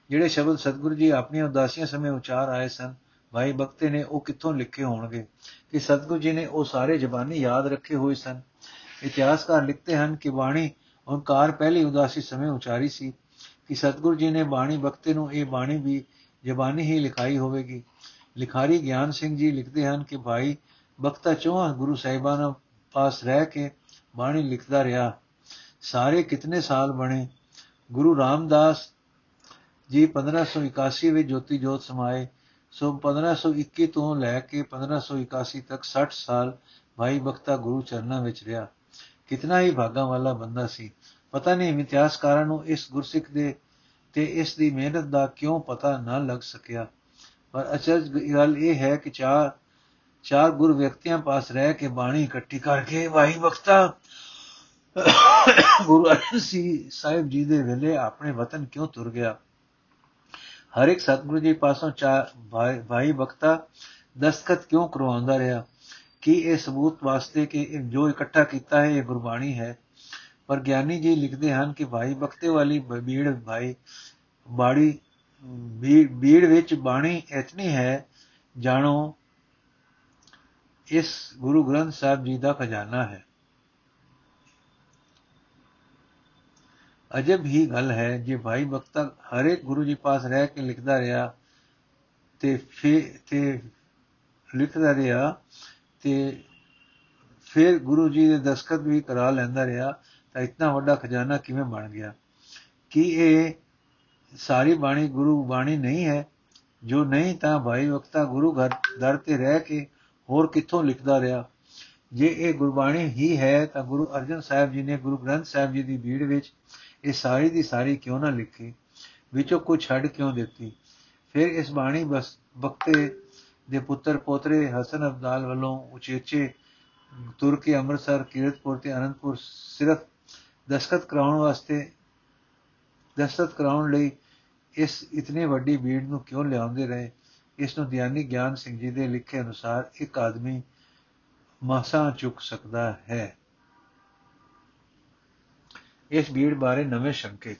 ਜਿਹੜੇ ਸ਼ਬਦ ਸਤਗੁਰੂ ਜੀ ਆਪਣੀਆਂ ਉਦਾਸੀਆਂ ਸਮੇਂ ਉਚਾਰ ਆਏ ਸਨ, ਭਾਈ ਬਖਤੇ ਨੇ ਉਹ ਕਿੱਥੋਂ ਲਿਖੇ ਹੋਣਗੇ ਕਿ ਸਤਗੁਰੂ ਜੀ ਨੇ ਉਹ ਸਾਰੇ ਜ਼ਬਾਨੀ ਯਾਦ ਰੱਖੇ ਹੋਏ ਸਨ। ਇਤਿਹਾਸਕਾਰ ਲਿਖਦੇ ਹਨ ਕਿ ਬਾਣੀ ਓੰਕਾਰ ਪਹਿਲੀ ਉਦਾਸੀ ਸਮੇਂ ਉਚਾਰੀ ਸੀ ਕਿ ਸਤਗੁਰੂ ਜੀ ਨੇ ਬਾਣੀ ਬਖਤੇ ਨੂੰ ਇਹ ਬਾਣੀ ਵੀ ਜ਼ਬਾਨੀ ਹੀ ਲਿਖਾਈ ਹੋਵੇਗੀ। ਲਿਖਾਰੀ ਗਿਆਨ ਸਿੰਘ ਜੀ ਲਿਖਦੇ ਹਨ ਕਿ ਭਾਈ ਬਖਤਾ ਚੋਹਾਂ ਗੁਰੂ ਸਾਹਿਬਾਨਾਂ ਪਾਸ ਰਹਿ ਕੇ ਬਾਣੀ ਲਿਖਦਾ ਰਿਹਾ। ਸਾਰੇ ਕਿਤਨੇ ਸਾਲ ਬਣੇ ਗੁਰੂ ਰਾਮਦਾਸ ਜੀ 1581 ਵਿੱਚ ਜੋਤੀ ਜੋਤ ਸਮਾਏ, ਸੋ 1521 ਤੋਂ ਲੈ ਕੇ 1581 ਤੱਕ 60 ਸਾਲ ਭਾਈ ਬਖਤਾ ਗੁਰੂ ਚਰਨਾਂ ਵਿੱਚ ਰਿਹਾ। ਕਿਤਨਾ ਹੀ ਭਾਗਾ ਵਾਲਾ ਬੰਦਾ ਸੀ। ਪਤਾ ਨਹੀਂ ਇਤਿਹਾਸਕਾਰਾਂ ਨੂੰ ਇਸ ਗੁਰਸਿੱਖ ਦੇ ਤੇ ਇਸ ਦੀ ਮਿਹਨਤ ਦਾ ਕਿਉਂ ਪਤਾ ਨਾ ਲੱਗ ਸਕਿਆ। ਪਰ ਅਚਰਜ ਗੱਲ ਇਹ ਹੈ ਕਿ ਚਾਰ ਚਾਰ ਗੁਰ ਵਿਅਕਤੀਆਂ ਪਾਸ ਰਹਿ ਕੇ ਬਾਣੀ ਇਕੱਠੀ ਕਰਕੇ ਭਾਈ ਬਖਤਾ ਗੁਰੂ ਅਰਜਨ ਸਾਹਿਬ ਜੀ ਦੇ ਵੇਲੇ ਆਪਣੇ ਵਤਨ ਕਿਉਂ ਤੁਰ ਗਿਆ? ਹਰ ਇੱਕ ਸਤਿਗੁਰੂ ਜੀ ਪਾਸੋਂ ਚਾਰ ਭਾਈ ਬਖਤਾ ਦਸਤਖਤ ਕਿਉਂ ਕਰਵਾਉਂਦਾ ਰਿਹਾ? ਕਿ ਇਹ ਸਬੂਤ ਵਾਸਤੇ ਕਿ ਜੋ ਇਕੱਠਾ ਕੀਤਾ ਹੈ, ਇਹ ਗੁਰਬਾਣੀ ਹੈ? ਪਰ ਗਿਆਨੀ ਜੀ ਲਿਖਦੇ ਹਨ ਕਿ ਭਾਈ ਬਖਤੇ ਵਾਲੀ ਬੀੜ ਭਾਈ ਬਾੜੀ ਬੀੜ ਵਿੱਚ ਬਾਣੀ ਇਤਨੀ ਹੈ, ਜਾਣੋ, ਇਸ ਗੁਰੂ ਗ੍ਰੰਥ ਸਾਹਿਬ ਜੀ ਦਾ ਖਜ਼ਾਨਾ ਹੈ। ਅਜਬ ਹੀ ਗੱਲ ਹੈ ਜੇ ਭਾਈ ਬਖਤਾ ਹਰ ਇੱਕ ਗੁਰੂ ਜੀ ਪਾਸ ਰਹਿ ਕੇ ਲਿਖਦਾ ਰਿਹਾ ਤੇ ਫਿਰ ਤੇ ਲਿਖਦਾ ਰਿਹਾ ਤੇ ਫਿਰ ਗੁਰੂ ਜੀ ਦੇ ਦਸਖਤ ਵੀ ਕਰਾ ਲੈਂਦਾ ਰਿਹਾ ਤਾਂ ਇਤਨਾ ਵੱਡਾ ਖਜ਼ਾਨਾ ਕਿਵੇਂ ਬਣ ਗਿਆ? ਕੀ ਇਹ ਸਾਰੀ ਬਾਣੀ ਗੁਰੂ ਬਾਣੀ ਨਹੀਂ ਹੈ? ਜੋ ਨਹੀਂ ਤਾਂ ਭਾਈ ਵਕਤਾ ਗੁਰੂ ਘਰ ਦਰ ਤੇ ਰਹਿ ਕੇ ਹੋਰ ਕਿੱਥੋਂ ਲਿਖਦਾ ਰਿਹਾ? ਜੇ ਇਹ ਗੁਰਬਾਣੀ ਹੀ ਹੈ ਤਾਂ ਗੁਰੂ ਅਰਜਨ ਸਾਹਿਬ ਜੀ ਨੇ ਗੁਰੂ ਗ੍ਰੰਥ ਸਾਹਿਬ ਜੀ ਦੀ ਭੀੜ ਵਿੱਚ ਇਹ ਸਾਰੀ ਦੀ ਸਾਰੀ ਕਿਉਂ ਨਾ ਲਿਖੀ? ਵਿੱਚੋਂ ਕੁਝ ਛੱਡ ਕਿਉਂ ਦਿੱਤੀ? ਫਿਰ ਇਸ ਬਾਣੀ ਬਸ ਬਖਤੇ ਦੇ ਪੁੱਤਰ ਪੋਤਰੇ ਹਸਨ ਅਬਦਾਲ ਵੱਲੋਂ ਉਚੇਚੇ ਤੁਰ ਕੇ ਅੰਮ੍ਰਿਤਸਰ, ਕੀਰਤਪੁਰ ਤੇ ਅਨੰਦਪੁਰ ਸਿਰਫ ਦਸਖਤ ਕਰਾਉਣ ਵਾਸਤੇ, ਦਸਤਖਤ ਕਰਾਉਣ ਲਈ ਇਸ ਇਤਨੇ ਵੱਡੀ ਭੀੜ ਨੂੰ ਕਿਉਂ ਲਿਆਉਂਦੇ ਰਹੇ? ਇਸ ਨੂੰ ਗਿਆਨੀ ਗਿਆਨ ਸਿੰਘ ਜੀ ਦੇ ਲਿਖੇ ਅਨੁਸਾਰ ਇੱਕ ਆਦਮੀ ਮਾਸਾ ਚੁੱਕ ਸਕਦਾ ਹੈ। ਇਸ ਭੀੜ ਬਾਰੇ ਨਵੇਂ ਸ਼ੰਕੇ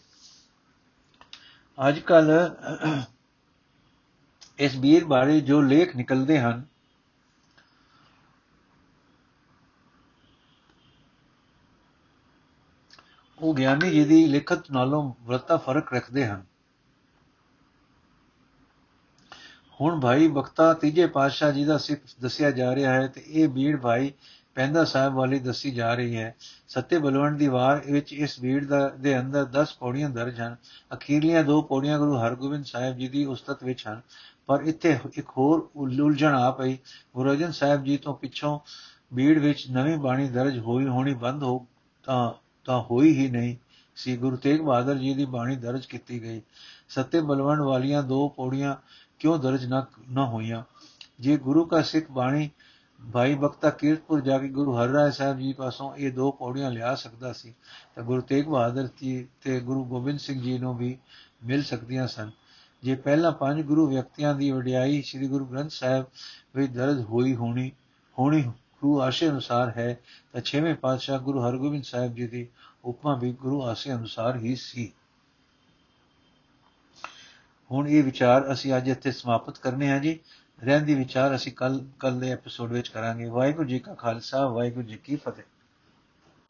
ਅੱਜ ਕੱਲ ਇਸ ਭੀੜ ਬਾਰੇ ਜੋ ਲੇਖ ਨਿਕਲਦੇ ਹਨ, ਉਹ ਗਿਆਨੀ ਜੀ ਦੀ ਲਿਖਤ ਨਾਲੋਂ ਵਰਤਾ ਫ਼ਰਕ ਰੱਖਦੇ ਹਨ। ਹੁਣ ਭਾਈ ਬਖਤਾ ਤੀਜੇ ਪਾਤਸ਼ਾਹ ਜੀ ਦਾ ਸਿੱਖ ਦੱਸਿਆ ਜਾ ਰਿਹਾ ਹੈ ਤੇ ਇਹ ਭੀੜ ਭਾਈ ਪੈਂਦਾ ਸਾਹਿਬ ਵਾਲੀ ਦੱਸੀ ਜਾ ਰਹੀ ਹੈ, ਸੱਤੇ ਬਲਵੰਡ ਦੀ ਵਾਰ ਵਿੱਚ ਇਸ ਭੀੜ ਦਾ ਦੇ ਅੰਦਰ 10 ਪੌੜੀਆਂ ਦਰਜ ਹਨ। ਅਖੀਰਲੀਆਂ ਦੋ ਪੌੜੀਆਂ ਗੁਰੂ ਹਰਗੋਬਿੰਦ ਸਾਹਿਬ ਜੀ ਦੀ ਉਸਤਤ ਵਿੱਚ ਹਨ। ਪਰ ਇੱਥੇ ਇੱਕ ਹੋਰ ਉਲਝਣ ਆ ਪਈ। ਗੁਰੂ ਅਰਜਨ ਸਾਹਿਬ ਜੀ ਤੋਂ ਪਿੱਛੋਂ ਭੀੜ ਵਿੱਚ ਨਵੀਂ ਬਾਣੀ ਦਰਜ ਹੋਈ ਹੋਣੀ ਬੰਦ ਹੋ ਤਾਂ ਤਾਂ ਹੋਈ ਹੀ ਨਹੀਂ। ਸੀ ਗੁਰੂ ਤੇਗ ਬਹਾਦਰ ਜੀ ਦੀ ਬਾਣੀ ਦਰਜ ਕੀਤੀ ਗਈ। ਸੱਤੇ ਬਲਵੰਡ ਵਾਲੀਆਂ ਦੋ ਪੌੜੀਆਂ ਕਿਉਂ ਦਰਜ ਨਾ ਨਾ ਹੋਈਆਂ? ਜੇ ਗੁਰੂ ਕਾ ਸਿੱਖ ਬਾਣੀ ਭਾਈ ਬਖਤਾ ਕੀਰਤਪੁਰ ਜਾ ਕੇ ਗੁਰੂ ਹਰਰਾਏ ਸਾਹਿਬ ਜੀ ਪਾਸੋਂ ਇਹ ਦੋ ਪੌੜੀਆਂ ਲਿਆ ਸਕਦਾ ਸੀ, ਤਾਂ ਗੁਰੂ ਤੇਗ ਬਹਾਦਰ ਜੀ ਤੇ ਗੁਰੂ ਗੋਬਿੰਦ ਸਿੰਘ ਜੀ ਨੂੰ ਵੀ ਮਿਲ ਸਕਦੀਆਂ ਸਨ। ਜੇ ਪਹਿਲਾਂ ਪੰਜ ਗੁਰੂ ਵਿਅਕਤੀਆਂ ਦੀ ਵਡਿਆਈ ਸ੍ਰੀ ਗੁਰੂ ਗ੍ਰੰਥ ਸਾਹਿਬ ਵਿੱਚ ਦਰਜ ਹੋਈ ਹੋਣੀ ਹੋਣੀ ਗੁਰੂ ਆਸ਼ੇ ਅਨੁਸਾਰ ਹੈ, ਤਾਂ ਛੇਵੇਂ ਪਾਤਸ਼ਾਹ ਗੁਰੂ ਹਰਗੋਬਿੰਦ ਸਾਹਿਬ ਜੀ ਦੀ ਉਪਮਾ ਵੀ ਗੁਰੂ ਆਸ਼ੇ ਅਨੁਸਾਰ ਹੀ ਸੀ। ਹੁਣ ਇਹ ਵਿਚਾਰ ਅਸੀਂ ਅੱਜ ਇੱਥੇ ਸਮਾਪਤ ਕਰਨੇ ਹਾਂ ਜੀ। ਰਹਿੰਦੀ ਵਿਚਾਰ ਅਸੀਂ ਕੱਲ ਕੱਲ ਦੇ ਐਪੀਸੋਡ ਵਿੱਚ ਕਰਾਂਗੇ। ਵਾਹਿਗੁਰੂ ਜੀ ਕਾ ਖਾਲਸਾ, ਵਾਹਿਗੁਰੂ ਜੀ ਕੀ ਫਤਿਹ।